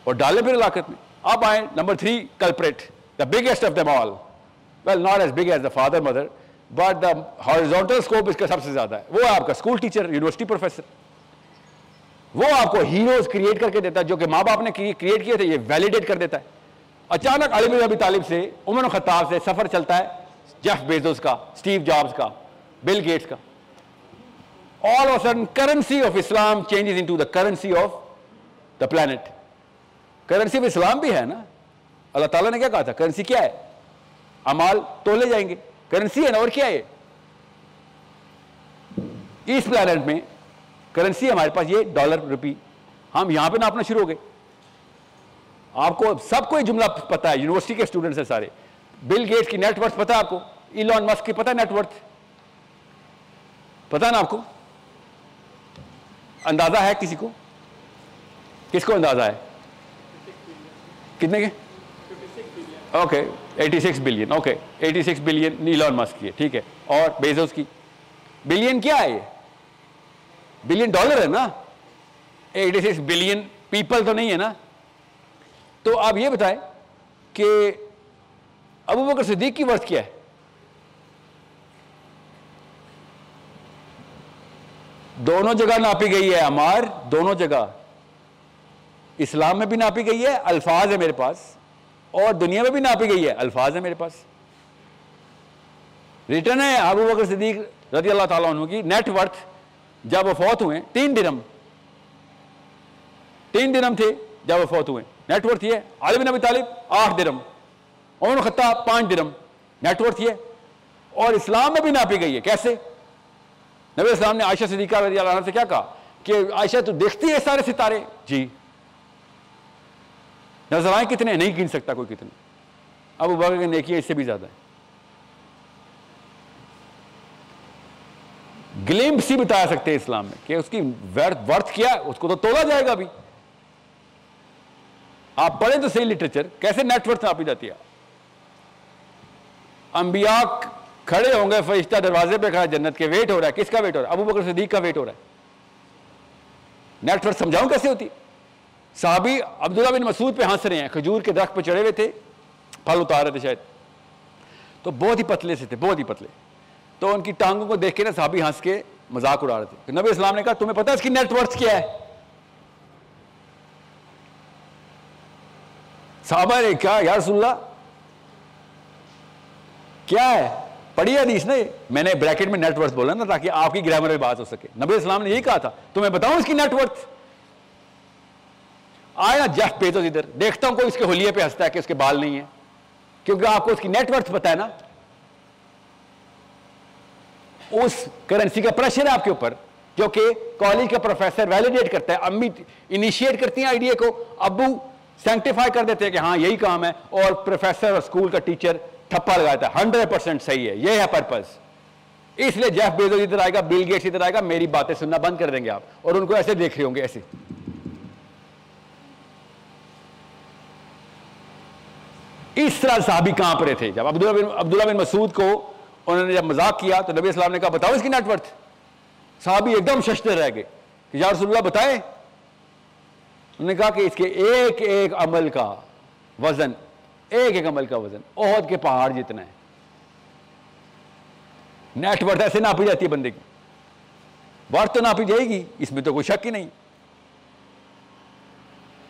اور ڈالے پھر ہلاکت میں۔ اب آئے number three culprit the biggest of the mall well not as big as the father mother but the horizontal scope اس کا سب سے زیادہ ہے وہ آپ کا اسکول ٹیچر یونیورسٹی پروفیسر وہ آپ کو ہیروز کریٹ کر کے دیتا ہے جو کہ ماں باپ نے کریٹ کیے تھے یہ ویلیڈیٹ کر دیتا ہے اچانک علم ابی طالب سے عمر خطاب سے سفر چلتا ہے جیف بیزوس کا اسٹیو جابس کا بل گیٹس کا all of a sudden currency of Islam changes into the currency of the planet. Currency of Islam بھی ہے نا اللہ تعالیٰ نے کیا کہا تھا کرنسی کیا ہے امال تولے جائیں گے کرنسی ہے نا، اور کیا ہے؟ اس پلانٹ میں کرنسی ہمارے پاس یہ ڈالر روپی ہم یہاں پہ ناپنا شروع ہو گئے۔ آپ کو سب کو یہ جملہ پتا ہے یونیورسٹی کے اسٹوڈنٹس ہیں سارے۔ بل گیٹس کی نیٹ ورتھ پتا ہے آپ کو ایلون مسک کی پتا ہے نیٹ ورتھ پتا نا آپ کو؟ اندازہ ہے کسی کو؟ کس کو اندازہ ہے؟ کتنے کے؟ Okay eighty six billion okay eighty six billion Elon Musk کی ہے، ٹھیک ہے. اور بیزوس کی. بلین کیا ہے یہ؟ بلین ڈالر ہے نا؟ ایٹی سکس بلین پیپل تو نہیں ہے نا؟ تو آپ یہ بتائیں کہ ابو بکر صدیق کی ورث کیا ہے؟ دونوں جگہ ناپی گئی ہے ہمار دونوں جگہ. اسلام میں بھی ناپی گئی ہے، الفاظ ہے میرے پاس. اور دنیا میں بھی ناپی گئی ہے۔ الفاظ ہے میرے پاس۔ ریٹرن ہے ابو بکر صدیق رضی اللہ تعالیٰ عنہ کی نیٹ ورتھ جب وہ فوت ہوئے، تین درم تین درم تھے جب وہ فوت ہوئے۔ نیٹ ورتھ یہ عالم نبی طالب، آٹھ درم عمر خطاب، پانچ درم نیٹ ورتھ یہ اور اسلام میں بھی ناپی گئی ہے۔ کیسے؟ نبی اسلام نے عائشہ صدیقہ رضی اللہ عنہ سے کیا کہا کہ عائشہ تو دیکھتی ہے سارے ستارے۔ جی۔ نظر آئے کتنے نہیں گن سکتا کوئی کتنے۔ اب وہ کی نیکی اس سے بھی زیادہ ہے۔ گلمپس ہی بتا سکتے ہیں اسلام میں کہ اس کی ورتھ کیا اس کو تو تولا جائے گا ابھی آپ پڑھیں تو صحیح لٹریچر کیسے نیٹ ورتھ ناپی جاتی ہے؟ انبیاء کھڑے ہوں گے، فرشتہ دروازے پہ کھڑا جنت کے ویٹ ہو رہا ہے۔ کس کا ویٹ ہو رہا ہے؟ ابو بکر صدیق کا ویٹ ہو رہا ہے۔ نیٹ ورتھ سمجھاؤں کیسے ہوتی صحابی عبداللہ بن مسعود پہ ہنس رہے ہیں، کھجور کے درخت پہ چڑھے ہوئے تھے، پھل اتار رہے تھے شاید۔ تو بہت ہی پتلے سے تھے، بہت ہی پتلے۔ تو ان کی ٹانگوں کو دیکھ کے نا صحابی ہنس کے مذاق اڑا رہے تھے۔ نبی اسلام نے کہا، تمہیں پتا اس کی نیٹ ورتھ کیا ہے؟ صحابہ نے کہا، یا رسول اللہ، کیا ہے؟ پڑھی حدیث نا میں نے بریکٹ میں نیٹ ورتھ بولا نا تاکہ آپ کی گرامر میں بات ہو سکے۔ نبی اسلام نے یہی کہا تھا تو میں بتاؤں اس کی نیٹ ورتھ آئے نا جیف پیتوز ادھر۔ دیکھتا ہوں کوئی اس کے ہولیے پہ ہنستا ہے کہ اس کے بال نہیں ہیں۔ کیونکہ آپ کو اس کی نیٹ ورتھ پتا ہے نا۔ اس کرنسی کا پریشر ہے آپ کے اوپر، جو کہ کالج کا پروفیسر ویلیڈیٹ کرتا ہے، امی انیشیٹ کرتی ہیں آئیڈیا کو، ابو سینکٹیفائی کر دیتے ہیں کہ ہاں یہی کام ہے۔ اور پروفیسر اور اسکول کا ٹیچر تھپا لگاتا ہے۔ ہنڈریڈ پرسینٹ صحیح ہے، یہ ہے پرپز اس لیے جیف بیزو ادھر آئے گا بل گیٹس ادھر آئے گا، میری باتیں سننا بند کر دیں گے آپ۔ اور ان کو ایسے دیکھ رہے ہوں گے، ایسے۔ اس طرح صحابی کہاں پر تھے؟ جب عبداللہ بن عبداللہ بن مسعود کو انہوں نے جب مذاق کیا تو نبی اسلام نے کہا، بتاؤ اس کی نیٹ ورتھ صحابی ایک دم ششتے رہ گئے کہ یا رسول اللہ بتائیں۔ انہوں نے کہا کہ اس کے ایک ایک عمل کا وزن، ایک ایک عمل کا وزن عہد کے پہاڑ جتنا ہے۔ نیٹ ورتھ ایسے ناپی جاتی ہے بندے کی۔ ورتھ تو ناپی جائے گی، اس میں تو کوئی شک ہی نہیں۔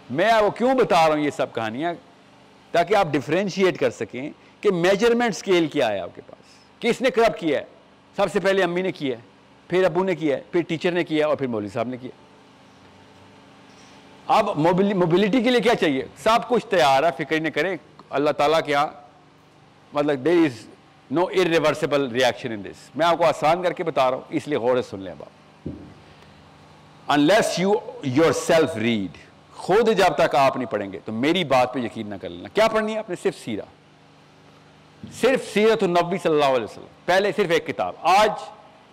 میں وہ کیوں بتا رہا ہوں یہ سب کہانیاں؟ تاکہ آپ ڈفرینشیٹ کر سکیں کہ میجرمنٹ سکیل کیا ہے آپ کے پاس۔ کس نے کرپ کیا ہے؟ سب سے پہلے امی نے کیا ہے، پھر ابو نے کیا ہے، پھر ٹیچر نے کیا اور پھر مولوی صاحب نے کیا اب موبلٹی کے لیے کیا چاہیے؟ سب کچھ تیار ہے، فکر نہیں کریں۔ اللہ تعالیٰ کے مطلب دیر از نو ریورسبل ریئیکشن ان دس میں آپ کو آسان کر کے بتا رہا ہوں، اس لیے غور سن لیں اب آپ۔ Unless you yourself read خود جب تک آپ نہیں پڑھیں گے تو میری بات پہ یقین نہ کر لینا کیا پڑھنی ہے آپ نے؟ صرف سیرا صرف سیرت النبی صلی اللہ علیہ وسلم۔ پہلے صرف ایک کتاب۔ آج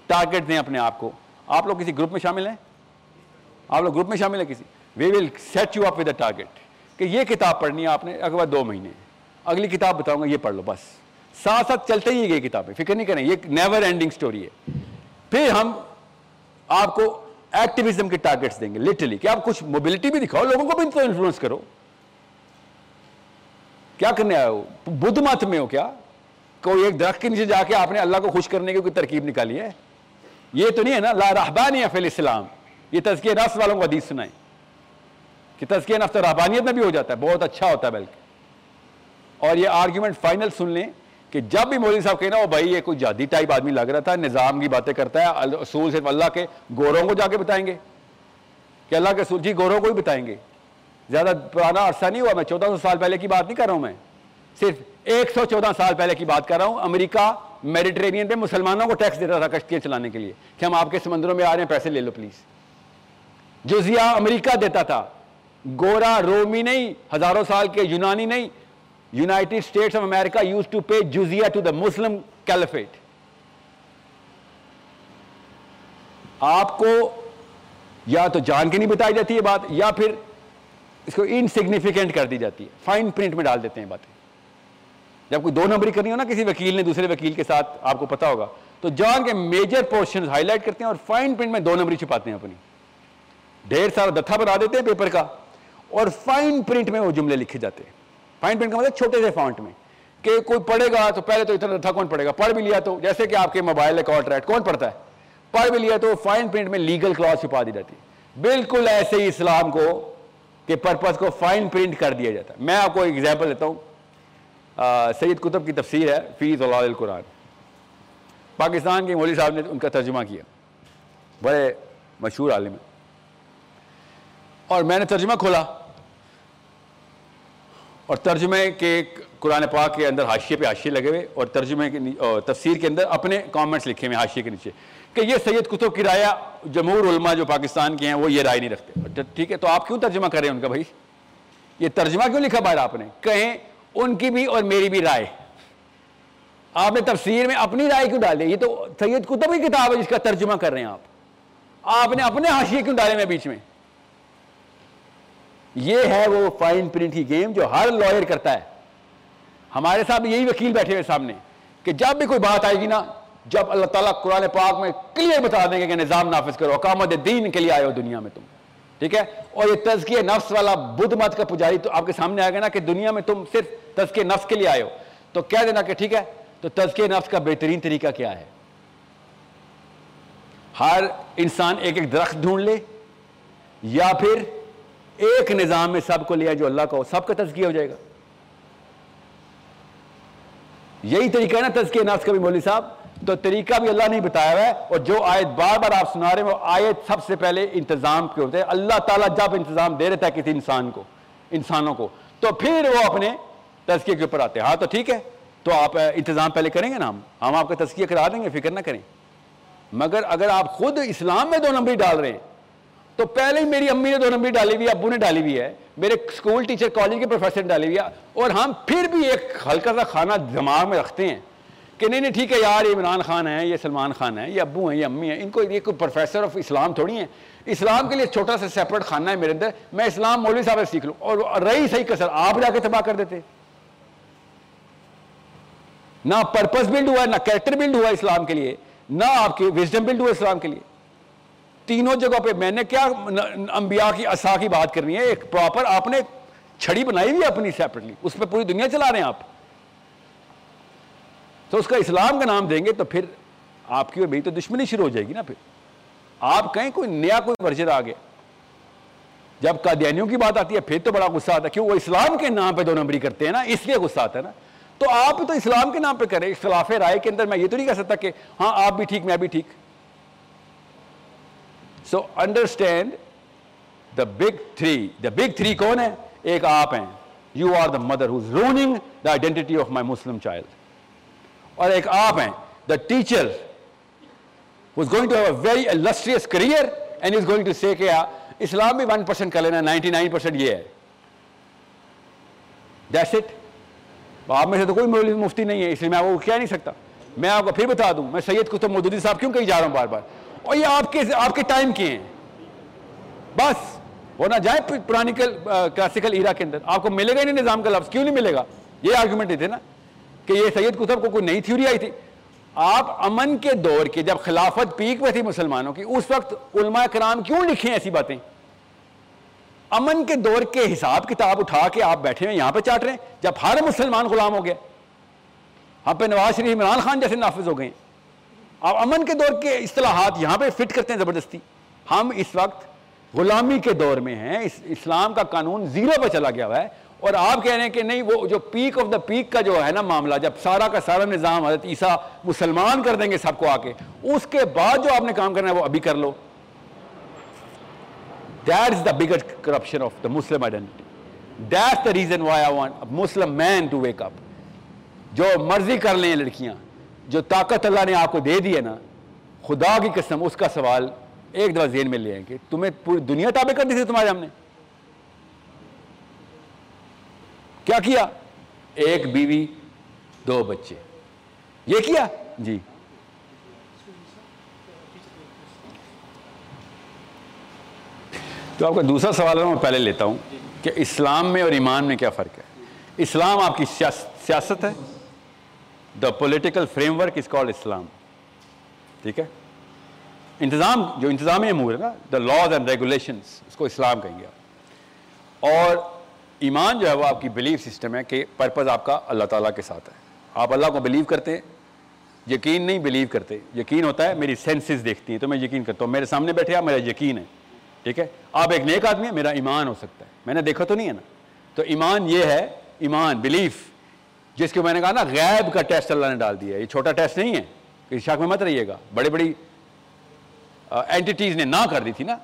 ٹارگٹ دیں اپنے آپ کو۔ آپ لوگ کسی گروپ میں شامل ہیں؟ آپ لوگ گروپ میں شامل ہیں کسی؟ We will set you up with a target کہ یہ کتاب پڑھنی ہے آپ نے اگر دو مہینے۔ اگلی کتاب بتاؤں گا، یہ پڑھ لو بس۔ ساتھ ساتھ چلتے ہی گئی کتابیں۔ فکر نہیں کریں، یہ نیور اینڈنگ سٹوری ہے۔ پھر ہم آپ کو ایکٹیویزم کے ٹارگیٹس دیں گے لٹرلی کہ آپ کچھ موبلٹی بھی دکھاؤ، لوگوں کو بھی تو انفلوئنس کرو. کیا کرنے آئے ہو؟ بدھ مت میں ہو کیا؟ کوئی ایک درخت کے نیچے جا کے آپ نے اللہ کو خوش کرنے کی کوئی ترکیب نکالی ہے؟ یہ تو نہیں ہے نا، لا رحبانی فی الاسلام. یہ تزکیہ نفس والوں کو حدیث سنائیں. کہ تزکیہ نفس رحبانیت میں بھی ہو جاتا ہے، بہت اچھا ہوتا ہے بلکہ. اور یہ آرگیومنٹ فائنل سن لیں کہ جب بھی مولوی صاحب کہنا وہ بھائی یہ کوئی جادی ٹائپ آدمی لگ رہا تھا، نظام کی باتیں کرتا ہے اصول صرف اللہ کے گوروں کو جا کے بتائیں گے، کہ اللہ کے اصول جی گوروں کو ہی بتائیں گے۔ زیادہ پرانا عرصہ نہیں ہوا، میں چودہ سو سال پہلے کی بات نہیں کر رہا ہوں میں۔ صرف ایک سو چودہ سال پہلے کی بات کر رہا ہوں، امریکہ میڈیٹرینین پہ مسلمانوں کو ٹیکس دیتا تھا کشتیاں چلانے کے لیے، کہ ہم آپ کے سمندروں میں آ رہے ہیں، پیسے لے لو پلیز۔ جزیہ امریکہ دیتا تھا، گورا رومی نہیں، ہزاروں سال کے یونانی نہیں United States of America used to pay جزیا to the Muslim caliphate آپ کو یا تو جان کے نہیں بتائی جاتی ہے بات، یا پھر اس کو انسگنیفیکینٹ کر دی جاتی ہے۔ فائن پرنٹ میں ڈال دیتے ہیں باتیں۔ جب کوئی دو نمبری کرنی ہو نا کسی وکیل نے دوسرے وکیل کے ساتھ، آپ کو پتا ہوگا۔ تو جان کے میجر پورشن ہائی لائٹ کرتے ہیں اور فائن پرنٹ میں دو نمبری چھپاتے ہیں اپنی۔ ڈھیر سارا دتھا بنا دیتے ہیں پیپر کا۔ اور فائن پرنٹ میں وہ جملے لکھے جاتے ہیں۔ فائن پرنٹ کا مطلب چھوٹے سے فانٹ میں کہ کوئی پڑھے گا تو پہلے تو اتنا دتھا کون پڑھے گا؟ پڑھ بھی لیا تو، جیسے کہ آپ کے موبائل اکاؤنٹ رائٹ کون پڑھتا ہے؟ پڑھ بھی لیا تو فائن پرنٹ میں لیگل کلاس چھپا دی جاتی۔ ہے بالکل ایسے ہی اسلام کو کہ پرپز کو فائن پرنٹ کر دیا جاتا۔ ہے میں آپ کو ایگزامپل دیتا ہوں۔ سید کتب کی تفسیر ہے فیض اللہ القرآن۔ پاکستان کے مولوی صاحب نے ان کا ترجمہ کیا۔ بڑے مشہور عالم ہیں۔ اور میں نے ترجمہ کھولا۔ اور ترجمے کے قرآن پاک کے اندر حاشیے پہ حاشیے لگے ہوئے اور ترجمے کے تفسیر کے اندر اپنے کامنٹس لکھے ہوئے حاشیے کے نیچے کہ یہ سید کتب کی رائے جمہور علماء جو پاکستان کے ہیں وہ یہ رائے نہیں رکھتے۔ ٹھیک ہے، تو آپ کیوں ترجمہ کریں ان کا بھائی؟ یہ ترجمہ کیوں لکھا باہر آپ نے؟ کہیں ان کی بھی اور میری بھی رائے۔ آپ نے تفسیر میں اپنی رائے کیوں ڈالی یہ تو سید کتب کی کتاب ہے جس کا ترجمہ کر رہے ہیں آپ۔ آپ نے اپنے حاشیے کیوں ڈالے میں بیچ میں؟ یہ ہے وہ فائن پرنٹ کی گیم جو ہر لائر کرتا ہے۔ ہمارے ساتھ یہی وکیل بیٹھے ہوئے سامنے کہ جب بھی کوئی بات آئے گی نا، جب اللہ تعالیٰ قرآن پاک میں کلیئر بتا دیں گے کہ نظام نافذ کرو، اقامت دین کے لیے آئے ہو دنیا میں تم۔ ٹھیک ہے؟ اور یہ تزکیہ نفس والا بدھ مت کا پجاری تو آپ کے سامنے آئے گا نا کہ دنیا میں تم صرف تزکیہ نفس کے لیے آئے ہو۔ تو کہہ دینا کہ ٹھیک ہے، تو تزکیہ نفس کا بہترین طریقہ کیا ہے؟ ہر انسان ایک ایک درخت ڈھونڈ لے یا پھر ایک نظام میں سب کو لیا جو اللہ کا ہو، سب کا تزکیہ ہو جائے گا۔ یہی طریقہ ہے نا تزکیہ نفس کا بھی مولوی صاحب۔ تو طریقہ بھی اللہ نہیں بتایا ہوا ہے اور جو آیت بار بار آپ سنا رہے ہیں، وہ آیت سب سے پہلے انتظام کے ہوتے ہیں۔ اللہ تعالیٰ جب انتظام دے رہتا ہے کسی انسان کو، انسانوں کو، تو پھر وہ اپنے تزکیے کے اوپر آتے ہیں۔ ہاں تو ٹھیک ہے۔ تو آپ انتظام پہلے کریں گے نا ہم؟ ہم آپ کا تزکیہ کرا دیں گے، فکر نہ کریں۔ مگر اگر آپ خود اسلام میں دو نمبر ڈال رہے ہیں تو پہلے ہی میری امی نے دو نمبر ڈالی ہوئی ابو نے ڈالی ہوئی ہے۔ میرے اسکول ٹیچر کالج کے پروفیسر نے ڈالی ہوئی ہے۔ اور ہم پھر بھی ایک ہلکا سا کھانا دماغ میں رکھتے ہیں کہ نہیں نہیں، ٹھیک ہے یار، یہ عمران خان ہے یہ سلمان خان ہے یہ ابو ہیں، یہ امی ہیں، ان کو یہ کوئی پروفیسر آف اسلام تھوڑی ہیں۔ اسلام کے لیے چھوٹا سا سیپریٹ کھانا ہے میرے اندر۔ میں اسلام مولوی صاحب سے سیکھ لوں۔ اور رہی صحیح کسر آپ جا کے تباہ کر دیتے۔ نہ پرپز بلڈ ہوا ہے، نہ کریکٹر بلڈ ہوا اسلام کے لیے، نہ آپ کی وزڈم بلڈ ہوا اسلام کے لیے۔ تینوں جگہ پہ میں نے کیا انبیاء کی عصا کی بات کرنی ہے، ایک پراپر آپ نے چھڑی بنائی ہوئی اپنی سیپریٹلی اس پہ پوری دنیا چلا رہے ہیں آپ۔ تو اس کا اسلام کا نام دیں گے تو پھر آپ کی بھی تو دشمنی شروع ہو جائے گی نا پھر۔ آپ کہیں کوئی نیا کوئی ورژن آ گیا۔ جب قادیانیوں کی بات آتی ہے، پھر تو بڑا غصہ آتا ہے، کیوں وہ اسلام کے نام پہ دو نمبری کرتے ہیں نا؟ اس لیے غصہ آتا ہے نا۔ تو آپ تو اسلام کے نام پہ کریں، اختلاف رائے کے اندر میں یہ تو نہیں کہہ سکتا کہ ہاں آپ بھی ٹھیک، میں بھی ٹھیک۔ So understand the big three the big three کون ہے ایک آپ ہیں. You are the mother who's running the identity of my Muslim child اور ایک آپ ہیں. The teacher was going to have a very illustrious career and is going to say کہ ah, اسلام بھی ون پرسینٹ کر لینا نائنٹی نائن پرسینٹ یہ ہے. دیٹس اٹ آپ میں سے تو کوئی مفتی نہیں ہے، اس لیے میں وہ کہہ نہیں سکتا. میں آپ کو پھر بتا دوں. میں سید کتب مودودی صاحب کیوں کہیں جا رہا ہوں بار بار؟ اور یہ آپ کے آپ کے ٹائم کے ہیں. بس، وہ نہ جائیں پرانیکل کلاسیکل ایرا کے اندر. آپ کو ملے گا نہیں نظام کا لفظ کیوں نہیں ملے گا؟ یہ آرگومنٹ تھے نا، کہ یہ سید کتب کو کوئی نئی تھیوری آئی تھی. آپ امن کے دور کے، جب خلافت پیک میں تھی مسلمانوں کی، اس وقت علماء کرام کیوں لکھیں ایسی باتیں؟ امن کے دور کے حساب کتاب اٹھا کے آپ بیٹھے ہیں، یہاں پہ چاٹ رہے ہیں، جب ہر مسلمان غلام ہو گیا. ہم پہ نواز شریف عمران خان جیسے نافذ ہو گئے آپ امن کے دور کے اصطلاحات یہاں پہ فٹ کرتے ہیں زبردستی۔ ہم اس وقت غلامی کے دور میں ہیں اسلام کا قانون زیرو پہ چلا گیا ہوا ہے۔ اور آپ کہہ رہے ہیں کہ نہیں، وہ جو پیک آف دا پیک کا جو ہے نا معاملہ، جب سارا کا سارا نظام حضرت عیسیٰ مسلمان کر دیں گے سب کو آ کے اس کے بعد جو آپ نے کام کرنا ہے وہ ابھی کر لو۔ That is the biggest corruption of the Muslim identity that's the reason why I want Muslim men to wake up جو مرضی کر لیں لڑکیاں۔ جو طاقت اللہ نے آپ کو دے دی ہے نا، خدا کی قسم اس کا سوال ایک دفعہ ذہن میں لے آئیں کہ تمہیں پوری دنیا تابع کر دی تھی تمہارے ہم نے۔ کیا کیا؟ ایک بیوی، دو بچے۔ یہ کیا؟ جی۔ تو آپ کا دوسرا سوال ہے، میں پہلے لیتا ہوں کہ اسلام میں اور ایمان میں کیا فرق ہے؟ اسلام آپ کی سیاست ہے؟ The political framework is called Islam ٹھیک ہے؟ انتظام، جو انتظامی امور ہے نا دا لاز اینڈ ریگولیشنس اس کو اسلام کہیں گے اور ایمان جو ہے وہ آپ کی بلیف سسٹم ہے کہ پرپز آپ کا اللہ تعالیٰ کے ساتھ ہے۔ آپ اللہ کو بلیو کرتے ہیں، یقین نہیں بلیو کرتے۔ یقین ہوتا ہے، میری سینسز دیکھتی ہیں، تو میں یقین کرتا ہوں۔ میرے سامنے بیٹھے آپ، میرا یقین ہے۔ ٹھیک ہے؟ آپ ایک نیک آدمی ہیں، میرا ایمان ہو سکتا ہے۔ میں نے دیکھا تو نہیں ہے نا۔ تو ایمان یہ ہے، ایمان بلیف جس کو میں نے کہا نا، غیب کا ٹیسٹ اللہ نے ڈال دیا یہ چھوٹا ٹیسٹ نہیں ہے کہ شاک میں مت رہیے گا۔ بڑی بڑی اینٹیز نے نہ کر دی تھی نا۔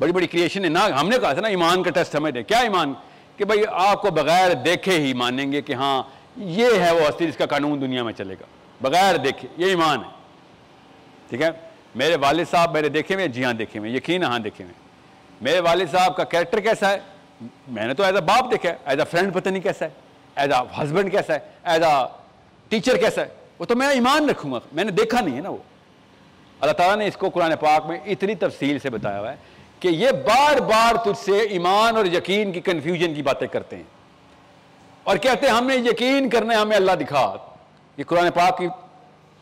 بڑی بڑی کریشن نے نہ، ہم نے کہا تھا نا، ایمان کا ٹیسٹ ہمیں دے۔ کیا ایمان؟ کہ بھائی آپ کو بغیر دیکھے ہی مانیں گے کہ ہاں یہ ہے وہ ہستی جس کا قانون دنیا میں چلے گا۔ بغیر دیکھے، یہ ایمان ہے۔ ٹھیک ہے؟ میرے والد صاحب میرے دیکھے ہوئے جی ہاں دیکھے ہوئے، یقین ہاں دیکھے ہوئے۔ میرے والد صاحب کا کریکٹر کیسا ہے؟ میں نے تو ایز اے باپ دیکھا ہے ایز اے فرینڈ پتہ نہیں کیسا ہے۔ ایز اے ہسبینڈ کیسا ہے؟ ایز اے ٹیچر کیسا ہے؟ وہ تو میں ایمان رکھوں گا۔ میں نے دیکھا نہیں ہے نا وہ۔ اللہ تعالیٰ نے اس کو قرآن پاک میں اتنی تفصیل سے بتایا ہوا ہے کہ یہ بار بار تجھ سے ایمان اور یقین کی کنفیوژن کی باتیں کرتے ہیں۔ اور کہتے ہیں، ہم نے یقین کرنا ہے، ہمیں اللہ دکھا۔ یہ قرآن پاک کی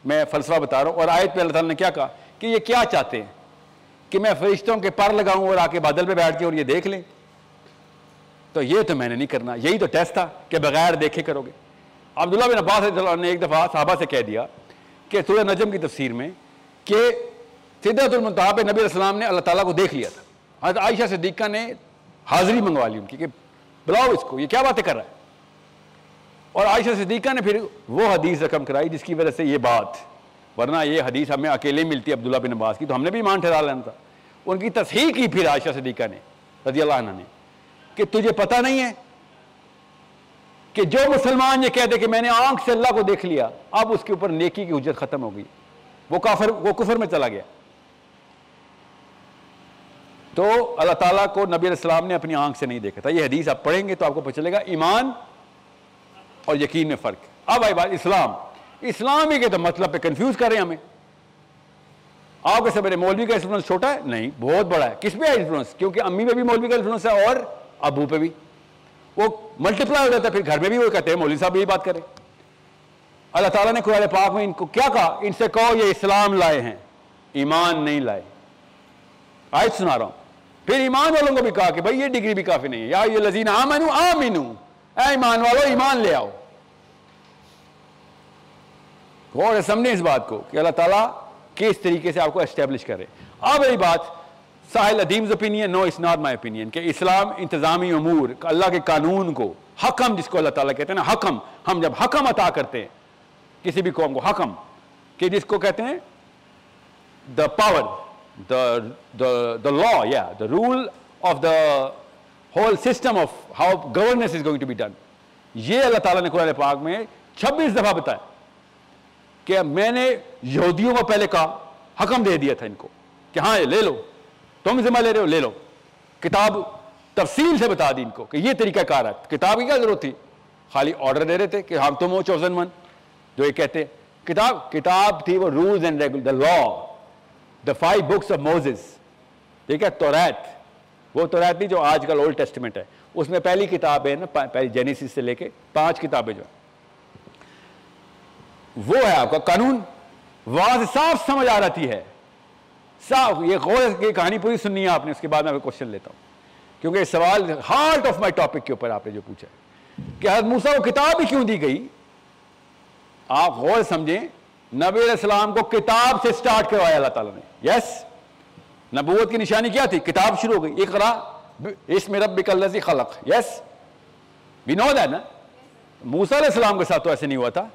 میں فلسفہ بتا رہا ہوں۔ اور آیت پہ اللہ تعالیٰ نے کیا کہا؟ کہ یہ کیا چاہتے ہیں؟ کہ میں فرشتوں کے پر لگاؤں اور آ کے بادل پہ بیٹھ کے اور یہ دیکھ لیں۔ تو یہ تو میں نے نہیں کرنا، یہی تو ٹیسٹ تھا کہ بغیر دیکھے کرو گے۔ عبداللہ بن عباس اللہ نے ایک دفعہ صحابہ سے کہہ دیا کہ سورہ نجم کی تفسیر میں کہ سدت المنتہا پہ نبی علیہ السلام نے اللہ تعالیٰ کو دیکھ لیا تھا۔ حضرت عائشہ صدیقہ نے حاضری منگوا لی ان کی کہ بلاؤ اس کو، یہ کیا باتیں کر رہا ہے؟ اور عائشہ صدیقہ نے پھر وہ حدیث رقم کرائی جس کی وجہ سے یہ بات، ورنہ یہ حدیث ہمیں اکیلے ملتی ہے عبداللہ بن عباس کی، تو ہم نے بھی ایمان ٹھہرا لینا تھا۔ ان کی تصحیح کی پھر عائشہ صدیقہ نے، رضی اللہ عنہ نے۔ کہ تجھے پتہ نہیں ہے کہ جو مسلمان یہ کہتے کہ میں نے آنکھ سے اللہ کو دیکھ لیا، اب اس کے اوپر نیکی کی حجت ختم ہو گئی۔ وہ کافر، وہ کفر میں چلا گیا۔ تو اللہ تعالیٰ کو نبی علیہ السلام نے اپنی آنکھ سے نہیں دیکھا تھا۔ یہ حدیث آپ پڑھیں گے تو آپ کو پتہ چلے گا، ایمان اور یقین میں فرق۔ اب آئی بات اسلام۔ اسلام ہی کے تو مطلب پہ کنفیوز کر رہے ہیں ہمیں۔ آپ کے میرے مولوی کا انفلوئنس چھوٹا ہے؟ نہیں، بہت بڑا ہے۔ کس پہ ہے انفلوئنس کیونکہ امی میں بھی مولوی کا انفلوئنس ہے اور ابو پہ بھی۔ وہ ملٹیپلائی ہو جاتا ہے، پھر گھر میں بھی وہ کہتے ہیں، مولوی صاحب یہی بات کریں اللہ تعالیٰ نے قرآن پاک میں ان کو کیا کہا؟ ان سے کہو یہ اسلام لائے ہیں، ایمان نہیں لائے۔ آج سنا رہا ہوں۔ پھر ایمان والوں کو بھی کہا کہ بھائی یہ ڈگری بھی کافی نہیں ہے۔ یا یہ لذین آمنو آمنو اے ایمان والو، ایمان لے آؤ۔ غور سمجھیں اس بات کو کہ اللہ تعالیٰ کس طریقے سے آپ کو اسٹیبلش کرے اب یہی بات Sahil Adeem's opinion no is not my opinion کہ اسلام انتظامی امور اللہ کے قانون کو، حکم جس کو اللہ تعالیٰ کہتے ہیں نا، حکم. ہم جب حکم عطا کرتے ہیں، کسی بھی قوم کو حکم، کہ جس کو کہتے ہیں دا پاور دا لا یا the role of the whole system of how governance is going to be done یہ اللہ تعالیٰ نے قرآن پاک میں چھبیس دفعہ بتایا کہ میں نے یہودیوں کو پہلے کہا، حکم دے دیا تھا ان کو، کہ ہاں یہ لے لو۔ تم ذمہ لے رہے ہو، لے لو۔ کتاب تفصیل سے بتا دی ان کو کہ یہ طریقہ کار ہے۔ کتاب کی کیا ضرورت تھی؟ خالی آرڈر دے رہے تھے کہ ہم تم ہو چوزن ون جو یہ کہتے کتاب کتاب تھی وہ rules and regulations the law the five books of Moses ٹھیک ہے توریت وہ توریت نہیں جو آج کل اولڈ ٹیسٹمنٹ ہے۔ اس میں پہلی کتاب ہے نا پہلی جینیسس سے لے کے پانچ کتابیں جو وہ ہے آپ کا قانون۔ وہاں سے صاف سمجھ آ رہتی ہے۔ صاف، یہ غور کی کہانی پوری سننی ہے آپ نے، اس کے بعد میں کوشچن لیتا ہوں۔ کیونکہ یہ سوال ہارٹ آف مائی ٹاپک کے اوپر آپ نے جو پوچھا کہ حضرت موسیٰ کو کتاب ہی کیوں دی گئی؟ آپ غور سمجھیں، نبی علیہ السلام کو کتاب سے سٹارٹ کروایا اللہ تعالیٰ نے۔ یس نبوت کی نشانی کیا تھی؟ کتاب شروع ہو گئی۔ اقرا اس میں رب الذی خلق۔ یس وی نو دیٹ نا موسیٰ علیہ السلام کے ساتھ تو ایسے نہیں ہوا تھا۔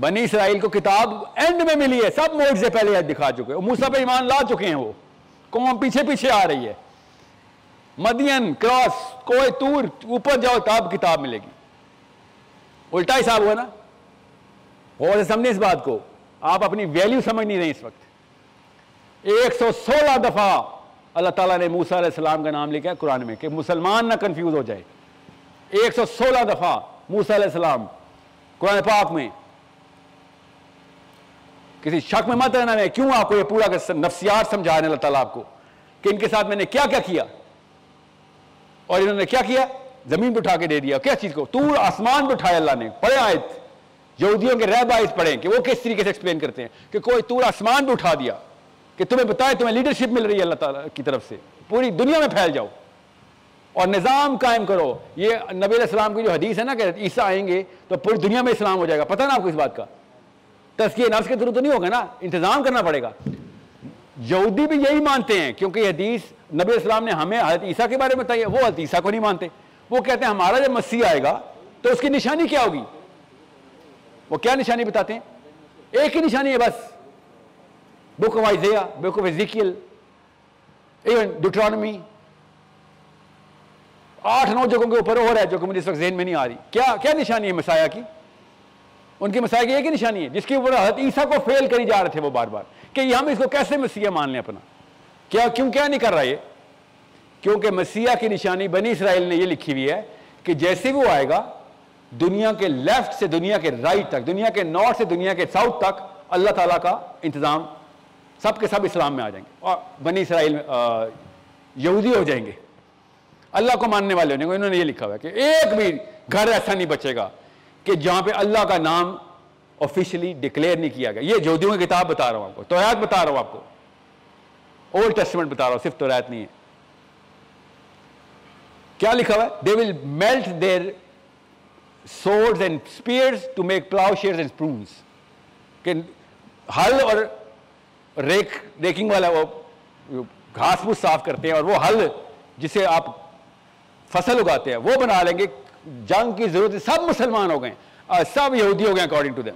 بنی اسرائیل کو کتاب اینڈ میں ملی ہے، سب موڈ سے پہلے دکھا چکے موسیٰ پہ ایمان لا چکے ہیں وہ۔ قوم پیچھے پیچھے آ رہی ہے۔ مدین، کراس کوئی تور، اوپر جاؤ، تب کتاب ملے گی۔ الٹا حساب ہوا نا۔ اور سمجھے اس بات کو۔ آپ اپنی ویلیو سمجھ نہیں رہے اس وقت۔ ایک سو سولہ دفعہ اللہ تعالیٰ نے موسیٰ علیہ السلام کا نام لکھا ہے قرآن میں کہ مسلمان نہ کنفیوز ہو جائے۔ ایک سو سولہ دفعہ موسیٰ علیہ السلام قرآن پاک میں کسی شک میں مت رہنا ہے کیوں آپ کو یہ پورا نفسیات سمجھا رہے اللہ تعالیٰ آپ کو کہ ان کے ساتھ میں نے کیا کیا کیا اور انہوں نے کیا کیا؟ زمین پہ اٹھا کے دے دیا۔ کیا چیز کو؟ تو آسمان پہ اٹھایا اللہ نے۔ پڑھے آیت۔ یہودیوں کے رہ باعث پڑھیں کہ وہ کس طریقے سے ایکسپلین کرتے ہیں کہ کوئی تور آسمان پہ اٹھا دیا کہ تمہیں بتائے تمہیں لیڈرشپ مل رہی ہے اللہ تعالیٰ کی طرف سے۔ پوری دنیا میں پھیل جاؤ اور نظام قائم کرو۔ یہ نبی علیہ السلام کی جو حدیث ہے نا کہ عیسیٰ آئیں گے تو پوری دنیا میں اسلام ہو جائے گا۔ پتہ نا آپ کو اس بات کا؟ تسکیہ نفس کے ضرورت نہیں ہوگا نا؟ انتظام کرنا پڑے گا۔ یہودی بھی یہی مانتے ہیں، کیونکہ یہ حدیث نبی السلام نے ہمیں حضرت عیسیٰ کے بارے میں بتائی ہے، وہ حضرت عیسیٰ کو نہیں مانتے۔ وہ کہتے ہیں ہمارا جب مسیح آئے گا تو اس کی نشانی کیا ہوگی؟ وہ کیا نشانی بتاتے ہیں؟ ایک ہی نشانی ہے بس۔ Book of Isaiah book of Ezekiel even Deuteronomy آٹھ نو جگہوں کے اوپر اور ہے جو کہ مجھے اس وقت ذہن میں نہیں آ رہی۔ کیا کیا نشانی ہے مسایہ کی؟ ان کی مسائل کی ایک ہی نشانی ہے، جس کی اوپر حضرت عیسیٰ کو فیل کری جا رہے تھے وہ بار بار، کہ ہم اس کو کیسے مسیح مان لیں اپنا؟ کیا کیوں کیا نہیں کر رہا یہ؟ کیونکہ مسیح کی نشانی بنی اسرائیل نے یہ لکھی ہوئی ہے کہ جیسے وہ آئے گا، دنیا کے لیفٹ سے دنیا کے رائٹ تک، دنیا کے نارتھ سے دنیا کے ساؤتھ تک اللہ تعالیٰ کا انتظام سب کے سب اسلام میں آ جائیں گے۔ اور بنی اسرائیل یہودی ہو جائیں گے۔ اللہ کو ماننے والے ہونے کو انہوں نے یہ لکھا ہوا ہے کہ ایک بھی گھر ایسا نہیں بچے گا۔ کہ جہاں پہ اللہ کا نام آفیشلی ڈکلیئر نہیں کیا گیا۔ یہ یہودیوں کی کتاب بتا رہا ہوں آپ کو توریات بتا رہا ہوں آپ کو۔ اولڈ ٹیسٹمنٹ بتا رہا ہوں، صرف توریات نہیں ہے۔ کیا لکھا ہوا ہے؟ They will melt their swords and spears to make ploughshares and spurns کہ ہل اور ریک، ریکنگ والا وہ گھاس پھوس صاف کرتے ہیں اور وہ ہل جسے آپ فصل اگاتے ہیں، وہ بنا لیں گے۔ جنگ کی ضرورت ہے، سب مسلمان ہو گئے۔ سب یہودی ہو گئے اکارڈنگ ٹو دیم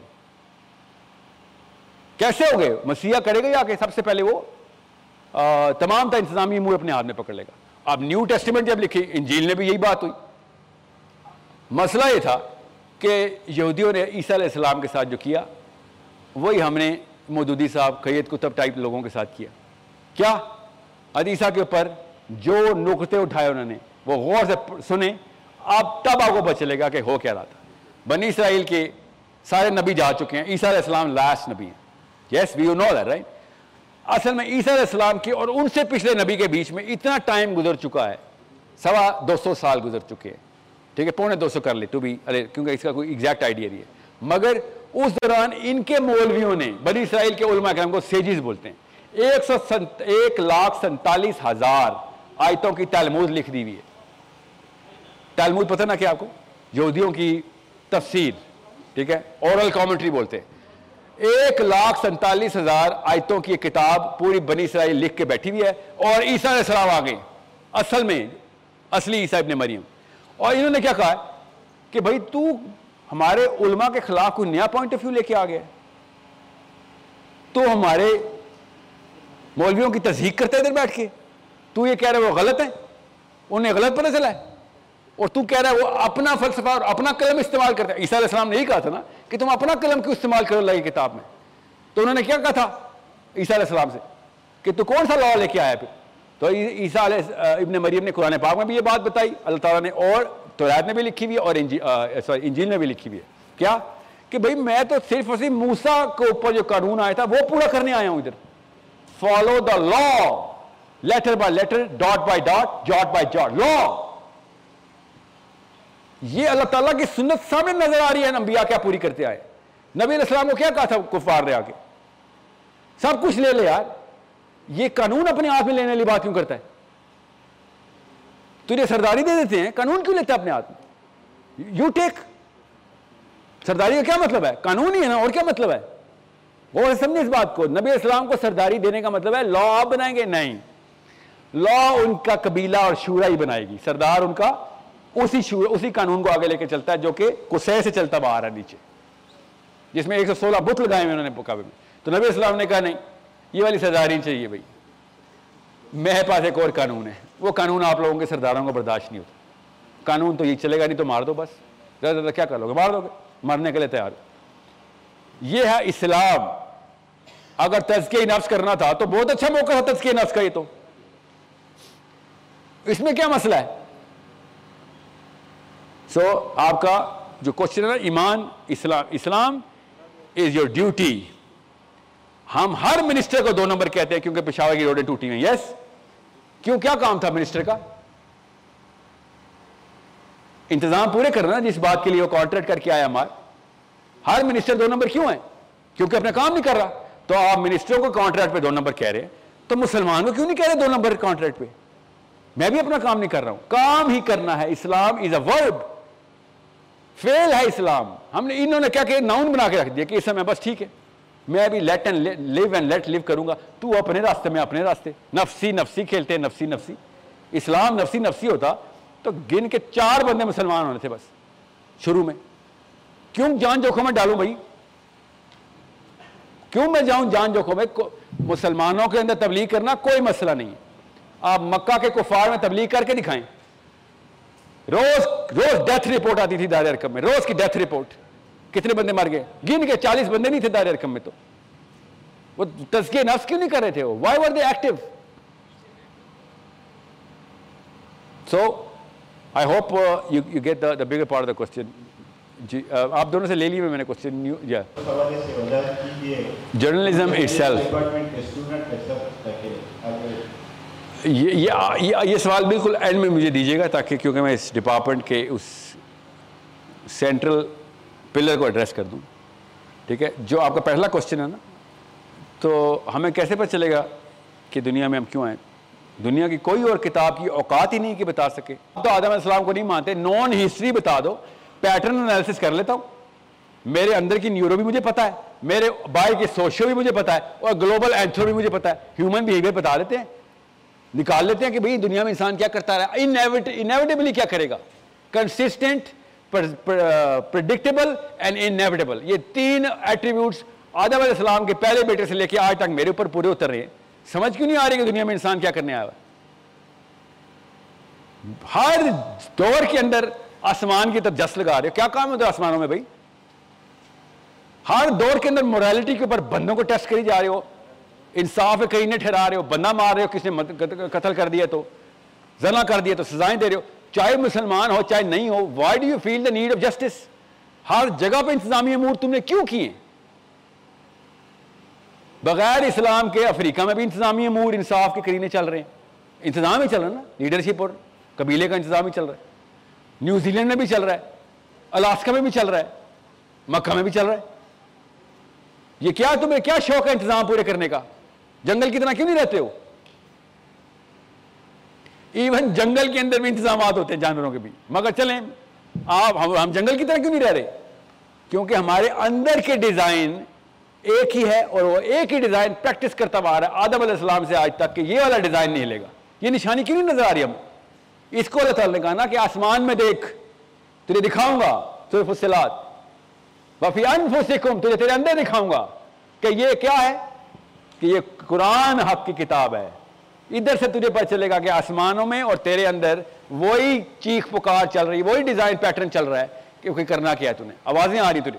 کیسے ہو گئے؟ مسیحا کرے گا یا کہ سب سے پہلے وہ؟ تمام تا انتظامی امور اپنے ہاتھ میں پکڑ لے گا۔ اب نیو ٹیسٹیمنٹ جب لکھی، انجیل نے بھی یہی بات ہوئی۔ مسئلہ یہ تھا کہ یہودیوں نے عیسیٰ علیہ السلام کے ساتھ جو کیا، وہی ہم نے مودودی صاحب، قید کتب ٹائپ لوگوں کے ساتھ کیا۔ کیا؟ حدیثہ کے اوپر جو نقطے اٹھائے انہوں نے، وہ غور سے سنیں۔ آپ تب آپ کو پتہ چلے گا کہ ہو کیا رہا تھا۔ بنی اسرائیل کے سارے نبی جا چکے ہیں، عیسیٰ علیہ السلام لاسٹ نبی ہیں۔ Yes we you know that right اصل میں عیسیٰ علیہ السلام کی اور ان سے پچھلے نبی کے بیچ میں اتنا ٹائم گزر چکا ہے۔ سوا دو سو سال گزر چکے ہیں۔ ٹھیک ہے، پونے دو سو کر لی ٹو بی ارے کیونکہ اس کا کوئی ایگزیکٹ آئیڈیا نہیں ہے۔ مگر اس دوران ان کے مولویوں نے، بنی اسرائیل کے علماء کرام کو سیجز بولتے ہیں۔ ایک سو سنت ایک لاکھ سنتالیس ہزار آیتوں کی تعلمود لکھ دی ہوئی ہے۔ تعلمود پتہ نہ کیا آپ کو؟ یہودیوں کی تفسیر ٹھیک ہے؟ اورل کامنٹری بولتے ہیں۔ ایک لاکھ سنتالیس ہزار آیتوں کی کتاب پوری بنی اسرائیل لکھ کے بیٹھی ہوئی ہے اور عیسیٰ علیہ السلام آ گئے۔ اصل میں اصلی عیسیٰ ابن مریم۔ اور انہوں نے کیا کہا؟ کہ بھائی تو ہمارے علماء کے خلاف کوئی نیا پوائنٹ آف ویو لے کے آ گیا تو ہمارے مولویوں کی تصدیق کرتے ادھر بیٹھ کے۔ تو یہ کہہ رہے وہ غلط ہے انہیں غلط پتہ چلا ہے۔ اور تو کہہ رہا ہے وہ اپنا فلسفہ اور اپنا قلم استعمال کرتے ہیں عیسیٰ علیہ السلام نے یہی کہا تھا نا کہ تم اپنا قلم کیوں استعمال کرو اللہ کی کتاب میں؟ تو انہوں نے کیا کہا تھا عیسیٰ علیہ السلام سے کہ تو کون سا لا لے کے آیا پھر؟ تو عیسیٰ علیہ ابن مریم نے قرآن پاک میں بھی یہ بات بتائی، اللہ تعالیٰ نے اور توریت میں بھی لکھی ہوئی ہے اور سوری، انجیل میں بھی لکھی ہوئی ہے۔ کیا؟ کہ بھائی میں تو صرف اور صرف موسا کے اوپر جو قانون آیا تھا وہ پورا کرنے آیا ہوں ادھر۔ Follow the law letter by letter dot by dot jot by jot law یہ اللہ تعالیٰ کی سنت سامنے نظر آ رہی ہے انبیاء کیا پوری کرتے آئے۔ نبی علیہ السلام کو کیا کہا تھا کفار نے آگے؟ سب کچھ لے لے یار۔ یہ قانون اپنے ہاتھ میں لینے والی بات کیوں کرتا ہے؟ تجھے سرداری دے دیتے ہیں، قانون کیوں لیتا ہے اپنے ہاتھ میں؟ You take. سرداری کا کیا مطلب ہے؟ قانون ہی ہے نا، اور کیا مطلب ہے؟ وہ سمجھے اس بات کو۔ نبی اسلام کو سرداری دینے کا مطلب ہے، لا آپ بنائیں گے نہیں۔ لا ان کا قبیلہ اور شورا ہی بنائے گی، سردار ان کا اسی اسی قانون کو آگے لے کے چلتا ہے جو کہ کسے سے چلتا باہر ہے نیچے۔ جس میں ایک سو سولہ بت لگائے ہوئے انہوں نے پکا میں تو نبی اسلام نے کہا نہیں، یہ والی سرداری چاہیے بھائی۔ میرے پاس ایک اور قانون ہے۔ وہ قانون آپ لوگوں کے سرداروں کو برداشت نہیں ہوتا۔ قانون تو یہ چلے گا نہیں تو مار دو بس۔ زیادہ زیادہ کیا کر لو گے؟ مار دو گے۔ مرنے کے لیے تیار۔ یہ ہے اسلام۔ اگر تزکیہ نفس کرنا تھا تو بہت اچھا موقع تھا تزکیہ نفس کا یہ تو۔ اس میں کیا مسئلہ ہے؟ سو آپ کا جو کوشچن ہے نا ایمان اسلام اسلام از یور ڈیوٹی ہم ہر منسٹر کو دو نمبر کہتے ہیں کیونکہ پشاور کی روڈیں ٹوٹی ہوئی یس کیوں؟ کیا کام تھا منسٹر کا؟ انتظام پورے کرنا جس بات کے لیے وہ کانٹریکٹ کر کے آیا ہمار ہر منسٹر دو نمبر کیوں ہے کیونکہ اپنا کام نہیں کر رہا. تو آپ منسٹروں کو کانٹریکٹ پہ دو نمبر کہہ رہے ہیں. تو مسلمان کو کیوں نہیں کہہ رہے دو نمبر کانٹریکٹ پہ؟ میں بھی اپنا کام نہیں کر رہا ہوں. کام ہی کرنا ہے. اسلام از اے ورب فیل ہے اسلام۔ ہم نے انہوں نے کیا کہ ناؤن بنا کے رکھ دیا کہ اس میں بس ٹھیک ہے۔ میں بھی let and live and let live کروں گا۔ تو اپنے راستے میں اپنے راستے۔ نفسی نفسی کھیلتے ہیں نفسی نفسی۔ اسلام نفسی نفسی ہوتا تو گن کے چار بندے مسلمان ہونے تھے بس۔ شروع میں۔ کیوں جان جوکھوں میں ڈالوں بھائی؟ کیوں میں جاؤں جان جوکھوں میں؟ مسلمانوں کے اندر تبلیغ کرنا کوئی مسئلہ نہیں ہے۔ آپ مکہ کے کفار میں تبلیغ کر کے دکھائیں۔ روز روز ڈیتھ رپورٹ آتی تھی دار ارکم میں روز کی ڈیتھ رپورٹ کتنے بندے مر گئے؟ گن کے چالیس بندے نہیں تھے دار ارکم میں تو۔ وہ تزکیہ نفس کیوں نہیں کر رہے تھے وہ؟ Why were they active so I hope you you get the bigger part of the question جی آپ دونوں سے لے لیے میں نے کوشچن یا جرنلزم اٹ سیلف یہ، یہ- سوال بالکل اینڈ میں مجھے دیجیے گا تاکہ کیونکہ میں اس ڈپارٹمنٹ کے اس سینٹرل پلر کو ایڈریس کر دوں۔ ٹھیک ہے؟ جو آپ کا پہلا کوشچن ہے نا، تو ہمیں کیسے پتہ چلے گا کہ دنیا میں ہم کیوں آئیں دنیا کی کوئی اور کتاب کی اوقات ہی نہیں کہ بتا سکے۔ تو آدم علیہ السلام کو نہیں مانتے نان ہسٹری بتا دو پیٹرن انالیسس کر لیتا ہوں۔ میرے اندر کی نیورو بھی مجھے پتا ہے، میرے باہر کے سوشو بھی مجھے پتا ہے، اور گلوبل اینتھرو بھی مجھے پتا ہے۔ ہیومن بیہیویئر بتا لیتے ہیں۔ نکال لیتے ہیں کہ بھئی دنیا میں انسان کیا کرتا رہا انیویٹیبلی کیا کرے گا؟ کنسسٹنٹ پرڈکٹیبل اینڈ انیویٹیبل یہ تین ایٹریبیوٹس آدم علیہ السلام کے پہلے بیٹے سے لے کے آج تک میرے اوپر پورے اتر رہے ہیں۔ سمجھ کیوں نہیں آ رہی کہ دنیا میں انسان کیا کرنے آیا ہر دور کے اندر آسمان کی طرف جس لگا رہے ہو۔ کیا کام ہے آسمانوں میں بھائی ہر دور کے اندر موریلٹی کے اوپر بندوں کو ٹیسٹ کری جا رہے ہو۔ انصاف کہیں نہیں ٹھہرا رہے ہو، بندہ مار رہے ہو کس نے قتل کر دیا تو زنا کر دیا تو، سزائیں دے رہے ہو۔ چاہے مسلمان ہو، چاہے نہیں ہو why do you feel the need of justice ہر جگہ پہ انتظامی امور تم نے کیوں کیے؟ بغیر اسلام کے، افریقہ میں بھی انتظامی امور، انصاف کے کرینے چل رہے ہیں۔ انتظام ہی چل رہا ہے نا لیڈرشپ اور قبیلے کا انتظام ہی چل رہا ہے۔ نیوزی لینڈ میں بھی چل رہا ہے الاسکا میں بھی چل رہا ہے، مکہ میں بھی چل رہا ہے۔ یہ کیا تمہیں کیا شوق ہے انتظام پورے کرنے کا؟ جنگل کی طرح کیوں نہیں رہتے ہو؟ ایون جنگل کے اندر بھی انتظامات ہوتے ہیں جانوروں کے بھی مگر چلیں، آپ، ہم جنگل کی طرح کیوں نہیں رہ رہے؟ کیونکہ ہمارے اندر کے ڈیزائن ایک ہی ہے اور وہ ایک ہی ڈیزائن پریکٹس کرتا ہوا آ رہا ہے۔ آدم علیہ السلام سے آج تک کہ یہ والا ڈیزائن نہیں ہلے گا۔ یہ نشانی کیوں نہیں نظر آ رہی ہم؟ اس کو اللہ تعالیٰ نے کہا نا کہ آسمان میں دیکھ، تجھے دکھاؤں گا سورہ فصلات وفی انفسکم، تجھے تیرے اندر دکھاؤں گا کہ یہ کیا ہے؟ کہ یہ قرآن حق کی کتاب ہے۔ ادھر سے تجھے پتہ چلے گا کہ آسمانوں میں اور تیرے اندر وہی چیخ پکار چل رہی، وہی ڈیزائن پیٹرن چل رہا ہے کہ کوئی کرنا کیا ہے تو نے آوازیں آ رہی تجھے۔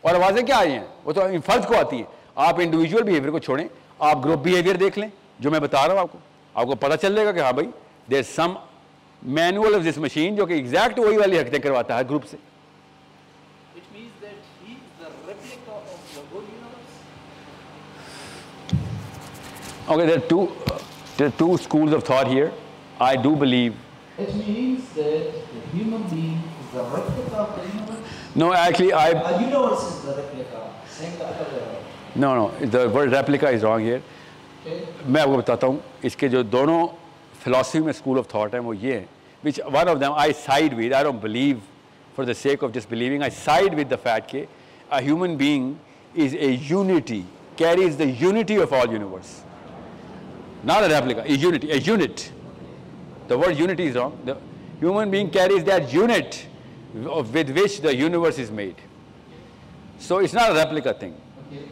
اور آوازیں کیا آئی ہیں؟ وہ تو فرض کو آتی ہیں۔ آپ انڈیویجول بیہیویئر کو چھوڑیں، آپ گروپ بیہیویئر دیکھ لیں، جو میں بتا رہا ہوں آپ کو۔ آپ کو پتہ چل جائے گا کہ ہاں بھائی there some manual of this machine جو کہ ایگزیکٹ وہی والی حرکتیں کرواتا ہے گروپ سے It means that he is the replica of the whole universe. Okay, there are two, uh, there are two schools of thought here. I do believe. It means that the human being is the replica of the universe. No, actually, I. A universe is the replica. Saying the other way around. No, no, the word replica is wrong here. Okay? میں آپ کو بتاتا ہوں اس کے جو دونوں فلاسفی میں اسکول آف تھاٹ ہیں وہ یہ ہیں which one of them I side with I don't believe for the sake of just believing I side with the fact that a human being is a unity carries the unity of all universe not a replica, a unity, a unit. The word unity is wrong. The human being carries that unit with which the universe is made. So it's not a replica thing.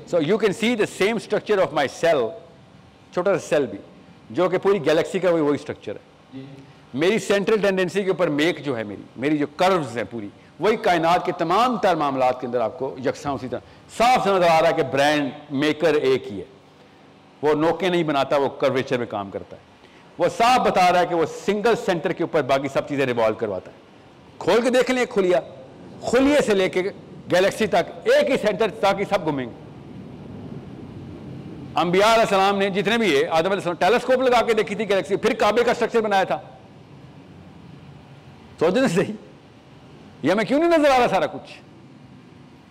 So you can see the same structure of my cell, چھوٹا سا سیل بھی جو کہ پوری گیلیکسی کا وہی اسٹرکچر ہے میری سینٹرل ٹینڈنسی کے اوپر میک جو ہے میری میری جو کروز ہیں پوری وہی کائنات کے تمام تر معاملات کے اندر آپ کو یکساں اسی طرح صاف سے نظر آ رہا ہے کہ برانڈ میکر ایک ہی ہے وہ نوکے نہیں بناتا، وہ کرویچر میں کام کرتا ہے۔ وہ صاف بتا رہا ہے کہ وہ سنگل سینٹر کے اوپر باقی سب چیزیں ریوالو کرواتا ہے۔ کھول کے دیکھ لیں کھلیا کھلیے سے لے کے گیلیکسی تک ایک ہی سینٹر تاکہ سب گھومیں۔ گے انبیاء علیہ السلام نے جتنے بھی ہے آدم علیہ السلام ٹیلیسکوپ لگا کے دیکھی تھی گیلیکسی پھر کعبے کا اسٹرکچر بنایا تھا۔ سوچنے صحیح۔ یہ ہمیں کیوں نہیں نظر آ رہا سارا کچھ؟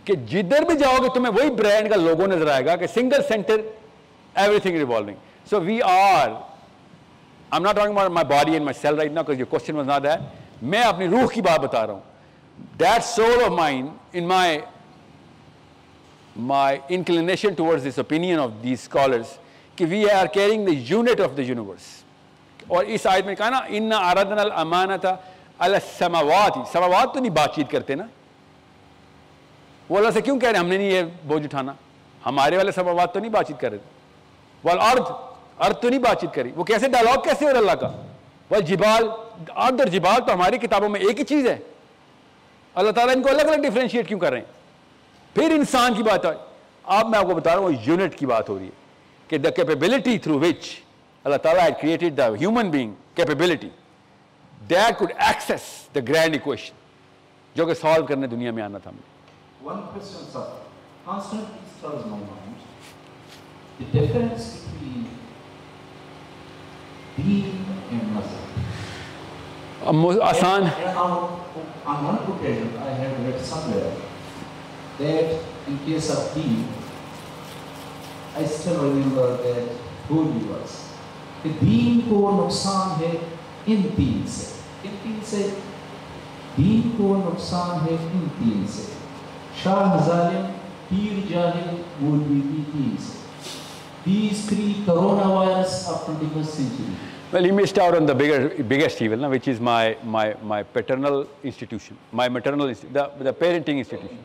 کہ جدھر بھی جاؤ گے تمہیں وہی برانڈ کا لوگو نظر آئے گا کہ single centre everything revolving so we are I'm not talking about my body and my cell right now because your question was not that. میں اپنی روح کی بات بتا رہا ہوں. That soul of mine in my my inclination towards this opinion of these scholars کہ we are carrying the unit of the universe. اور اس آیت میں کہا نا ان اردن الامانت علی السماوات سماوات تو نہیں بات چیت کرتے نا. وہ اللہ سے کیوں کہہ رہے ہیں، ہم نے نہیں یہ بوجھ اٹھانا. ہمارے والے سماوات تو نہیں بات چیت کر رہے تھے. والارض ارد تو نہیں بات چیت کری، وہ کیسے ڈائلاگ کیسے ہو رہا اللہ کا؟ وہ جبال ارد اور جبال تو ہماری کتابوں میں ایک ہی چیز ہے۔ اللہ تعالیٰ ان کو الگ الگ ڈیفرینشیٹ کیوں کر رہے ہیں؟ پھر انسان کی بات ہے اب میں آپ کو بتا رہا ہوں، وہ یونٹ کی بات ہو رہی ہے کہ دا کیپیبلٹی تھرو وچ اللہ تعالیٰ had created the human being capability that could access the grand equation جو کہ سالو کرنے دنیا میں آنا تھا ہمیں One question, sir. Constantly stirs my mind. The difference between deen and mazhab. اب مو- آسان And on, on one occasion, I have read somewhere that in case of deen, I still remember that holy verse. کہ دین کو نقصان ہے ان تین سے ان تین سے دین کو نقصان ہے ان تین سے شاہ ظالم پیر جاہل مولوی تین سے These three coronavirus of 21st century. Well, he missed out on the bigger, biggest evil, no, which is my, my, my paternal institution, my maternal, insti- the, the parenting institution.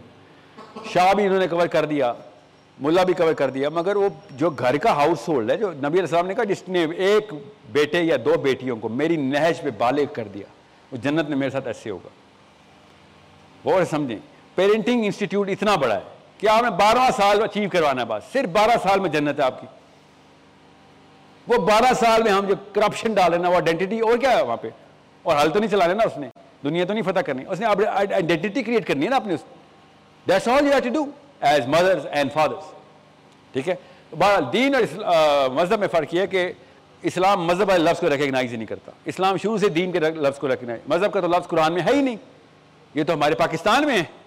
شاہ بھی انہوں نے کور کر دیا ملا بھی کور کر دیا مگر وہ جو گھر کا ہاؤس ہولڈ ہے جو نبی علیہ السلام نے کہا جس نے ایک بیٹے یا دو بیٹیوں کو میری نہج پہ بالغ کر دیا وہ جنت میں میرے ساتھ ایسے ہوگا غور سمجھیں پیرنٹنگ انسٹیٹیوٹ اتنا بڑا ہے کہ آپ نے بارہ سال اچیو کروانا ہے بات صرف بارہ سال میں جنت ہے آپ کی۔ وہ بارہ سال میں ہم جو کرپشن ڈال رہے وہ آئیڈینٹی اور کیا ہے وہاں پہ؟ اور حل تو نہیں چلا نا اس نے۔ دنیا تو نہیں فتح کرنی۔ اس نے آئیڈینٹی کریٹ کرنی ہے نا اپنے that's all you to do as mothers and fathers ٹھیک ہے؟ بہرحال دین اور مذہب میں فرق یہ ہے کہ اسلام مذہب والے لفظ کو ریکگنائز ہی نہیں کرتا۔ اسلام شروع سے دین کے لفظ کو ریکگنائز مذہب کا تو لفظ قرآن میں ہے ہی نہیں۔ یہ تو ہمارے پاکستان میں ہے۔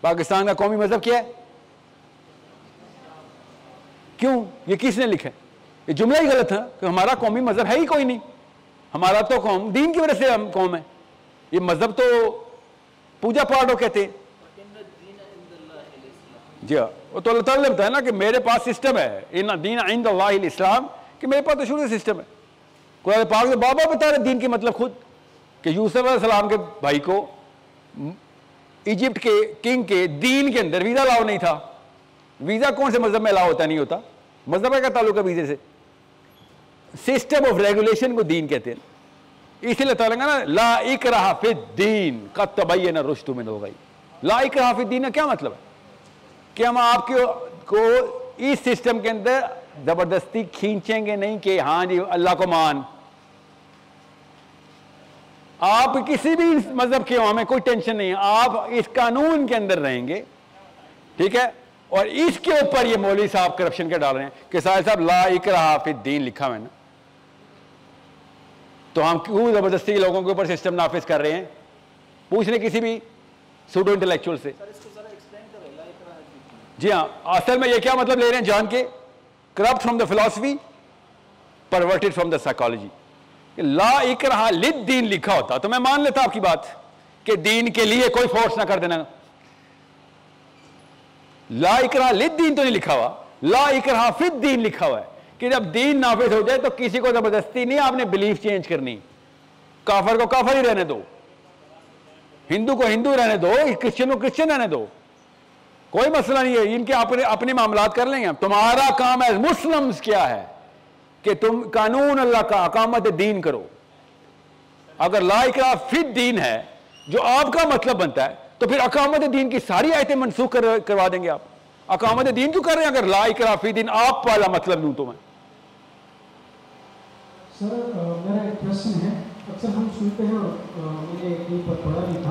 پاکستان کا قومی مذہب کیا ہے؟ کیوں؟ یہ کس نے لکھا یہ جملہ ہی غلط ہے کہ ہمارا قومی مذہب ہے ہی کوئی نہیں۔ ہمارا تو قوم، دین کی وجہ سے ہم قوم ہے یہ مذہب تو پوجا پاٹھ ہو کہتے ہیں۔ جی ہاں وہ تو اللہ تعالیٰ نے بتایا نا کہ میرے پاس سسٹم ہے۔ ان دین عند اللہ الاسلام کہ میرے پاس تو شروع سے سسٹم ہے۔ قرآن پاک میں بابا بتا رہے دین کے مطلب خود کہ یوسف علیہ السلام کے بھائی کو ایجپٹ کے کنگ کے دین کے اندر ویزا لاؤ نہیں تھا۔ ویزا کون سے مذہب میں لاؤ ہوتا نہیں ہوتا؟ مذہب کا تعلق ہے ویزے سے؟ سسٹم آف ریگولیشن کو دین کہتے ہیں۔ اسی لیے تعالیٰ نا، لا اکراہ فی الدین، قد تبین الرشد من الغی لا اکراہ فی الدین کا کیا مطلب ہے؟ کہ ہم آپ کے کو اس سسٹم کے اندر زبردستی کھینچیں گے نہیں کہ ہاں جی اللہ کو مان۔ آپ کسی بھی مذہب کے ہوں ہمیں کوئی ٹینشن نہیں ہے۔ آپ اس قانون کے اندر رہیں گے ٹھیک ہے؟ اور اس کے اوپر یہ مولوی صاحب کرپشن کے ڈال رہے ہیں کہ صاحب صاحب لا اکراہ فی الدین لکھا ہوا ہے نا۔ تو ہم کیوں زبردستی لوگوں کے اوپر سسٹم نافذ کر رہے ہیں؟ پوچھ لیں کسی بھی سوڈو انٹلیکچوئل سے۔ جی ہاں اصل میں یہ کیا مطلب لے رہے ہیں جان کے؟ Corrupt from the philosophy perverted from the psychology لا اکراہ لد دین لکھا ہوتا تو میں مان لیتا آپ کی بات کہ دین کے لیے کوئی فورس نہ کر دینا۔ لا اکراہ لد دین تو نہیں لکھا ہوا۔ لا اکراہ فی الدین لکھا ہوا ہے کہ جب دین نافذ ہو جائے تو کسی کو زبردستی نہیں آپ نے بلیف چینج کرنی۔ کافر کو کافر ہی رہنے دو۔ ہندو کو ہندو رہنے دو۔ کرسچن کو کرسچن رہنے دو۔ کوئی مسئلہ نہیں ہے۔ ان کے اپنے اپنے معاملات کر لیں گے تمہارا کام ایز مسلمز کیا ہے؟ کہ تم قانون اللہ کا اقامت دین کرو۔ اگر لا اکراہ فی الدین ہے، جو آپ کا مطلب بنتا ہے، تو پھر اقامت دین کی ساری آیتیں منسوخ کروا دیں گے آپ۔ اقامت دین کیوں کر رہے ہیں؟ اگر لا اکراہ فی الدین، آپ والا مطلب لوں تو میں۔ سر میرا ایک کوشچن ہے۔ اکثر ہم سنتے ہیں میں نے کہیں پر پڑھا بھی تھا۔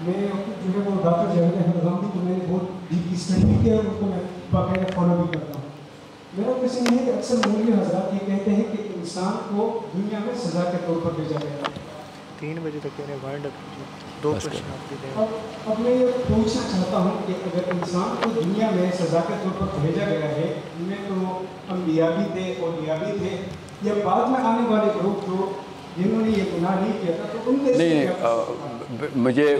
میں جو ہے وہ ڈاکٹر جاوید احمد رحمان کو میں نے بہت ڈیپلی اسٹڈی کیا اور ان کو میں باقاعدہ فالو بھی کرتا ہوں۔ میرا کوشچن یہ ہے کہ اکثر مولوی حضرات یہ کہتے ہیں کہ انسان کو دنیا میں سزا کے طور پر بھیجا گیا ہے۔ تین بجے تک انہیں وائنڈ اپ دو اب اب میں یہ پوچھنا چاہتا ہوں کہ اگر انسان کو دنیا میں سزا کے طور پر بھیجا گیا ہے ان میں تو انبیاء بھی تھے اولیاء بھی تھے یا بعد میں آنے والے لوگ جو جنہوں نے یہ گناہ نہیں کیا تھا تو ان کے نہیں مجھے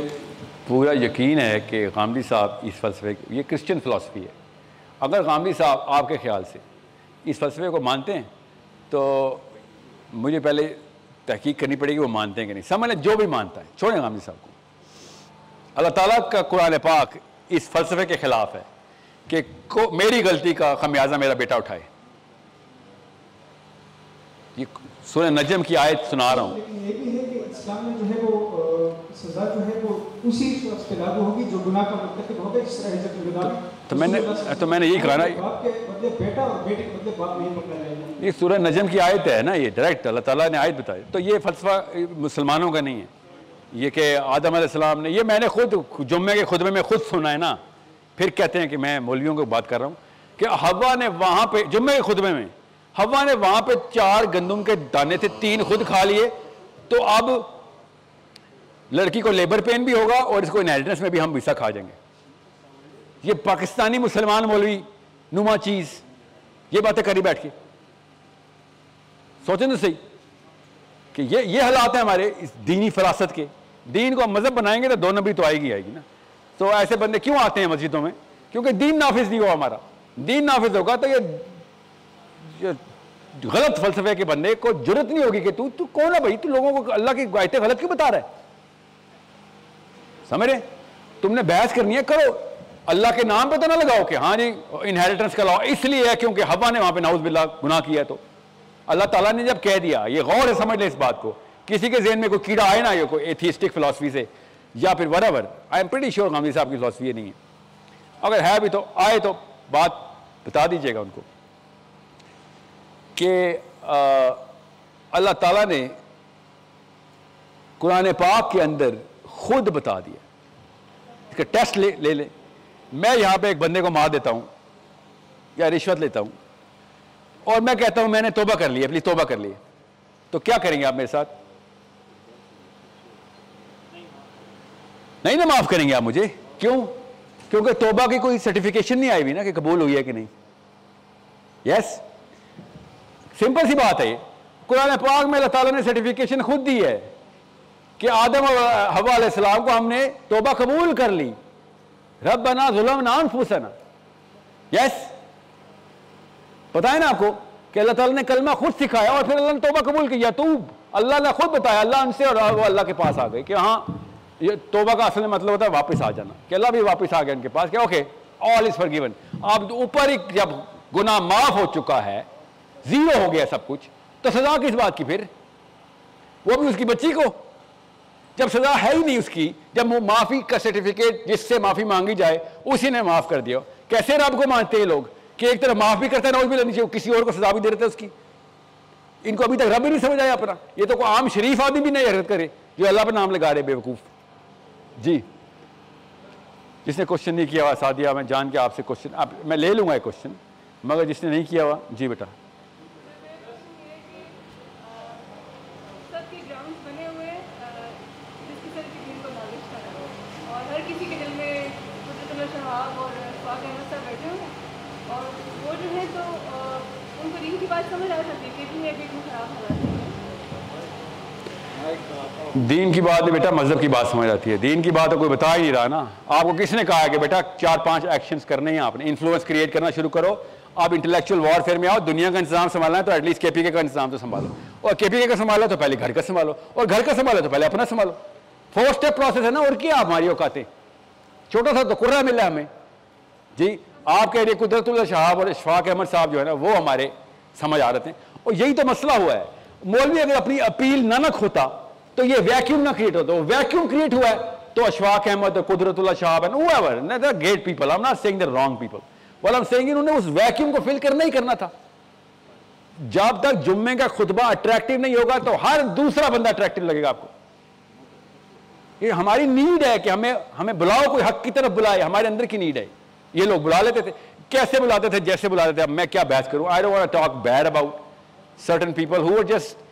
پورا یقین ہے کہ غامدی صاحب اس فلسفے یہ کرسچن فلسفی ہے۔ اگر غامدی صاحب آپ کے خیال سے اس فلسفے کو مانتے ہیں، تو مجھے پہلے تحقیق کرنی پڑے گی، وہ مانتے ہیں کہ نہیں۔ سمجھ لیں، جو بھی مانتا ہے، چھوڑیں غامدی صاحب کو۔ اللہ تعالیٰ کا قرآن پاک اس فلسفے کے خلاف ہے کہ کو میری غلطی کا خمیازہ میرا بیٹا اٹھائے۔ یہ سورہ نجم کی آیت سنا رہا ہوں۔ اسی شخص پہ لاگو ہوگی جو گناہ کا مرتکب ہوگا اس طرح عزت الوداع تو میں نے تو میں نے یہی کہا نا باپ کے بدلے بیٹا اور بیٹے کے بدلے باپ نہیں پکڑا جائے گا یہ سورہ نجم کی آیت ہے نا یہ ڈائریکٹ اللہ تعالیٰ نے آیت بتائی۔ تو یہ فلسفہ مسلمانوں کا نہیں ہے۔ یہ کہ آدم علیہ السلام نے یہ میں نے خود جمعے کے خطبے میں خود سنا ہے نا۔ پھر کہتے ہیں کہ میں مولویوں کو بات کر رہا ہوں کہ ہوا نے وہاں پہ جمعے کے خطبے میں ہوا نے وہاں پہ چار گندم کے دانے تھے تین خود کھا لیے۔ تو اب لڑکی کو لیبر پین بھی ہوگا اور اس کو انہیریٹنس میں بھی ہم ویسا کھا جائیں گے۔ یہ پاکستانی مسلمان مولوی، نما چیز، یہ باتیں کری بیٹھ کے۔ سوچیں تو صحیح کہ یہ یہ حالات ہیں ہمارے اس دینی فراست کے۔ دین کو ہم مذہب بنائیں گے تو دو نمبری تو آئے گی آئے گی نا۔ تو ایسے بندے کیوں آتے ہیں مسجدوں میں؟ کیونکہ دین نافذ نہیں ہوا ہمارا۔ دین نافذ ہوگا تو یہ غلط فلسفے کے بندے کو ضرورت نہیں ہوگی کہ تو تو کون ہے بھائی؟ تو لوگوں کو اللہ کی آیتیں غلط کیوں بتا رہا ہے؟ سمجھ رہے تم نے بحث کرنی ہے، کرو۔ اللہ کے نام پہ تو نہ لگاؤ کہ ہاں جی انہیریٹنس کا لاؤ اس لیے ہے کیونکہ ہوا نے وہاں پہ ناؤز باللہ گناہ کیا ہے تو۔ اللہ تعالیٰ نے جب کہہ دیا، یہ غور ہے، سمجھ لے اس بات کو۔ کسی کے ذہن میں کوئی کیڑا آئے نا، یہ کوئی ایتھیسٹک فلاسفی سے، یا پھر whoever I am pretty sure Ghamidi صاحب کی فلاسفی یہ نہیں ہے۔ اگر ہے بھی تو، آئے تو بات بتا دیجیے گا ان کو۔ کہ اللہ تعالیٰ نے قرآن پاک کے اندر خود بتا دیا اس کا ٹیسٹ لے لے لے میں یہاں پہ ایک بندے کو مار دیتا ہوں، یا رشوت لیتا ہوں۔ اور میں کہتا ہوں، میں نے توبہ کر لی، اپنی توبہ کر لی۔ تو کیا کریں گے آپ میرے ساتھ؟ نہیں نا معاف کریں گے آپ مجھے۔ کیوں؟ کیونکہ توبہ کی کوئی سرٹیفکیشن نہیں آئی بھی نا کہ قبول ہوئی ہے کہ نہیں۔ یس سمپل سی بات ہے قرآن پاک میں اللہ تعالیٰ نے سرٹیفکیشن خود دی ہے۔ کہ آدم اور حوا علیہ السلام کو ہم نے توبہ قبول کر لی۔ رب بنا ظلم نان پھوسنا یس پتا ہے نا آپ کو کہ اللہ تعالیٰ نے کلمہ خود سکھایا اور پھر اللہ نے توبہ قبول کیا تو اللہ نے خود بتایا، اللہ ان سے اور وہ اللہ کے پاس آ گئے کہ ہاں یہ توبہ کا اصل مطلب ہوتا ہے واپس آ جانا، کہ اللہ بھی واپس آ گیا ان کے پاس کہ okay all is forgiven آپ اوپر ہی جب گناہ معاف ہو چکا ہے زیرو ہو گیا سب کچھ، تو سزا کس بات کی پھر؟ وہ بھی اس کی بچی کو۔ جب سزا ہے ہی نہیں اس کی، جب وہ معافی کا سرٹیفکیٹ جس سے معافی مانگی جائے، اسی نے معاف کر دیا۔ کیسے رب کو مانتے ہیں لوگ؟ کہ ایک طرف معاف بھی کرتا ہے روز بھی لینی چاہیے، کسی اور کو سزا بھی دے رہے اس کی۔ ان کو ابھی تک رب بھی نہیں سمجھ آیا اپنا۔ یہ تو کوئی عام شریف آدمی بھی نہیں حرکت کرے جو اللہ پر نام لگا رہے بے وقوف جی۔ جس نے کوشچن نہیں کیا ہوا سادیا میں جان کے آپ سے کوشچن آپ، میں لے لوں گا یہ کوشچن مگر جس نے نہیں کیا ہوا جی بیٹا سب کے گراؤنڈ بنے ہوئے جس کی طرح دین کو نازش کرنا اور ہر کسی کے دل میں قدرت اللہ شہاب اور فاق احمد صاحب بیٹھے ہوئے ہیں اور وہ جو ہے تو ان کو دین کی بات سمجھ آ سکتی ہے کہ دین ایک دن خراب حالات ہے دین کی بات بیٹا، مذہب کی بات سمجھ آتی ہے۔ دین کی بات تو کوئی بتا ہی نہیں رہا نا۔ آپ کو کس نے کہا ہے کہ بیٹا، چار پانچ ایکشنز کرنے ہیں آپ نے۔ انفلوئنس کریٹ کرنا شروع کرو۔ آپ انٹلیکچوئل وار فیئر میں آؤ، دنیا کا انتظام سنبھالنا ہے تو at least K P K کا انتظام تو سنبھالو۔ اور کے پی کے کا سنبھالو تو پہلے گھر کا سنبھالو۔ اور گھر کا سنبھالو تو پہلے اپنا سنبھالو۔ فور اسٹیپ پروسیس ہے نا، اور کیا آپ ہماری اوقاتیں؟ چھوٹا سا تو کرا ملا ہمیں۔ جی آپ کہہ رہے قدرت اللہ شہاب اور اشفاق احمد صاحب جو ہے نا، وہ ہمارے سمجھ آ رہے تھے۔ اور یہی تو مسئلہ ہوا ہے۔ مولوی اگر اپنی اپیل نہ نہ کھوتا تو یہ ویکیوم نہ کریٹ ہوتا ویکیوم کریٹ ہوا ہے۔ تو Ashfaq Ahmed, Qudratullah Shahab great people I'm not saying they're wrong people well I'm saying انہوں نے اس ویکیوم کو فل کرنا ہی کرنا تھا۔ جب تک جمعے کا خطبہ اٹریکٹیو نہیں ہوگا، تو ہر دوسرا بندہ اٹریکٹیو لگے گا آپ کو۔ یہ ہماری نیڈ ہے کہ ہمیں ہمیں بلاؤ، کوئی حق کی طرف بلائے، ہمارے اندر کی نیڈ ہے۔ یہ لوگ بلا لیتے تھے۔ کیسے بلاتے تھے؟ جیسے بلاتے تھے۔ اب میں کیا بحث کروں؟ I don't talk bad about certain people who just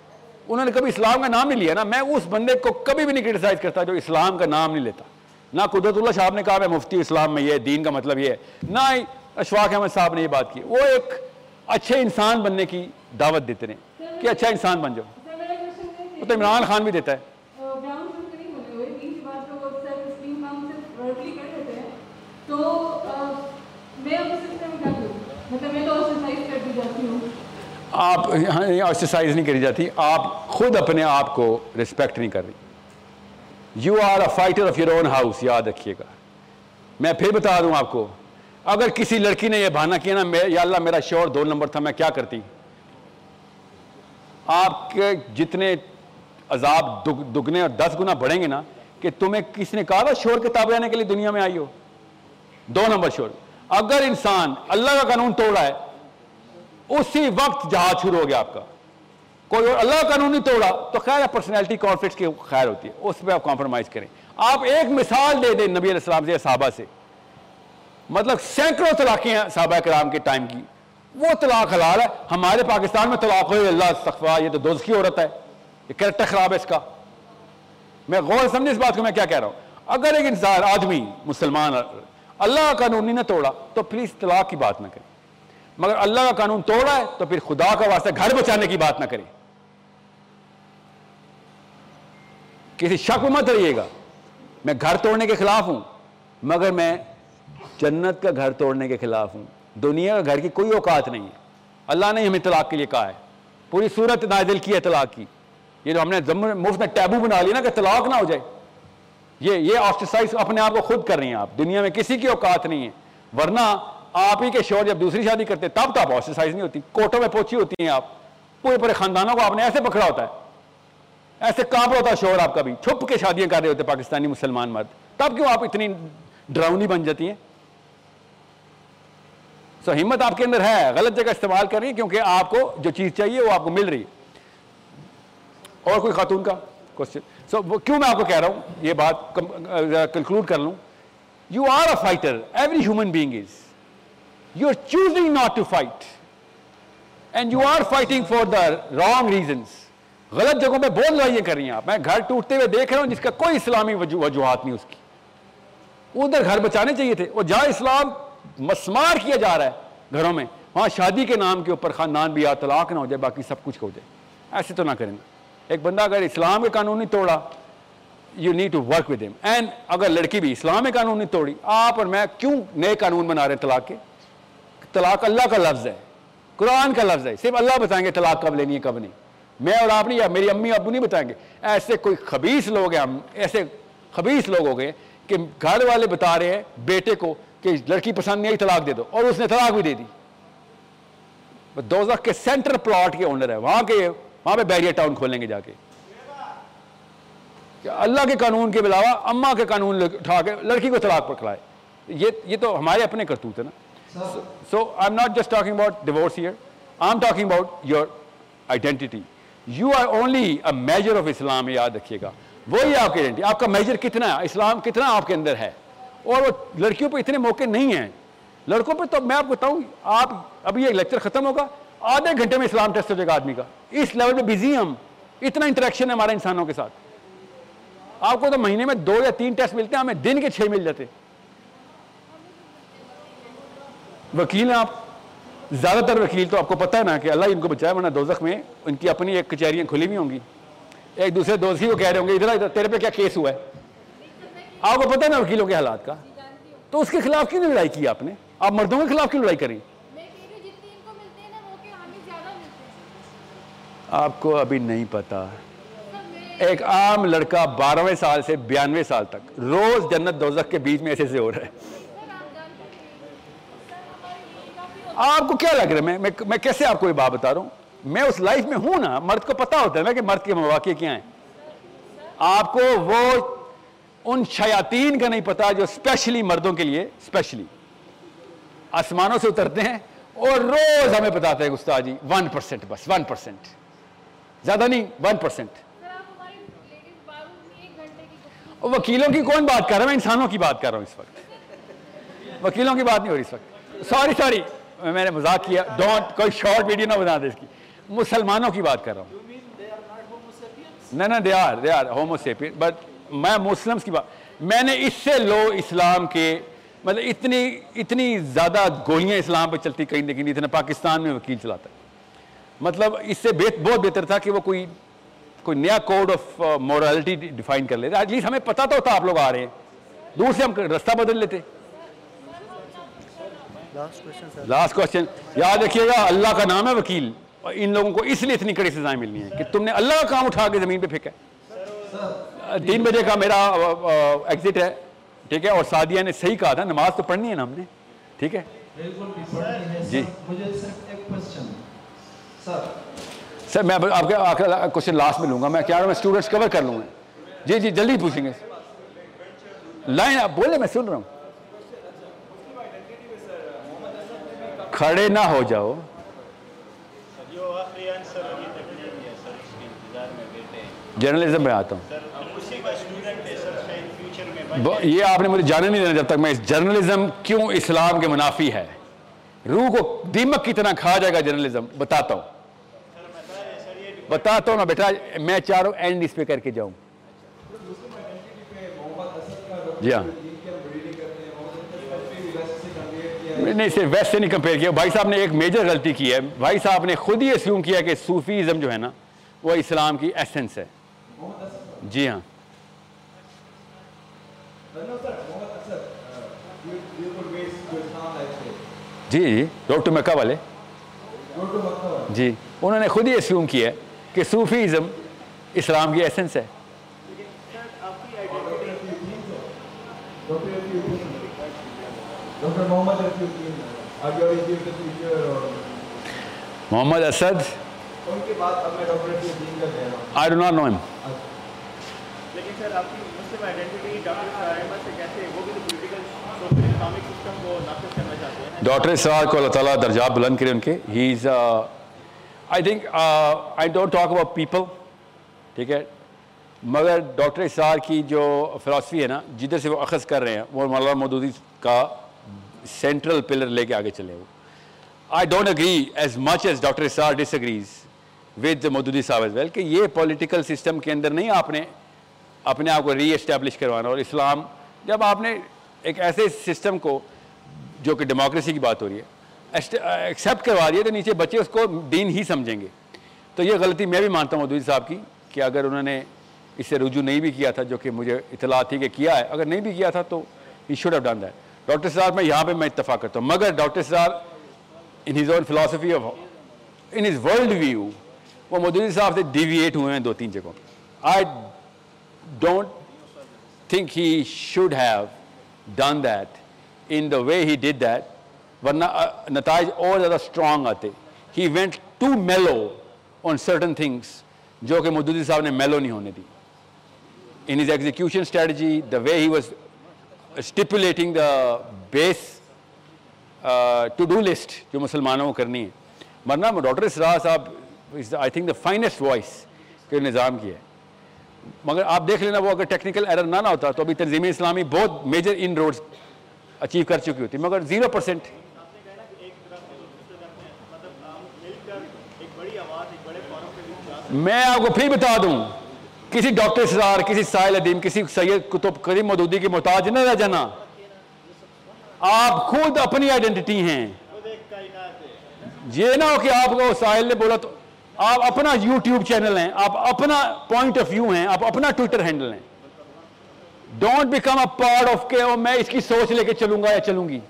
انہوں نے کبھی اسلام کا نام نہیں لیا نا، میں اس بندے کو کبھی بھی نہیں کرٹیسائز کرتا جو اسلام کا نام نہیں لیتا۔ نہ قدرت اللہ صاحب نے کہا میں مفتی اسلام میں یہ دین کا مطلب یہ ہے۔ نہ اشفاق احمد صاحب نے یہ بات کی۔ وہ ایک اچھے انسان بننے کی دعوت دیتے رہے۔ کہ اچھا انسان بن جاؤ۔ وہ تو عمران خان بھی دیتا ہے گراؤنڈ ان کے نہیں بنے ہوئے دین کی بات جو سیلف اسٹیم کا ہم صرف ورڈلی کر دیتے ہیں تو میں اب اس سسٹم میں کیا کروں مطلب میں تو ایکسرسائز کر دی جاتی ہوں آپ ہاں، ایکسرسائز نہیں کری جاتی، آپ خود اپنے آپ کو رسپیکٹ نہیں کر رہی۔ You are a fighter of your own house یاد رکھیے گا۔ میں پھر بتا دوں آپ کو، اگر کسی لڑکی نے یہ بہانا کیا نا یا اللہ میرا شور دو نمبر تھا، میں کیا کرتی؟ آپ کے جتنے عذاب دگنے اور دس گنا بڑھیں گے نا، کہ تمہیں کس نے کہا تھا شور کے تابع آنے کے لیے دنیا میں آئی ہو؟ دو نمبر شور۔ اگر انسان اللہ کا قانون توڑا ہے اسی وقت جہاز شروع ہو گیا آپ کا۔ کوئی اور اللہ قانون نہیں توڑا۔ تو خیر پرسنالٹی کانفلکٹ کی خیر ہوتی ہے۔ اس پہ آپ کمپرومائز کریں۔ آپ ایک مثال دے دیں نبی علیہ السلام سے صحابہ سے۔ مطلب سینکڑوں طلاقیں ہیں صحابہ کرام کے ٹائم کی۔ وہ طلاق حلال ہے۔ ہمارے پاکستان میں طلاق اللہ استغفا یہ تو دوست کی عورت ہے۔ یہ کریکٹر خراب ہے اس کا۔ میں غور سمجھے اس بات کو میں کیا کہہ رہا ہوں۔ اگر ایک انسان، آدمی، مسلمان، اللہ کا قانون نہیں نہ توڑا، تو پلیز طلاق کی بات نہ کریں۔ مگر اللہ کا قانون توڑا ہے تو پھر خدا کا واسطہ گھر بچانے کی بات نہ کریں کسی شک میں مت رہیے گا۔ میں گھر توڑنے کے خلاف ہوں، مگر میں جنت کا گھر توڑنے کے خلاف ہوں۔ دنیا کا گھر کی کوئی اوقات نہیں ہے۔ اللہ نے ہمیں طلاق کے لیے کہا ہے۔ پوری صورت نازل کی ہے طلاق کی۔ یہ جو ہم نے مفت میں ٹیبو بنا لیا نا کہ طلاق نہ ہو جائے۔ یہ یہ آسٹرسائز اپنے آپ کو خود کر رہی ہیں آپ۔ دنیا میں کسی کی اوقات نہیں ہے۔ ورنہ آپ ہی کے شور جب دوسری شادی کرتے تب تو آپ آسٹرسائز نہیں ہوتی کوٹوں میں پہنچی ہوتی ہیں آپ۔ پورے پورے خاندانوں کو آپ نے ایسے پکڑا ہوتا ہے۔ ایسے کانپ ہوتا ہے شور آپ کا بھی۔ چھپ کے شادیاں کر رہے ہوتے پاکستانی مسلمان مرد۔ تب کیوں آپ اتنی ڈراؤنی بن جاتی ہیں؟ سو ہمت آپ کے اندر ہے غلط جگہ استعمال کر رہی ہے کیونکہ آپ کو جو چیز چاہیے وہ آپ کو مل رہی ہے۔ اور کوئی خاتون کا کوشچن سو so, کیوں میں آپ کو کہہ رہا ہوں؟ یہ بات کنکلوڈ کر لوں۔ You are a fighter every human being is you are choosing not to fight and you are fighting for the wrong reasons غلط جگہوں پہ بہت لڑائیاں کر رہی ہیں آپ۔ میں گھر ٹوٹتے ہوئے دیکھ رہا ہوں جس کا کوئی اسلامی وجوہات نہیں اس کی۔ ادھر گھر بچانے چاہیے تھے۔ وہ جہاں اسلام مسمار کیا جا رہا ہے گھروں میں، وہاں شادی کے نام کے اوپر خاندان بھی یا طلاق نہ ہو جائے، باقی سب کچھ ہو جائے۔ ایسے تو نہ کریں۔ ایک بندہ اگر اسلام کے قانون نہیں توڑا you need to work with him and اگر لڑکی بھی اسلام کے قانون نہیں توڑی، آپ اور میں کیوں نئے قانون بنا رہے ہیں طلاق کے؟ طلاق اللہ کا لفظ ہے، قرآن کا لفظ ہے، صرف اللہ بتائیں گے طلاق کب لینی ہے، کب نہیں۔ میں اور آپ نہیں، یا میری امی ابو نہیں بتائیں گے۔ ایسے کوئی خبیص لوگ ہیں ہم، ایسے خبیص لوگ ہو گئے کہ گھر والے بتا رہے ہیں بیٹے کو کہ لڑکی پسند نہیں آئی، طلاق دے دو، اور اس نے طلاق بھی دے دی۔ دوزخ کے سینٹر پلاٹ کے اونر ہے، وہاں کے، وہاں پہ بیریا ٹاؤن کھولیں گے جا کے۔ کہ اللہ کے قانون کے علاوہ اما کے قانون اٹھا کے لڑکی کو طلاق پکڑائے۔ یہ یہ تو ہمارے اپنے کرتوت ہے نا۔ So I am not just talking about divorce here I am talking about your identity you are only a major of Islam یاد رکھیے گا وہی آپ کی آئیڈینٹی آپ کا میجر کتنا ہے اسلام کتنا آپ کے اندر ہے اور وہ لڑکیوں پہ اتنے موقع نہیں ہیں لڑکوں پہ تو میں آپ کو بتاؤں آپ ابھی یہ لیکچر ختم ہوگا آدھے گھنٹے میں اسلام ٹیسٹ ہو جائے گا آدمی کا اس لیول پہ بزی ہم اتنا انٹریکشن ہے ہمارے انسانوں کے ساتھ آپ کو تو مہینے میں دو یا تین ٹیسٹ ملتے ہیں ہمیں دن کے چھ مل جاتے ہیں وکیل ہیں آپ. زیادہ تر وکیل تو آپ کو پتہ ہے نا کہ اللہ ان کو بچائے، ورنہ دوزخ میں ان کی اپنی ایک کچہریاں کھلی ہوئی ہوں گی. ایک دوسرے دوست ہی کو کہہ رہے ہوں گے، ادھر ادھر، تیرے پہ کیا کیس ہوا ہے؟ آپ کو پتہ ہے نا وکیلوں کے حالات کا؟ تو اس کے خلاف کیوں نہیں لڑائی کی آپ نے؟ آپ مردوں کے خلاف کیوں لڑائی کری آپ کو ابھی نہیں پتا ایک عام لڑکا بارہویں سال سے بیانوے سال تک، روز جنت دوزخ کے بیچ میں ایسے سے ہو رہا ہے۔ آپ کو کیا لگ رہا ہے؟ میں کیسے آپ کو یہ بات بتا رہا ہوں؟ میں اس لائف میں ہوں نا، مرد کو پتا ہوتا ہے نا کہ مرد کے مواقع کیا ہیں۔ آپ کو وہ ان شیاطین کا نہیں پتا جو اسپیشلی مردوں کے لیے اسپیشلی آسمانوں سے اترتے ہیں اور روز ہمیں بتاتے ہیں گستا جی ون پرسینٹ بس ون پرسینٹ زیادہ نہیں ون پرسینٹ وکیلوں کی کون بات کر رہا ہے؟ میں انسانوں کی بات کر رہا ہوں اس وقت۔ وکیلوں کی بات نہیں ہو رہی اس وقت۔ سوری سوری میں نے مذاق کیا۔ ڈونٹ کوئی شارٹ ویڈیو نہ بنا دے اس کی۔ مسلمانوں کی بات کر رہا ہوں۔ نہ they are they are homo sapiens but میں مسلمس کی بات میں نے اس سے لو اسلام کے مطلب اتنی اتنی زیادہ گولیاں اسلام پہ چلتی کہیں نہ کہیں اتنا پاکستان میں وکیل چلاتا ہے۔ مطلب اس سے بہت بہتر تھا کہ وہ کوئی کوئی نیا کوڈ آف مورالٹی ڈیفائن کر لیتے۔ ایٹ لیسٹ ہمیں پتہ تو ہوتا آپ لوگ آ رہے ہیں۔ دور سے ہم رستہ بدل لیتے۔ لاسٹ کوشچن یاد رکھیے گا اللہ کا نام ہے وکیل اور ان لوگوں کو اس لیے اتنی کڑی سزائیں ملنی ہیں کہ تم نے اللہ کا کام اٹھا کے زمین پہ پھینکا تین بجے کا میرا ایگزٹ ہے ٹھیک ہے اور سعدیہ نے صحیح کہا تھا نماز تو پڑھنی ہے نا ہم نے ٹھیک ہے جی سر میں آپ کا کوشچن لاسٹ میں لوں گا میں کیا میں اسٹوڈنٹس کور کر لوں گا جی جی جلدی پوچھیں گے لائن آپ بولے میں سن رہا ہوں کھڑے نہ ہو جاؤ۔ جرنلزم میں آتا ہوں۔ یہ آپ نے مجھے جانے نہیں دینا جب تک میں اس جرنلزم کیوں اسلام کے منافی ہے۔ روح کو دیمک کی طرح کھا جائے گا جرنلزم بتاتا ہوں۔ بتاتا ہوں نا بیٹا میں چاہ رہا ہوں اینڈ اس پہ کر کے جاؤں۔ جی ہاں۔ نہیں، صرف ویسٹ سے نہیں کمپیئر کیا، بھائی صاحب نے ایک میجر غلطی کی ہے۔ بھائی صاحب نے خود ہی اسیوم کیا کہ صوفیزم جو ہے نا، وہ اسلام کی ایسنس ہے۔ جی ہاں۔ جی جی۔ روڈ ٹو مکہ والے۔ جی۔ انہوں نے خود ہی اسیوم کیا ہے کہ صوفیزم اسلام کی ایسنس ہے۔ Muhammad Asad I do not know ہم ڈاکٹر اسرار کو اللہ تعالیٰ درجات بلند کرے ان کے ہی is I think I don't talk about people ٹھیک ہے مگر ڈاکٹر اسرار کی جو فلاسفی ہے نا جدھر سے وہ اخذ کر رہے ہیں وہ مولانا مودودی کا سینٹرل پلر لے کے آگے چلے وہ I don't agree as much as doctor Israr disagrees with Maududi صاحب ایز ویل کہ یہ پولیٹیکل سسٹم کے اندر نہیں آپ نے اپنے آپ کو ری اسٹیبلش کروانا اور اسلام جب آپ نے ایک ایسے سسٹم کو جو کہ ڈیموکریسی کی بات ہو رہی ہے ایکسیپٹ کروا دیا تو نیچے بچے اس کو دین ہی سمجھیں گے تو یہ غلطی میں بھی مانتا ہوں مودودی صاحب کی کہ اگر انہوں نے اس سے رجوع نہیں بھی کیا تھا جو کہ مجھے اطلاع تھی کہ کیا ہے اگر نہیں بھی کیا تھا تو he should have done that doctor صاحب میں یہاں پہ میں اتفاق کرتا ہوں مگر ڈاکٹر صاحب in his own philosophy of in his world view وہ مودودی صاحب سے ڈیویٹ ہوئے ہیں دو تین جگہوں۔ I don't think he should have done that in the way he did that ورنہ نتائج اور زیادہ اسٹرانگ آتے۔ He went to mellow on certain things جو کہ مودودی صاحب نے میلو نہیں ہونے دی۔ In his execution strategy, the way he was stipulating the base uh, to-do list جو مسلمانوں کو کرنی ہے۔ ورنہ ڈاکٹر اسرار صاحب is I think the finest voice کے نظام کی ہے۔ مگر آپ دیکھ لینا وہ اگر ٹیکنیکل ایرر نہ نہ ہوتا تو ابھی تنظیم اسلامی بہت میجر ان روڈز اچیو کر چکی ہوتی۔ مگر زیرو پرسینٹ میں آپ کو پھر بتا دوں۔ کسی ڈاکٹر اسرار کسی سائل ادیم کسی سید کتب کریم مودودی کی محتاج نہ رہ جانا۔ آپ خود اپنی آئیڈینٹی ہیں۔ یہ نہ ہو کہ آپ کو ساحل نے بولا تو آپ اپنا یوٹیوب چینل ہیں، آپ اپنا پوائنٹ آف ویو ہیں، آپ اپنا ٹویٹر ہینڈل ہیں۔ Don't become a part of کے میں اس کی سوچ لے کے چلوں گا یا چلوں گی۔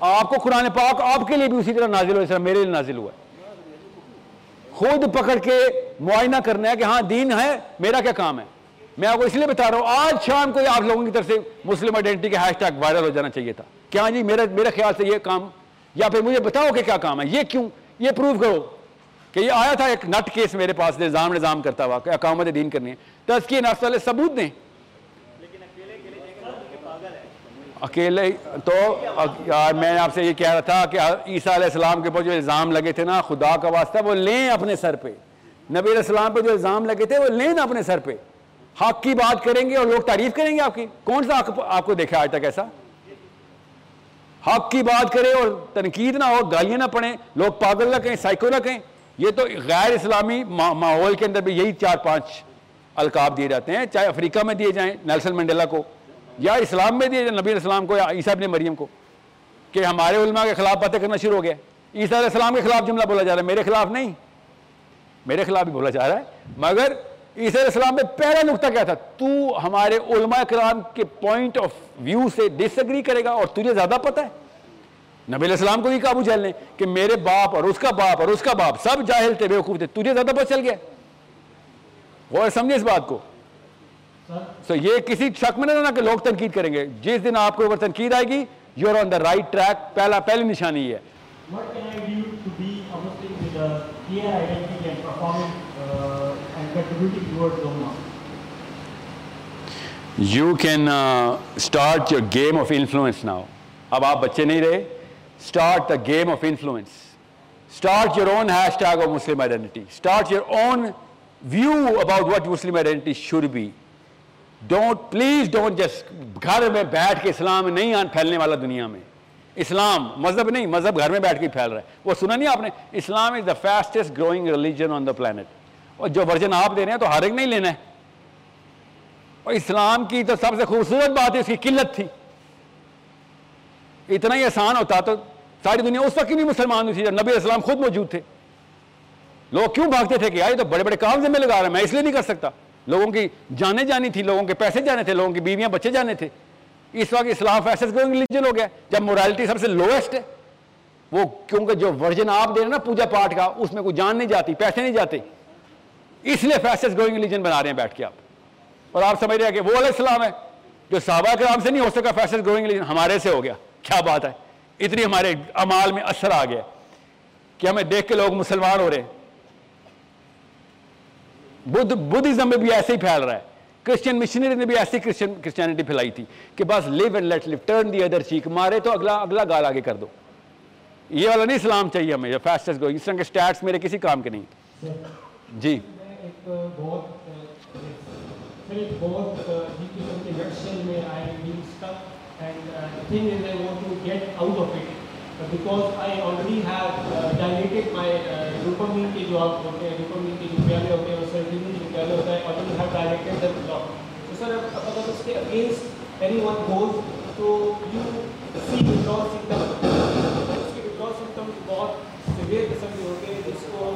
آپ کو قرآن پاک آپ کے لیے بھی اسی طرح نازل ہوا جس طرح میرے لیے نازل ہوا۔ ہے خود پکڑ کے معائنہ کرنا ہے کہ ہاں دین ہے، میرا کیا کام ہے؟ میں آپ کو اس لیے بتا رہا ہوں، آج شام کو آپ لوگوں کی طرف سے مسلم آئیڈینٹی کے ہیش ٹیگ وائرل ہو جانا چاہیے تھا۔ کیا جی میرے میرے خیال سے یہ کام، یا پھر مجھے بتاؤ کہ کیا کام ہے؟ یہ کیوں؟ یہ پروف کرو کہ یہ آیا تھا ایک نٹ کیس میرے پاس، نظام نظام کرتا ہوا، کہ اقامت دین کرنی ہے۔ تزکیہ نفس والے ثبوت دیں اکیلے تو یار میں آپ سے یہ کہہ رہا تھا کہ عیسیٰ علیہ السلام کے اوپر جو الزام لگے تھے نا، خدا کا واسطہ، وہ لیں اپنے سر پہ۔ نبی علیہ السلام پہ جو الزام لگے تھے، وہ لیں نا اپنے سر پہ۔ حق کی بات کریں گے اور لوگ تعریف کریں گے آپ کی؟ کون سا آپ کو دیکھا آج تک ایسا؟ حق کی بات کرے اور تنقید نہ ہو، گالیاں نہ پڑیں، لوگ پاگل نہ کہیں، سائیکو نہ کہیں۔ یہ تو غیر اسلامی ماحول کے اندر بھی یہی چار پانچ القاب دیے جاتے ہیں، چاہے افریقہ میں دیے جائیں، نیلسن منڈیلا کو۔ یا اسلام میں دیے نبی علیہ السلام کو یا عیسیٰ ابن مریم کو، کہ ہمارے علماء کے خلاف باتیں کرنا شروع ہو گیا عیسیٰ علیہ السلام کے خلاف جملہ بولا جا رہا ہے، میرے خلاف نہیں۔ میرے خلاف بھی بولا جا رہا ہے، مگر عیسیٰ علیہ السلام میں پہلا نقطہ کیا تھا، تو ہمارے علماء کرام کے پوائنٹ آف ویو سے ڈس اگری کرے گا اور تجھے زیادہ پتہ ہے۔ نبی علیہ السلام کو بھی قابو جھیل لیں کہ میرے باپ اور اس کا باپ اور اس کا باپ سب جاہل تھے بیوقوف تھے، تجھے زیادہ پتہ چل گیا۔ غور سمجھے اس بات کو۔ سو یہ کسی شک میں نہ رہنا کہ لوگ تنقید کریں گے۔ جس دن آپ کو اوپر تنقید آئے گی you are on the right track پہلا پہلی نشانی ہے What can I do to be a Muslim with a clear identity and performing and contributing towards the Ummah? You can start your game of influence now اب آپ بچے نہیں رہے۔ Start the game of influence start your own hashtag of Muslim identity start your own view about what Muslim identity should be. Don't, please don't just گھر میں بیٹھ کے اسلام نہیں آن پھیلنے والا دنیا میں. اسلام مذہب نہیں مذہب گھر میں بیٹھ کے پھیل رہا ہے. وہ سنا نہیں آپ نے؟ Islam is the fastest growing religion on the planet اور جو ورژن آپ دے رہے ہیں تو ہر ایک نہیں لینا ہے. اور اسلام کی تو سب سے خوبصورت بات ہے اس کی قلت تھی. اتنا ہی آسان ہوتا تو ساری دنیا اس وقت کی نہیں مسلمان تھی جب نبی اسلام خود موجود تھے. لوگ کیوں بھاگتے تھے کہ یار یہ تو بڑے بڑے کام ذمہ لگا رہا ہے میں اس لیے نہیں کر سکتا؟ لوگوں کی جانے جانی تھی، لوگوں کے پیسے جانے تھے، لوگوں کی بیویاں بچے جانے تھے۔ اس وقت اسلام فیصل گروئنگ ریلیجن ہو گیا، جب مورالٹی سب سے لویسٹ ہے۔ وہ کیونکہ جو ورژن آپ دے رہے ہیں نا پوجا پاٹ کا، اس میں کوئی جان نہیں جاتی، پیسے نہیں جاتے۔ اس لیے فیصل گروئنگ ریلیجن بنا رہے ہیں بیٹھ کے آپ۔ اور آپ سمجھ رہے ہیں کہ وہ علیہ السلام ہے جو صحابہ کرام سے نہیں ہو سکا فیصل گروئنگ ریلیجن ہمارے سے ہو گیا۔ کیا بات ہے؟ اتنی ہمارے امال میں اثر آ گیا کہ ہمیں دیکھ کے لوگ مسلمان ہو رہے ہیں۔ بدھ بدھزم میں بھی ایسے ہی پھیل رہا ہے۔ کرسچن مشنری نے بھی ایسی کرسچن کرسچینٹی پھیلائی تھی کہ بس live and let live turn the other cheek مارے تو اگلا اگلا گال آگے کر دو۔ یہ والا نہیں اسلام چاہیے ہمیں یہ فاسٹسٹ گو اس طرح کے سٹیٹس میرے کسی کام کے نہیں۔ جی۔ بہت پھر I been because I already have dilated my dopamine کے جو آپ ہوتے ہیں ڈوپامین کے جو پیالے ہوتے ہیں اور سرٹیفن جو پیالے ہوتا ہے already have dilated the block تو سر اگر اس کے اگینسٹ اینی ون گوز تو یو سی سمٹم اس کے سمٹم بہت سیویئر قسم کے ہوتے ہیں جس کو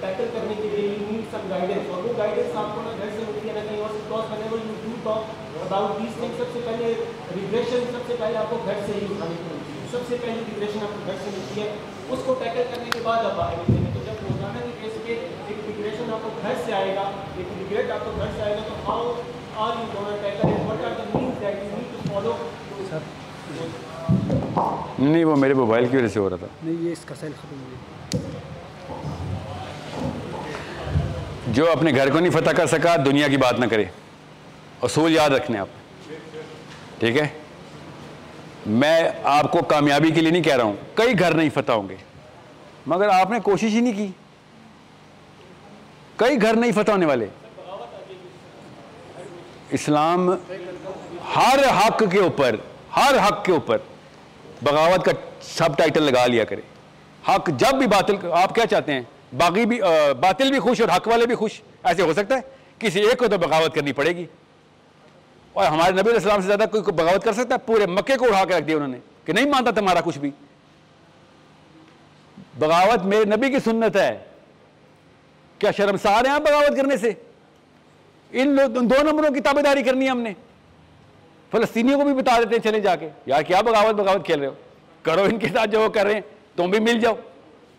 ٹیکل کرنے کے لیے یو نیڈ سم گائیڈنس اور وہ گائیڈنس آپ کو نا گھر سے ملتی ہے نا کہیں اور because whenever you do talk about these thing سب سے پہلے ریگریشن سب سے پہلے آپ کو گھر سے ہی اٹھانے کو ملتی ہے سب سے پہلی ریگریشن آپ کو گھر سے ملتی ہے اس کو ٹیکل کرنے کے بعد آپ آئے ملتے ہیں۔ تو جب روزانہ کے کیس پہ ایک ریگریشن آپ کو گھر سے آئے گا ایک ریگریٹ آپ کو گھر سے آئے گا تو how are you gonna tackle what are the means that you need to follow نہیں وہ میرے موبائل کی وجہ سے ہو رہا تھا۔ نہیں یہ اس کا سیل ختم ہو گیا۔ جو اپنے گھر کو نہیں فتح کر سکا دنیا کی بات نہ کرے۔ اصول یاد رکھنے آپ۔ ٹھیک ہے؟ میں آپ کو کامیابی کے لیے نہیں کہہ رہا ہوں، کئی گھر نہیں فتح ہوں گے۔ مگر آپ نے کوشش ہی نہیں کی۔ کئی گھر نہیں فتح ہونے والے۔ اسلام ہر حق کے اوپر، ہر حق کے اوپر بغاوت کا سب ٹائٹل لگا لیا کرے۔ حق جب بھی باطل، آپ کیا چاہتے ہیں؟ باغی بھی باطل بھی خوش اور حق والے بھی خوش، ایسے ہو سکتا ہے؟ کسی ایک کو تو بغاوت کرنی پڑے گی۔ اور ہمارے نبی علیہ السلام سے زیادہ کوئی بغاوت کر سکتا ہے؟ پورے مکے کو اڑا کے رکھ دیا انہوں نے کہ نہیں مانتا تمہارا کچھ بھی۔ بغاوت میرے نبی کی سنت ہے۔ کیا شرمسار ہیں آپ بغاوت کرنے سے؟ ان دو نمبروں کی تابے داری کرنی ہے ہم نے۔ فلسطینیوں کو بھی بتا دیتے ہیں چلے جا کے۔ یار، کیا بغاوت بغاوت کھیل رہے ہو؟ کرو ان کے ساتھ جو وہ کر رہے ہیں، تم بھی مل جاؤ۔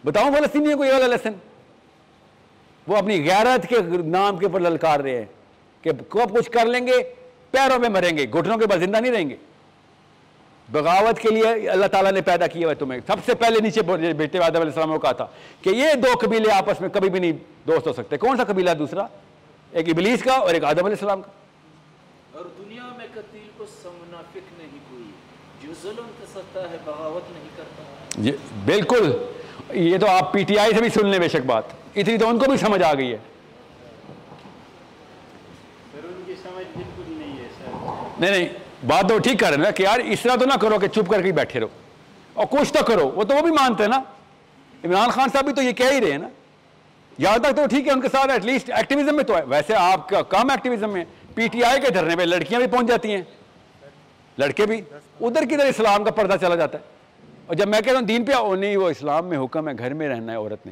بتاؤ فلسطینیوں کو یہ والا لیسن وہ اپنی غیرت کے نام کے اوپر للکار رہے ہیں کہ کب کچھ کر لیں گے پیروں میں مریں گے گھٹنوں کے بعد زندہ نہیں رہیں گے۔ بغاوت کے لیے اللہ تعالیٰ نے پیدا کیا ہے تمہیں۔ سب سے پہلے نیچے بیٹے آدم علیہ السلام کو کہا تھا کہ یہ دو قبیلے آپس میں کبھی بھی نہیں دوست ہو سکتے۔ کون سا قبیلہ دوسرا؟ ایک ابلیس کا اور ایک آدم علیہ السلام کا۔ اور دنیا میں قتیل کو سمنافق نہیں کوئی جو ظلم کر سکتا ہے بغاوت نہیں کرتا۔ یہ بالکل۔ یہ تو آپ پی ٹی آئی سے بھی سن لیں بے شک بات۔ اتنی تو ان کو بھی سمجھ آ گئی ہے۔ نہیں نہیں، بات تو ٹھیک کر رہے ہیں نا کہ یار اس طرح تو نہ کرو کہ چپ کر کے بیٹھے رہو اور کچھ تو کرو، وہ تو وہ بھی مانتے ہیں نا۔ عمران خان صاحب بھی تو یہ کہہ ہی رہے ہیں نا۔ یہاں تک تو ٹھیک ہے ان کے ساتھ ایٹ لیسٹ ایکٹیویزم میں تو ہے۔ ویسے آپ کا کم ایکٹیویزم میں پی ٹی آئی کے دھرنے پہ لڑکیاں بھی پہنچ جاتی ہیں۔ لڑکے بھی۔ ادھر کدھر اسلام کا پردہ چلا جاتا ہے۔ اور جب میں کہتا ہوں دین پہ، نہیں، وہ اسلام میں حکم ہے، گھر میں رہنا ہے عورت نے۔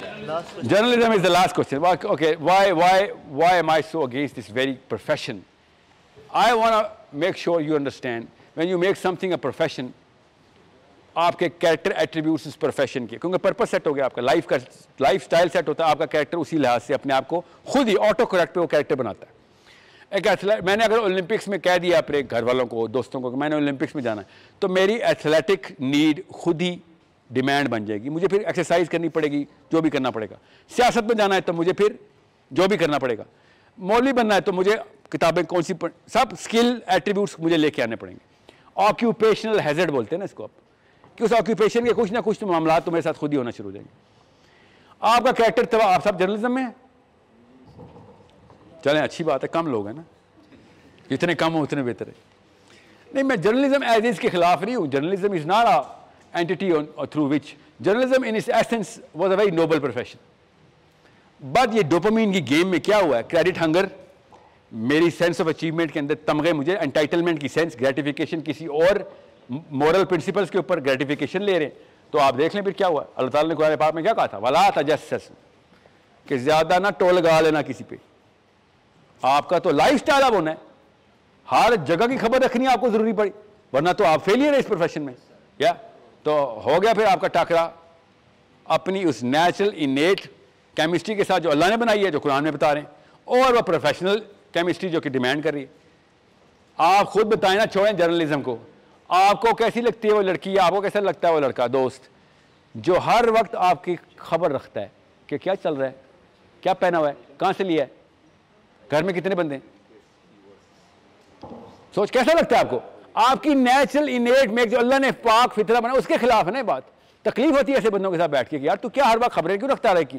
Journalism is the last question okay why why why am I so against this very profession I want make sure you understand when you make something a profession آپ کے کیریکٹر ایٹریبیوٹس اس پروفیشن کے کیونکہ پرپز سیٹ ہو گیا آپ کا لائف کا لائف اسٹائل سیٹ ہوتا ہے آپ کا کیریکٹر اسی لحاظ سے اپنے آپ کو خود ہی آٹو کریکٹ پہ وہ کیریکٹر بناتا ہے ایک ایتھلیٹ میں نے اگر اولمپکس میں کہہ دیا اپنے گھر والوں کو دوستوں کو کہ میں نے اولمپکس میں جانا ہے تو میری ایتھلیٹک نیڈ خود ہی ڈیمانڈ بن جائے گی۔ مجھے پھر ایکسرسائز کرنی پڑے گی، جو بھی کرنا پڑے گا۔ سیاست میں جانا ہے تو مجھے پھر جو بھی کرنا پڑے گا۔ مولوی بننا ہے تو مجھے کتابیں کون سی سب اسکل ایٹریبیوٹس مجھے لے کے آنے پڑیں گے۔ آکیوپیشنل ہیزڈ بولتے ہیں نا اس کو آپ۔ کہ اس آکیوپیشن کے کچھ نہ کچھ تو معاملات تو میرے ساتھ خود ہی ہونا شروع ہو جائیں گے۔ آپ کا کریکٹر تو آپ سب جرنلزم میں ہیں؟ چلیں، اچھی بات ہے، کم لوگ ہیں نا۔ جتنے کم ہوں اتنے بہتر ہے نہیں، میں جرنلزم ایز اس کے خلاف نہیں ہوں۔ Journalism is not anti through which journalism in essence was a very noble profession but یہ ڈوپامین کی گیم میں کیا ہوا ہے کریڈٹ ہنگر میری سینس آف اچیومنٹ کے اندر تمغے مجھے انٹائٹلمنٹ کی سینس گریٹیفیکیشن کسی اور مورل پرنسپلس کے اوپر گریٹیفیکیشن لے رہے ہیں تو آپ دیکھ لیں پھر کیا ہوا اللہ تعالیٰ نے قرآن پاک میں کیا کہا تھا ولا تجسس کہ زیادہ نہ ٹول لگا لینا کسی پہ آپ کا تو لائف سٹائل اب ہونا ہے ہر جگہ کی خبر رکھنی آپ کو ضروری پڑی ورنہ تو آپ فیلئر ہے اس پروفیشن میں یا تو ہو گیا پھر آپ کا ٹاکرا اپنی اس نیچرل انیٹ کیمسٹری کے ساتھ جو اللہ نے بنائی ہے، جو قرآن میں بتا رہے ہیں، اور وہ پروفیشنل کیمسٹری جو کہ ڈیمانڈ کر رہی ہے۔ آپ خود بتائیں نا چھوڑیں جرنلزم کو۔ آپ کو کیسی لگتی ہے وہ لڑکی؟ آپ کو کیسا لگتا ہے وہ لڑکا؟ دوست، جو ہر وقت آپ کی خبر رکھتا ہے کہ کیا چل رہا ہے، کیا پہنا ہوا ہے، کہاں سے لیا ہے، گھر میں کتنے بندے ہیں؟ سوچ، کیسا لگتا ہے آپ کو؟ آپ کی نیچرل انیٹ میں جو اللہ نے پاک فطرہ بنا، اس کے خلاف ہے نا بات۔ تکلیف ہوتی ہے ایسے بندوں کے ساتھ بیٹھ کے کہ یار تو کیا ہر وقت خبریں کیوں رکھتا رہے کی؟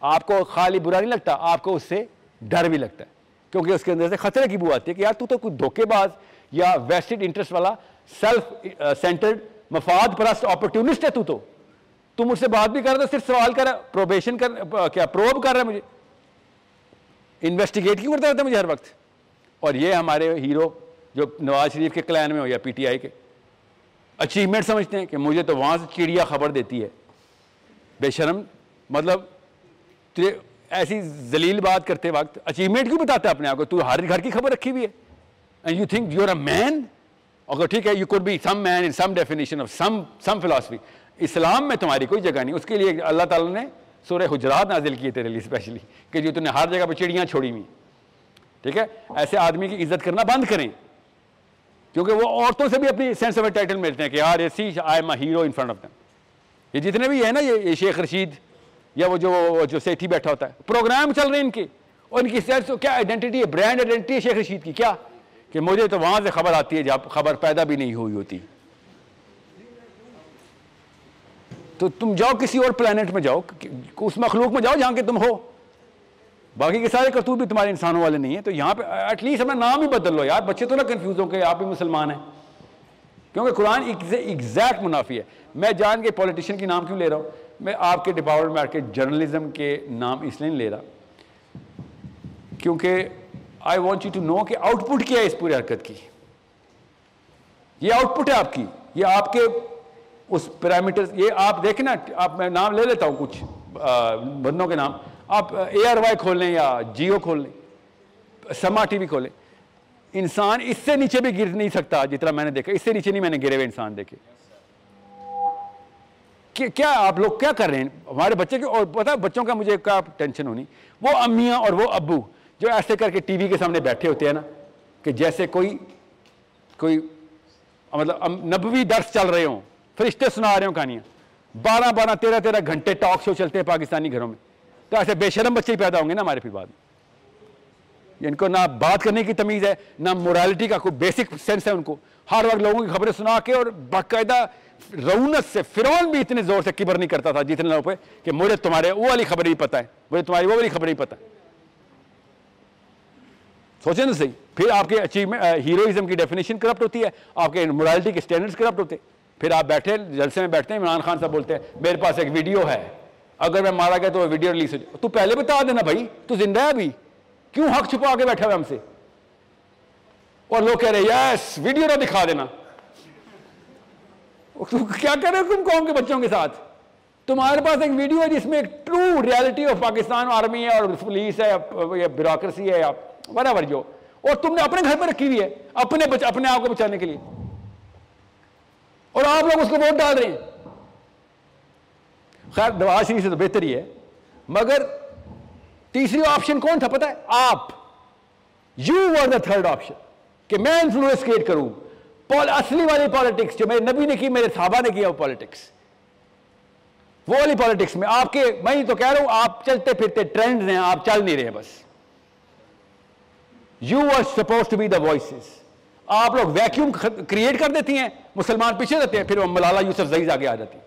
آپ کو خالی برا نہیں لگتا، آپ کو اس سے ڈر بھی لگتا ہے۔ کیونکہ اس کے اندر سے خطرے کی بو آتی ہے کہ یار تو تو کوئی دھوکے باز یا ویسٹڈ انٹرسٹ والا سیلف سینٹرڈ uh, مفاد پرست اپرچونسٹ ہے تو تو۔ تو مجھ سے بات بھی کر رہا صرف سوال کر رہا پروبیشن کر کیا پروب کر رہا ہے مجھے؟ انویسٹیگیٹ کیوں کرتا رہتا ہے مجھے ہر وقت؟ اور یہ ہمارے ہیرو جو نواز شریف کے کلین میں ہو یا پی ٹی آئی کے اچیومنٹ سمجھتے ہیں کہ مجھے تو وہاں سے چڑیا خبر دیتی ہے۔ بے شرم مطلب ایسی ذلیل بات کرتے وقت اچیومنٹ کیوں بتاتا ہے اپنے آپ کو؟ تو ہر گھر کی خبر رکھی ہوئی ہے۔ And you think you are a man اگر ٹھیک ہے you could be some man in some definition of some some philosophy Islam میں تمہاری کوئی جگہ نہیں، اس کے لیے اللہ تعالیٰ نے سورہ حجرات نازل کیے تیرے لیے اسپیشلی کہ جو تم نے ہر جگہ پہ چڑیاں چھوڑی ہوئی ٹھیک ہے؟ ایسے آدمی کی عزت کرنا بند کریں۔ کیونکہ وہ عورتوں سے بھی اپنی سینس آف ٹائٹل ملتے ہیں کہ یار یہ see I am hero in front of them یہ جتنے بھی ہیں نا، یہ شیخ رشید یا وہ جو جو سیٹھی بیٹھا ہوتا ہے پروگرام چل رہے ہیں ان کے اور ان کی سینس کیا آئیڈینٹی ہے؟ برانڈ آئیڈینٹی ہے شیخ رشید کی، کیا؟ کہ مجھے تو وہاں سے خبر آتی ہے جب خبر پیدا بھی نہیں ہوئی ہوتی۔ تو تم جاؤ کسی اور پلانٹ میں جاؤ اس مخلوق میں جاؤ جہاں کے تم ہو۔ باقی کے سارے کرتوت بھی تمہارے انسانوں والے نہیں ہیں، تو یہاں پہ ایٹ لیسٹ اپنا نام ہی بدل لو یار۔ بچے تو نہ کنفیوز ہو کہ آپ بھی مسلمان ہیں۔ کیونکہ قرآن ایگزیکٹ منافی ہے۔ میں جان کے پولیٹیشین کی نام کیوں لے رہا ہوں؟ میں آپ کے ڈپارٹمنٹ میں آ کے جرنلزم کے نام اس لیے نہیں لے رہا۔ کیونکہ I want you to know کہ آؤٹ پٹ کیا ہے اس پوری حرکت کی۔ یہ آؤٹ پٹ ہے آپ کی۔ یہ آپ کے اس پیرامیٹر یہ آپ دیکھیں نا، آپ میں نام لے لیتا ہوں کچھ بندوں کے نام۔ آپ اے آر وائی کھول لیں یا جیو کھول لیں سما ٹی وی کھولیں انسان اس سے نیچے بھی گر نہیں سکتا جتنا میں نے دیکھا، اس سے نیچے نہیں میں نے گرے ہوئے انسان دیکھے۔ کیا آپ لوگ کیا کر رہے ہیں؟ ہمارے بچے کے اور پتا بچوں کا مجھے کیا ٹینشن ہونی؟ وہ امیاں اور وہ ابو جو ایسے کر کے ٹی وی کے سامنے بیٹھے ہوتے ہیں نا، کہ جیسے کوئی کوئی مطلب نبوی درس چل رہے ہوں، فرشتے سنا رہے ہوں کہانیاں۔ بارہ بارہ تیرہ تیرہ گھنٹے ٹاک شو چلتے ہیں پاکستانی گھروں میں۔ تو ایسے بے شرم بچے ہی پیدا ہوں گے نا ہمارے پھر بعد میں۔ یعنی ان کو نہ بات کرنے کی تمیز ہے، نہ مورالٹی کا کوئی بیسک سینس ہے ان کو۔ ہر وقت لوگوں کی خبریں سنا کے اور باقاعدہ رونت سے فرعون بھی اتنے زور سے کبر نہیں کرتا تھا جتنے لوگوں پہ کہ مجھے تمہارے وہ والی خبر ہی پتہ ہے مجھے تمہاری وہ والی خبر ہی پتہ ہے سوچیں نا صحیح، پھر آپ کے اچیومنٹ ہیروئزم کی ڈیفینیشن کرپٹ ہوتی ہے، آپ کے مورالٹی کے اسٹینڈرڈس کرپٹ ہوتے۔ ہیں پھر آپ بیٹھے، جلسے میں بیٹھتے ہیں، عمران خان صاحب بولتے ہیں، میرے پاس ایک ویڈیو ہے۔ اگر میں مارا گیا تو وہ ویڈیو ریلیز ہو جائے۔ تو پہلے بتا دینا بھائی، تو زندہ ہے ابھی۔ کیوں حق چھپا کے بیٹھا ہوا ہم سے؟ اور لوگ کہہ رہے یس، ویڈیو نہ دکھا دینا۔ کیا کر رہے ہو تم قوم کے بچوں کے ساتھ؟ تمہارے پاس ایک ویڈیو ہے جس میں ایک true reality of Pakistan army ہے اور پولیس ہے یا بیوروکریسی ہے، یا برابر جو۔ اور تم نے اپنے گھر پہ رکھی ہوئی ہے، اپنے بچ... اپنے آپ کو بچانے کے لیے۔ اور آپ لوگ اس کو ووٹ ڈال رہے ہیں۔ خیر نواز شریف سے تو بہتر ہی ہے۔ مگر تیسری آپشن کون تھا؟ پتا ہے؟ آپ۔ You are the third option کہ میں انفلوئنس کریٹ کروں۔ اصلی والی پالیٹکس جو میرے نبی نے کی، میرے صحابہ نے کیا وہ پالیٹکس وہ والی پالیٹکس میں آپ کے، میں تو کہہ رہا ہوں، آپ چلتے پھرتے ٹرینڈ ہیں، آپ چل نہیں رہے بس۔ You are suppose to be the voices آپ لوگ ویکیوم کریٹ کر دیتی ہیں، مسلمان پیچھے رہتے ہیں، پھر وہ ملالہ یوسف زئیز آگے آ جاتی